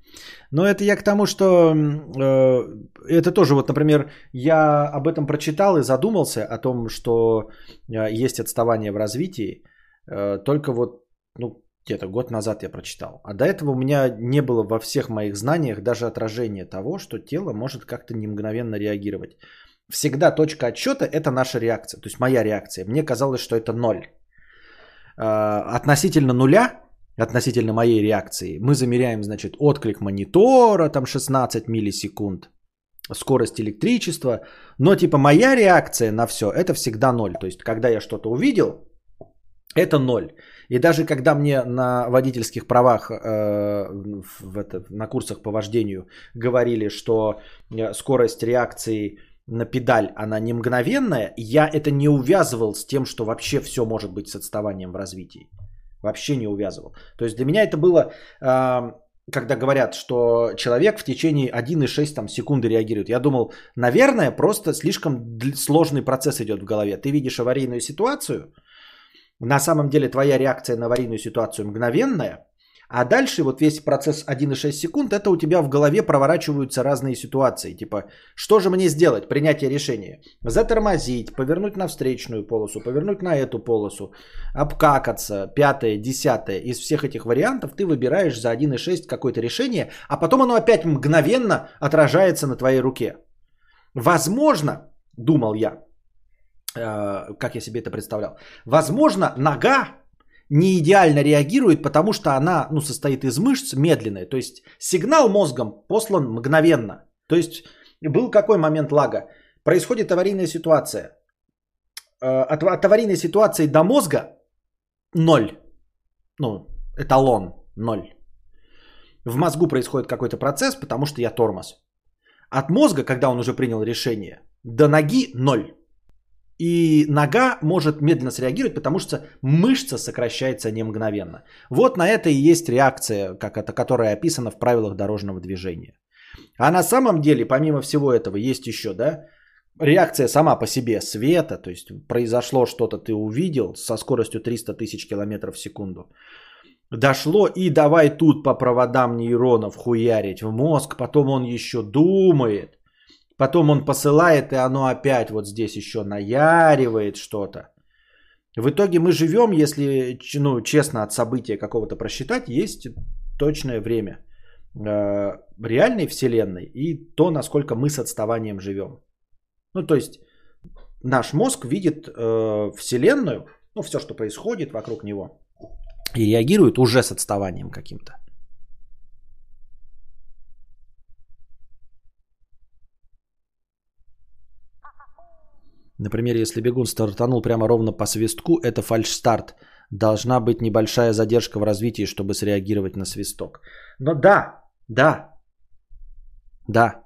Но это я к тому, что э, это тоже, вот, например, я об этом прочитал и задумался о том, что э, есть отставание в развитии, э, только вот, ну, где-то год назад я прочитал. А до этого у меня не было во всех моих знаниях даже отражения того, что тело может как-то не мгновенно реагировать. Всегда точка отсчета – это наша реакция, то есть моя реакция. Мне казалось, что это ноль. Э, Относительно нуля, относительно моей реакции, мы замеряем, значит, отклик монитора, там 16 миллисекунд, скорость электричества, но типа моя реакция на все это всегда ноль. То есть, когда я что-то увидел, это ноль. И даже когда мне на водительских правах э, в это, на курсах по вождению говорили, что э, скорость реакции на педаль, она не мгновенная, я это не увязывал с тем, что вообще все может быть с отставанием в развитии. Вообще не увязывал. То есть для меня это было, э, когда говорят, что человек в течение 1,6 там, секунды реагирует. Я думал, наверное, просто слишком сложный процесс идет в голове. Ты видишь аварийную ситуацию, на самом деле твоя реакция на аварийную ситуацию мгновенная, а дальше вот весь процесс 1,6 секунд, это у тебя в голове проворачиваются разные ситуации. Типа, что же мне сделать? Принятие решения. Затормозить, повернуть на встречную полосу, повернуть на эту полосу, обкакаться, пятое, десятое. Из всех этих вариантов ты выбираешь за 1,6 какое-то решение, а потом оно опять мгновенно отражается на твоей руке. Возможно, думал я, как я себе это представлял, возможно, нога не идеально реагирует, потому что она ну, состоит из мышц медленная. То есть сигнал мозгом послан мгновенно. То есть был какой момент лага? Происходит аварийная ситуация. Э, От, от аварийной ситуации до мозга ноль. Ну, эталон ноль. В мозгу происходит какой-то процесс, потому что я тормоз. От мозга, когда он уже принял решение, до ноги ноль. И нога может медленно среагировать, потому что мышца сокращается не мгновенно. Вот на это и есть реакция, как это, которая описана в правилах дорожного движения. А на самом деле, помимо всего этого, есть еще, да, реакция сама по себе света, то есть произошло что-то, ты увидел со скоростью 300 тысяч километров в секунду. Дошло и давай тут по проводам нейронов хуярить в мозг, потом он еще думает, Потом он посылает, и оно опять вот здесь еще наяривает что-то. В итоге мы живем, если ну, честно от события какого-то просчитать, есть точное время э, реальной вселенной и то, насколько мы с отставанием живем. Ну, то есть наш мозг видит э, вселенную, ну, все, что происходит вокруг него, и реагирует уже с отставанием каким-то. Например, если бегун стартанул прямо ровно по свистку, это фальш-старт. Должна быть небольшая задержка в развитии, чтобы среагировать на свисток. Но да, да, да.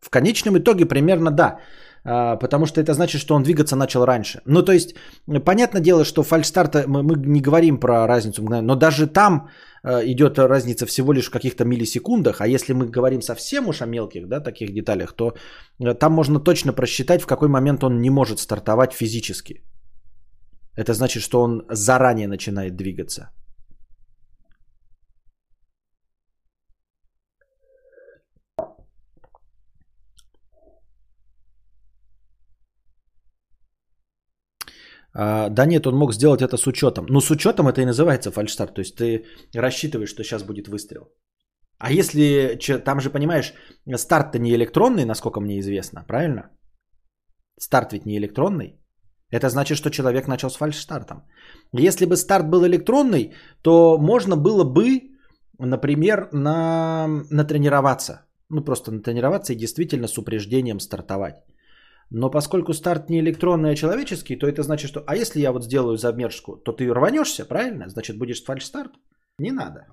В конечном итоге примерно да. А, потому что это значит, что он двигаться начал раньше. Ну, то есть, понятное дело, что фальш-старта мы, мы не говорим про разницу, но даже там э, идет разница всего лишь в каких-то миллисекундах, а если мы говорим совсем уж о мелких, да, таких деталях, то э, там можно точно просчитать, в какой момент он не может стартовать физически. Это значит, что он заранее начинает двигаться. А, да нет, он мог сделать это с учетом. Ну, с учетом это и называется фальшстарт. То есть ты рассчитываешь, что сейчас будет выстрел. А если, там же, понимаешь, старт-то не электронный, насколько мне известно, правильно? Старт ведь не электронный. Это значит, что человек начал с фальшстартом. Если бы старт был электронный, то можно было бы, например, на, натренироваться. Ну, просто натренироваться и действительно с упреждением стартовать. Но поскольку старт не электронный, а человеческий, то это значит, что... А если я вот сделаю замершку, то ты рванешься, правильно? Значит, будешь фальш-старт? Не надо.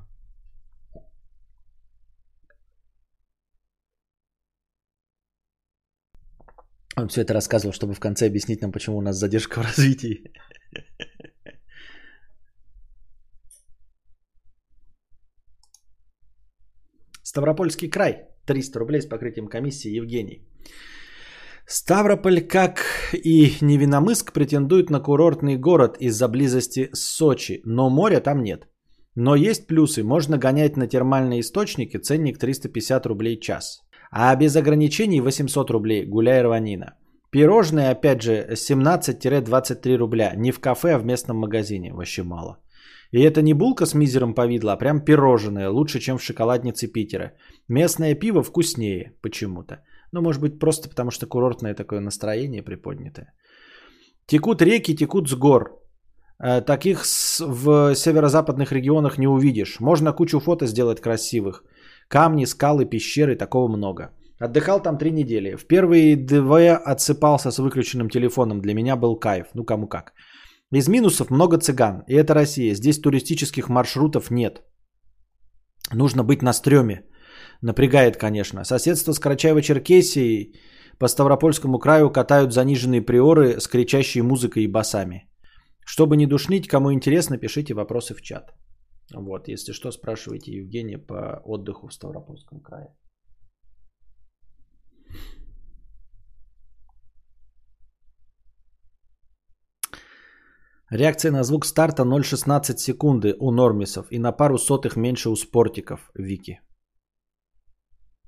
Он все это рассказывал, чтобы в конце объяснить нам, почему у нас задержка в развитии. Ставропольский край. 300 рублей с покрытием комиссии. Евгений. Ставрополь, как и Невиномыск, претендует на курортный город из-за близости с Сочи, но моря там нет. Но есть плюсы. Можно гонять на термальные источники, ценник 350 рублей час. А без ограничений 800 рублей, гуляй рванина. Пирожные, опять же, 17-23 рубля. Не в кафе, а в местном магазине. Вообще мало. И это не булка с мизером повидла, а прям пирожное. Лучше, чем в шоколаднице Питера. Местное пиво вкуснее почему-то. Ну, может быть, просто потому что курортное такое настроение приподнятое. Текут реки, текут с гор. Э, таких в северо-западных регионах не увидишь. Можно кучу фото сделать красивых. Камни, скалы, пещеры, такого много. Отдыхал там три недели. В первые две отсыпался с выключенным телефоном. Для меня был кайф. Ну, кому как. Из минусов много цыган. И это Россия. Здесь туристических маршрутов нет. Нужно быть на стреме. Напрягает, конечно. Соседство с Карачаево-Черкесией по Ставропольскому краю катают заниженные приоры с кричащей музыкой и басами. Чтобы не душнить, кому интересно, пишите вопросы в чат. Вот, если что, спрашивайте Евгения по отдыху в Ставропольском крае. Реакция на звук старта 0,16 секунды у нормисов и на пару сотых меньше у спортиков, Вики.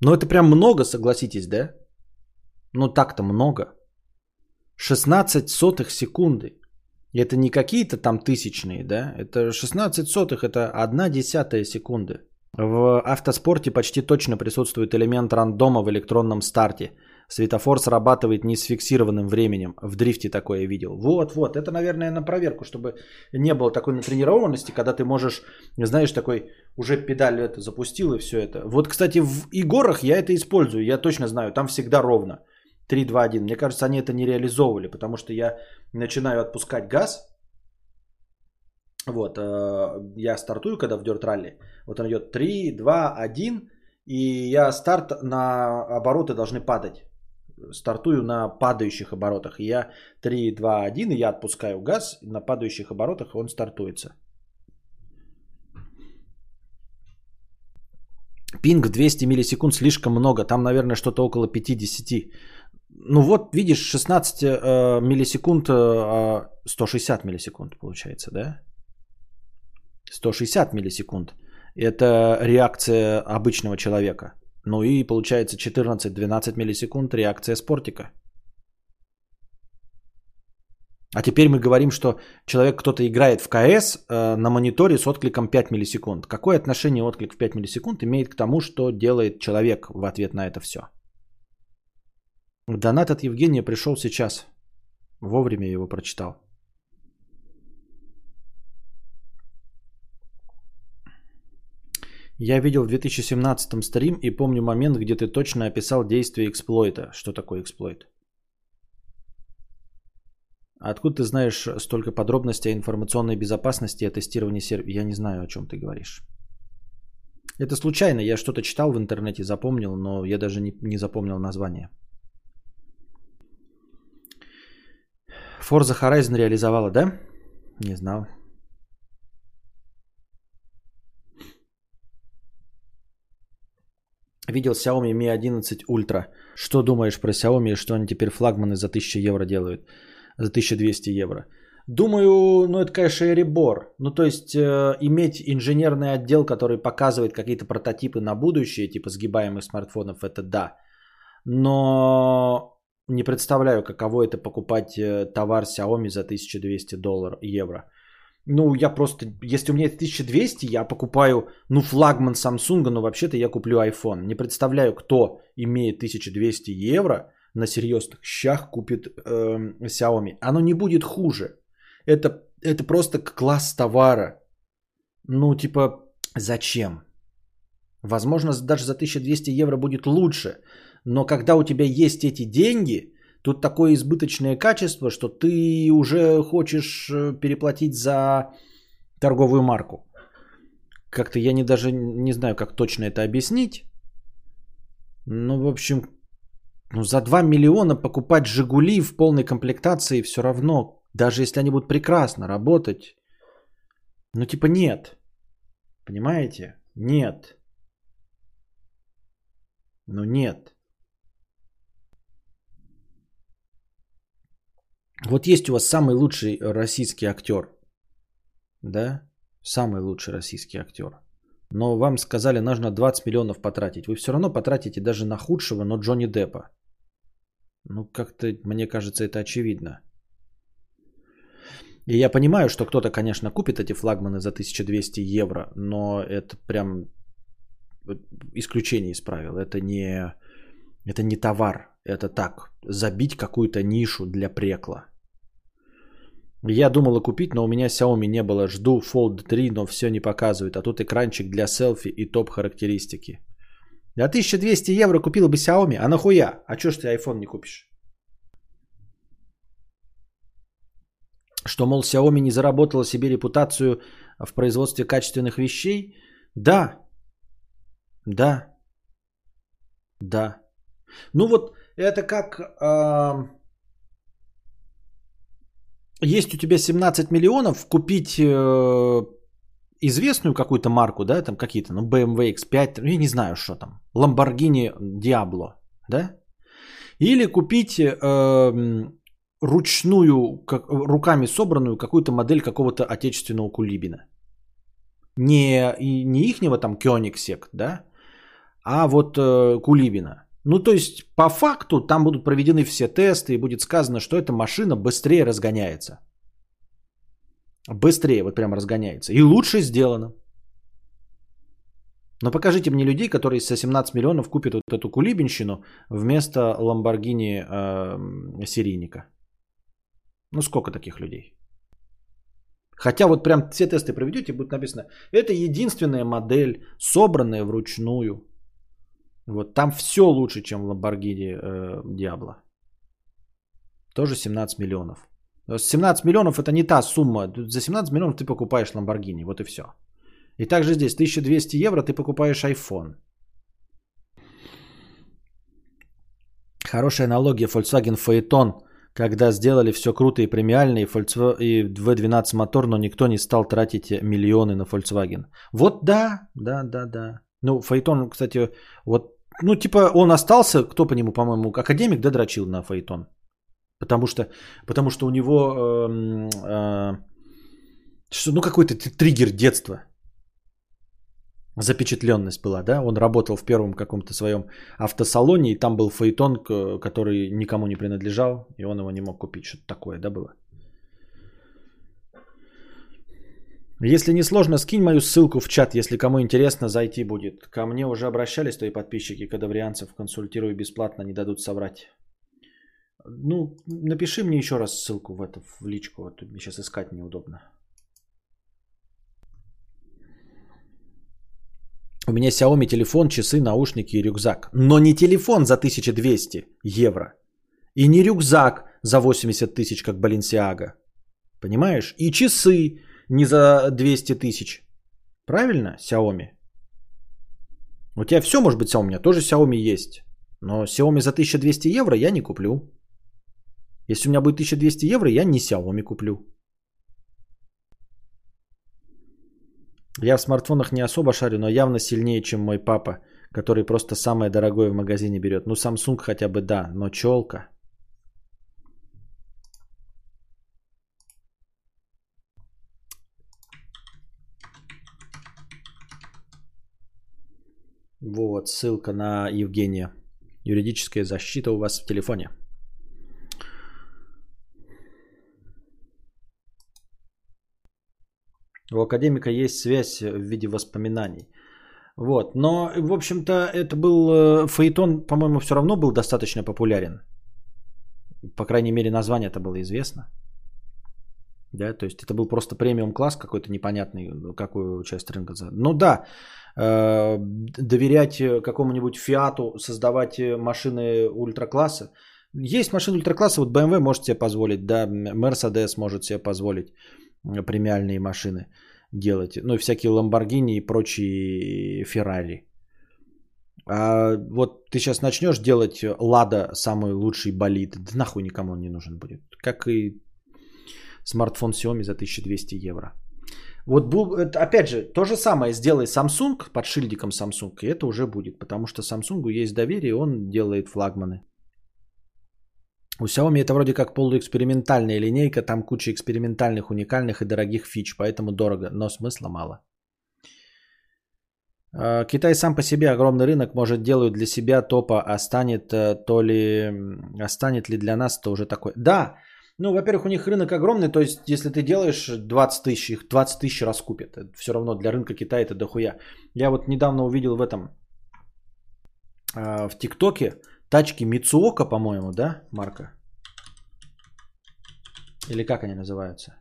Но это прям много, согласитесь, да? Ну так-то много. 16 сотых секунды. Это не какие-то там тысячные, да? Это 16 сотых, это одна десятая секунды. В автоспорте почти точно присутствует элемент рандома в электронном старте. Светофор срабатывает не с фиксированным временем. В дрифте такое видел. Вот, вот. Это, наверное, на проверку, чтобы не было такой натренированности, когда ты можешь, знаешь, такой уже педаль это запустил и все это. Вот, кстати, в игорах я это использую. Я точно знаю, там всегда ровно. 3, 2, 1. Мне кажется, они это не реализовывали, потому что я начинаю отпускать газ. Вот, э, я стартую, когда в Dirt Rally. Вот он идет 3, 2, 1. И я старт на обороты должны падать стартую на падающих оборотах. Я 3, 2, 1, и я отпускаю газ, на падающих оборотах он стартуется. Пинг 200 миллисекунд слишком много. Там, наверное, что-то около 50. Ну вот, видишь, 16 э, миллисекунд, э, 160 миллисекунд получается, да? 160 миллисекунд. Это реакция обычного человека. Ну и получается 14-12 миллисекунд реакция спортика. А теперь мы говорим, что человек, кто-то играет в КС э, на мониторе с откликом 5 миллисекунд. Какое отношение отклик в 5 миллисекунд имеет к тому, что делает человек в ответ на это все? Донат от Евгения пришел сейчас. Вовремя его прочитал. Я видел в 2017 стрим и помню момент, где ты точно описал действие эксплойта. Что такое эксплойт? Откуда ты знаешь столько подробностей о информационной безопасности и о тестировании сервера? Я не знаю, о чем ты говоришь. Это случайно, я что-то читал в интернете, запомнил, но я даже не, не запомнил название. Forza Horizon реализовала, да? Не знал. Видел Xiaomi Mi 11 Ultra. Что думаешь про Xiaomi и что они теперь флагманы за 1000 евро делают? За 1200 евро. Думаю, ну это, конечно, эребор. Ну, то есть, э, иметь инженерный отдел, который показывает какие-то прототипы на будущее, типа сгибаемых смартфонов, это да. Но не представляю, каково это покупать э, товар Xiaomi за 1200 долларов, евро. Ну, я просто, если у меня 1200, я покупаю, ну, флагман Samsung, но вообще-то я куплю iPhone. Не представляю, кто имеет 1200 евро на серьезных щах купит э, Xiaomi. Оно не будет хуже. Это, это просто класс товара. Ну, типа, зачем? Возможно, даже за 1200 евро будет лучше. Но когда у тебя есть эти деньги, тут такое избыточное качество, что ты уже хочешь э, переплатить за торговую марку. Как-то я не даже не знаю, как точно это объяснить. Ну, в общем, ну, за 2 миллиона покупать «Жигули» в полной комплектации все равно, даже если они будут прекрасно работать, ну, типа нет. Понимаете? Нет. Ну, нет. Вот есть у вас самый лучший российский актер. Да? Самый лучший российский актер. Но вам сказали, нужно 20 миллионов потратить. Вы все равно потратите даже на худшего, но Джонни Деппа. Ну, как-то, мне кажется, это очевидно. И я понимаю, что кто-то, конечно, купит эти флагманы за 1200 евро, но это прям исключение из правил. Это не, это не товар. Это так, забить какую-то нишу для прекла. Я думала купить, но у меня Xiaomi не было. Жду Fold 3, но все не показывает. А тут экранчик для селфи и топ характеристики. За 1200 евро купил бы Xiaomi, а нахуя? А чё ж ты iPhone не купишь? Что, мол, Xiaomi не заработала себе репутацию в производстве качественных вещей? Да. Да. Да. Ну вот это как... Э, есть у тебя 17 миллионов, купить э, известную какую-то марку, да, там какие-то, ну, BMW X5, ну, я не знаю, что там, Lamborghini Diablo, да, или купить э, ручную, как, руками собранную какую-то модель какого-то отечественного кулибина. Не, не ихнего там Кёнигсек, да, а вот э, Кулибина. Ну, то есть, по факту, там будут проведены все тесты и будет сказано, что эта машина быстрее разгоняется. Быстрее вот прям разгоняется. И лучше сделано. Но покажите мне людей, которые с 17 миллионов купят вот эту кулибинщину вместо Ламборгини э, серийника. Ну сколько таких людей? Хотя вот прям все тесты проведете, будет написано, это единственная модель, собранная вручную. Вот там все лучше, чем в Lamborghini э, Diablo. Тоже 17 миллионов. 17 миллионов это не та сумма. За 17 миллионов ты покупаешь Lamborghini. Вот и все. И также здесь 1200 евро ты покупаешь iPhone. Хорошая аналогия Volkswagen Phaeton, когда сделали все круто и премиально, и V12 мотор, но никто не стал тратить миллионы на Volkswagen. Вот да, да, да, да. Ну, Phaeton, кстати, вот, ну, типа, он остался, кто по нему, по-моему, академик, да, дрочил на Phaeton. Потому что, потому что у него э, э, что, ну какой-то триггер детства. Запечатленность была, да? Он работал в первом каком-то своем автосалоне, и там был фаэтон, который никому не принадлежал, и он его не мог купить. Что-то такое, да, было? Если не сложно, скинь мою ссылку в чат, если кому интересно, зайти будет. Ко мне уже обращались твои подписчики, кадаврианцев, консультирую бесплатно, не дадут соврать. Ну, напиши мне еще раз ссылку в это, в личку. Вот мне сейчас искать неудобно. У меня Xiaomi телефон, часы, наушники и рюкзак. Но не телефон за 1200 евро. И не рюкзак за 80 тысяч, как Balenciaga. Понимаешь? И часы не за 200 тысяч. Правильно, Xiaomi? У тебя все может быть Xiaomi, у меня тоже Xiaomi есть. Но Xiaomi за 1200 евро я не куплю. Если у меня будет 1200 евро, я не Xiaomi куплю. Я в смартфонах не особо шарю, но явно сильнее, чем мой папа, который просто самое дорогое в магазине берет. Ну, Samsung хотя бы да, но челка. Вот, ссылка на Евгения. Юридическая защита у вас в телефоне. У академика есть связь в виде воспоминаний. Вот. Но, в общем-то, это был э, фаэтон, по-моему, все равно был достаточно популярен. По крайней мере, название это было известно. Да, то есть это был просто премиум класс какой-то непонятный, какую часть рынка. Ну да, э, доверять какому-нибудь Фиату, создавать машины ультракласса. Есть машины ультракласса, вот BMW может себе позволить, да, Mercedes может себе позволить премиальные машины делать. Ну, всякие Lamborghini и прочие Ferrari. А вот ты сейчас начнешь делать Лада самый лучший болид, да нахуй никому он не нужен будет. Как и смартфон Xiaomi за 1200 евро. Вот опять же, то же самое сделай Samsung под шильдиком Samsung, и это уже будет, потому что Samsung есть доверие, он делает флагманы. У Xiaomi это вроде как полуэкспериментальная линейка, там куча экспериментальных, уникальных и дорогих фич, поэтому дорого, но смысла мало. А, Китай сам по себе огромный рынок, может делают для себя топа, а станет э, то ли, а станет ли для нас, то уже такой. Да, ну, во-первых, у них рынок огромный, то есть, если ты делаешь 20 тысяч, их 20 тысяч раскупят. Все равно для рынка Китая это дохуя. Я вот недавно увидел в этом, а, в ТикТоке, Тачки Мицуока, по-моему, да, марка? Или как они называются?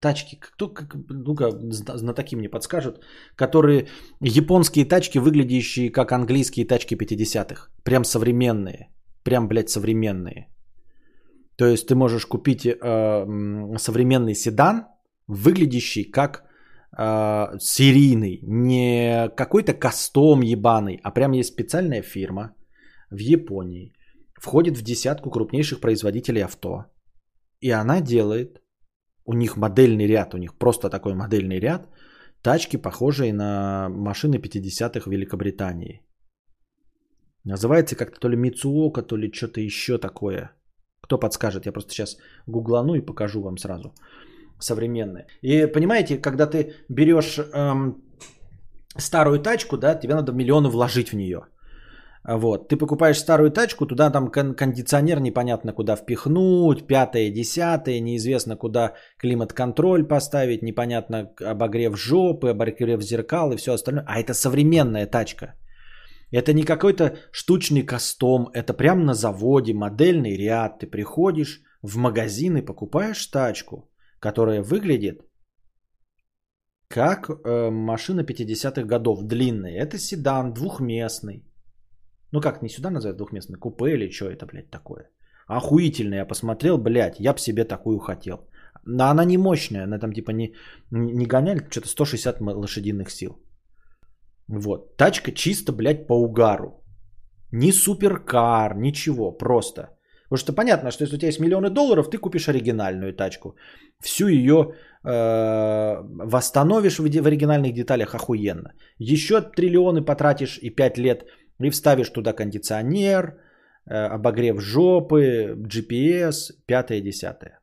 Тачки, кто, как, ну-ка, знатоки мне подскажут, которые японские тачки, выглядящие как английские тачки 50-х. Прям современные. Прям, блядь, современные. То есть ты можешь купить э, современный седан, выглядящий как э, серийный, не какой-то кастом ебаный, а прям есть специальная фирма в Японии, входит в десятку крупнейших производителей авто. И она делает, у них модельный ряд, у них просто такой модельный ряд, тачки, похожие на машины 50-х в Великобритании. Называется как-то то ли Мицуока, то ли что-то еще такое. Кто подскажет? Я просто сейчас гуглану и покажу вам сразу современные. И понимаете, когда ты берешь эм, старую тачку, да, тебе надо миллионы вложить в нее. Вот, ты покупаешь старую тачку, туда там кондиционер непонятно куда впихнуть, пятое, десятое, неизвестно куда климат-контроль поставить, непонятно обогрев жопы, обогрев зеркал и все остальное. А это современная тачка. Это не какой-то штучный кастом, это прям на заводе, модельный ряд. Ты приходишь в магазин и покупаешь тачку которая выглядит как э, машина 50-х годов, длинная. Это седан, двухместный. Ну как, не сюда называют двухместный, купе или что это, блядь, такое? Охуительно, я посмотрел, блядь, я бы себе такую хотел. Но она не мощная, она там типа не, не гоняли, что-то 160 лошадиных сил. Вот, тачка чисто, блядь, по угару. Ни суперкар, ничего, просто – Потому что понятно, что если у тебя есть миллионы долларов, ты купишь оригинальную тачку. Всю ее э, восстановишь в, в оригинальных деталях охуенно. Еще триллионы потратишь и 5 лет и вставишь туда кондиционер, э, обогрев жопы, GPS, пятое, десятое.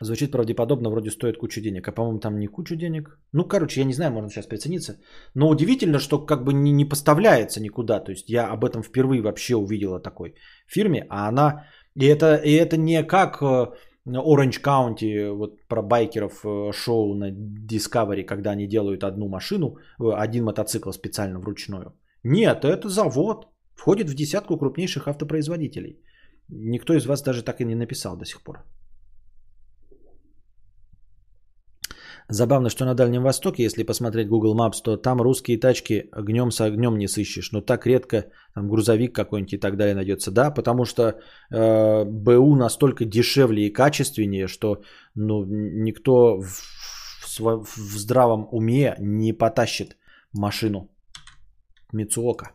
Звучит правдеподобно, вроде стоит кучу денег. А по-моему, там не кучу денег. Ну, короче, я не знаю, можно сейчас прицениться. Но удивительно, что как бы не, не поставляется никуда. То есть я об этом впервые вообще увидела такой фирме. А она... И это, и это не как э, Orange County, вот про байкеров э, шоу на Discovery, когда они делают одну машину, э, один мотоцикл специально вручную. Нет, это завод. Входит в десятку крупнейших автопроизводителей. Никто из вас даже так и не написал до сих пор. Забавно, что на Дальнем Востоке, если посмотреть Google Maps, то там русские тачки огнем с огнем не сыщешь. Но так редко там грузовик какой-нибудь и так далее найдется. Да, потому что э, БУ настолько дешевле и качественнее, что ну, никто в, в, в здравом уме не потащит машину Мицуока.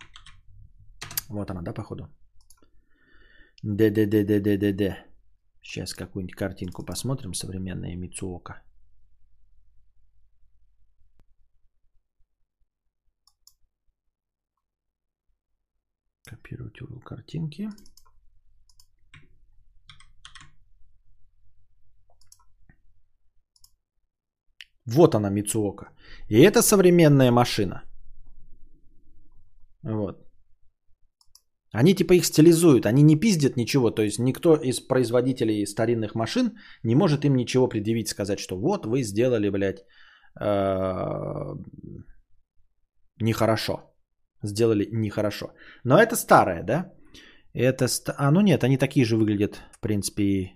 Вот она, да, походу? ДДДДДД. Сейчас какую-нибудь картинку посмотрим. Современная Мицуока. Копировать URL картинки. Вот она, Мицуока. И это современная машина. Вот. Они типа их стилизуют, они не пиздят ничего, то есть никто из производителей старинных машин не может им ничего предъявить, сказать, что вот вы сделали, блядь, э, нехорошо. Сделали нехорошо. Но это старое, да? Это... А, ну нет, они такие же выглядят, в принципе.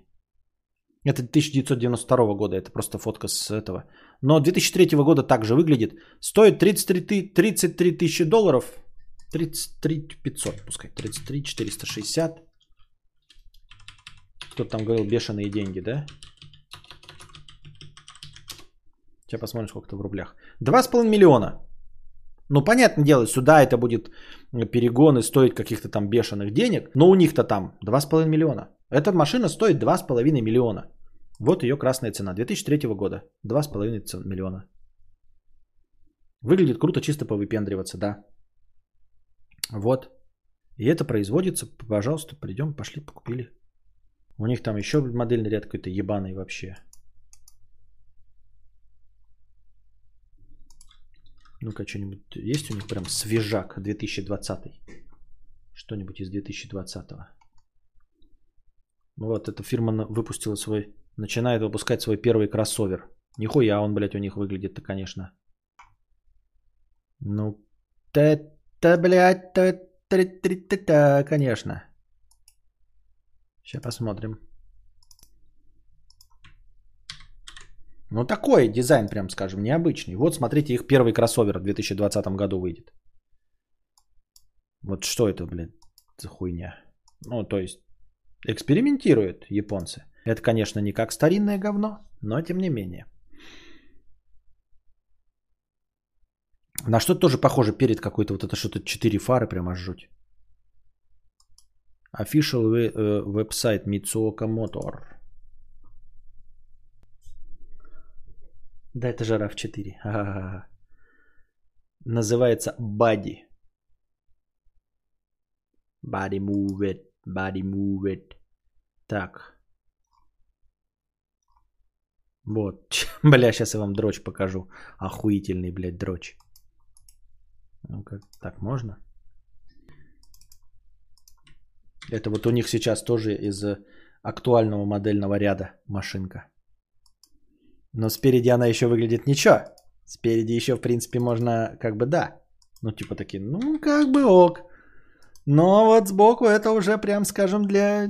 Это 1992 года, это просто фотка с этого. Но 2003 года также выглядит. Стоит 33, 33 тысячи долларов. 33 500, пускай. 33 460. Кто там говорил, бешеные деньги, да? Сейчас посмотрим, сколько это в рублях. 2,5 миллиона. Ну, понятное дело, сюда это будет перегоны стоить каких-то там бешеных денег, но у них-то там 2,5 миллиона. Эта машина стоит 2,5 миллиона. Вот ее красная цена. 2003 года. 2,5 миллиона. Выглядит круто, чисто повыпендриваться, да. Вот. И это производится, пожалуйста, придем, пошли, покупили. У них там еще модельный ряд какой-то ебаный вообще. Ну-ка, что-нибудь есть у них прям свежак 2020? Что-нибудь из 2020? Ну вот, эта фирма выпустила свой, начинает выпускать свой первый кроссовер. Нихуя он, блядь, у них выглядит-то, конечно. Ну, это, блядь, то, конечно. Сейчас посмотрим. Ну, такой дизайн, прям скажем, необычный. Вот, смотрите, их первый кроссовер в 2020 году выйдет. Вот что это, блин, за хуйня? Ну, то есть, экспериментируют японцы. Это, конечно, не как старинное говно, но тем не менее. На что тоже похоже перед какой-то вот это что-то 4 фары, прям жуть. Official веб-сайт Mitsuoka Motor. Да, это же RAV4. А-а-а. Называется Body. Body move it, body move it. Так. Вот. Бля, сейчас я вам дрочь покажу. Охуительный, блядь, дрочь. Ну как, так можно? Это вот у них сейчас тоже из актуального модельного ряда машинка. Но спереди она еще выглядит ничего. Спереди еще, в принципе, можно как бы да. Ну, типа такие, ну, как бы ок. Но вот сбоку это уже, прям скажем, для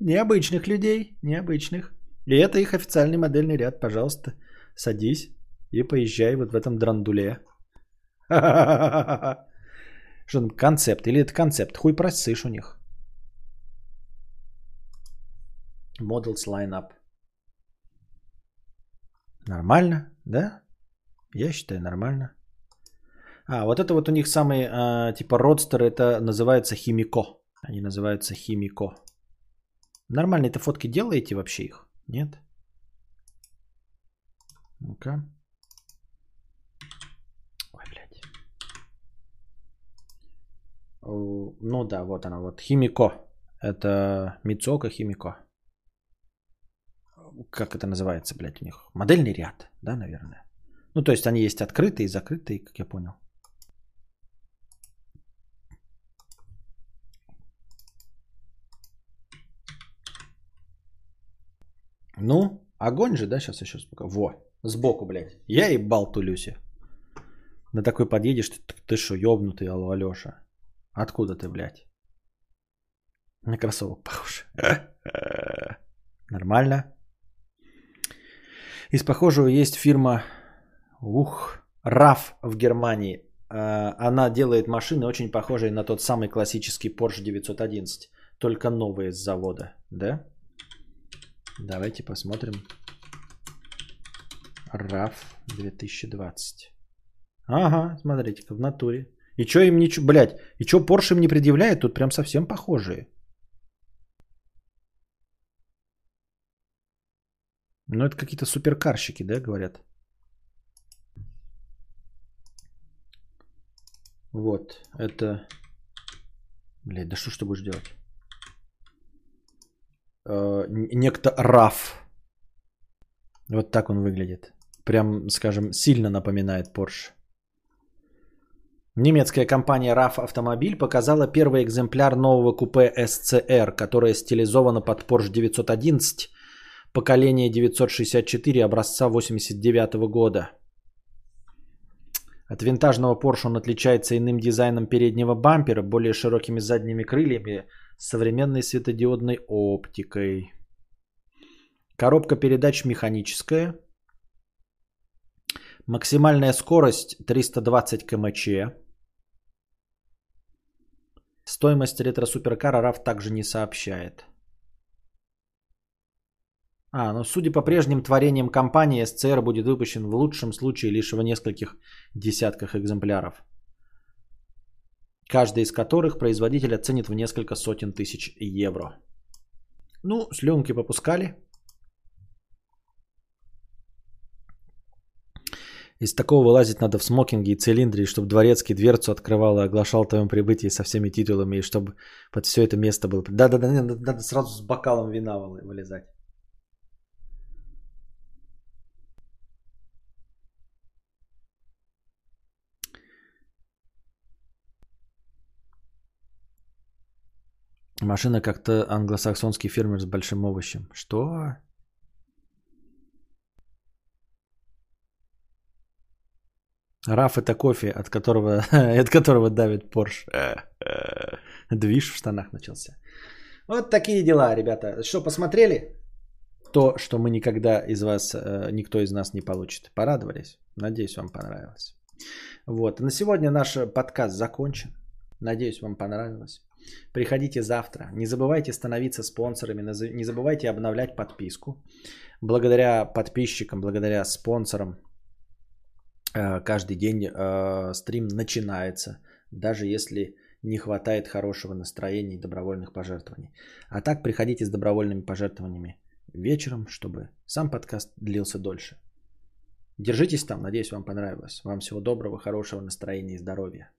необычных людей. Необычных. И это их официальный модельный ряд. Пожалуйста, садись и поезжай вот в этом драндуле. Что там, концепт? Или это концепт? Хуй просышь у них. Models line-up. Нормально, да? Я считаю нормально. А, вот это вот у них самый, э, типа, родстер, это называется Химико. Они называются Химико. Нормальные то фотки делаете вообще их? Нет? Ну-ка. Ой, блядь. Ну да, вот она, вот Химико. Это Мицока Химико как это называется, блядь, у них? Модельный ряд, да, наверное. Ну, то есть они есть открытые и закрытые, как я понял. Ну, огонь же, да, сейчас еще спокойно. Во, сбоку, блядь. Я ебал ту Люси. На такой подъедешь, ты, ты что, ебнутый, алло, Алеша? Откуда ты, блядь? На кроссовок похож. Нормально. Из похожего есть фирма ух, RAF в Германии. А, она делает машины очень похожие на тот самый классический Porsche 911, только новые с завода, да? Давайте посмотрим. RAF 2020. Ага, смотрите-ка, в натуре. И что им ничего, блядь, и что Porsche им не предъявляет, тут прям совсем похожие. Ну, это какие-то суперкарщики, да, говорят? Вот, это... Блядь, да что ж ты будешь делать? Э, некто Раф. Вот так он выглядит. Прям, скажем, сильно напоминает Porsche. Немецкая компания RAF Автомобиль показала первый экземпляр нового купе SCR, которое стилизовано под Porsche 911 поколения 964 образца 89 года. От винтажного Porsche он отличается иным дизайном переднего бампера, более широкими задними крыльями, современной светодиодной оптикой. Коробка передач механическая. Максимальная скорость 320 км/ч. Стоимость ретро-суперкара RAV также не сообщает. А, ну судя по прежним творениям компании, SCR будет выпущен в лучшем случае лишь в нескольких десятках экземпляров. Каждый из которых производитель оценит в несколько сотен тысяч евро. Ну, слюнки попускали. Из такого вылазить надо в смокинге и цилиндре, чтобы дворецкий дверцу открывал и оглашал твоем прибытии со всеми титулами, и чтобы под все это место было... Да-да-да, надо сразу с бокалом вина вылезать. Машина как-то англосаксонский фермер с большим овощем. Что? Раф это кофе, от которого, от которого давит Порш. Движ в штанах начался. Вот такие дела, ребята. Что, посмотрели? То, что мы никогда из вас, э, никто из нас не получит. Порадовались? Надеюсь, вам понравилось. Вот. На сегодня наш подкаст закончен. Надеюсь, вам понравилось. Приходите завтра. Не забывайте становиться спонсорами, не забывайте обновлять подписку. Благодаря подписчикам, благодаря спонсорам э, каждый день э, стрим начинается, даже если не хватает хорошего настроения и добровольных пожертвований. А так приходите с добровольными пожертвованиями вечером, чтобы сам подкаст длился дольше. Держитесь там, надеюсь, вам понравилось. Вам всего доброго, хорошего настроения и здоровья.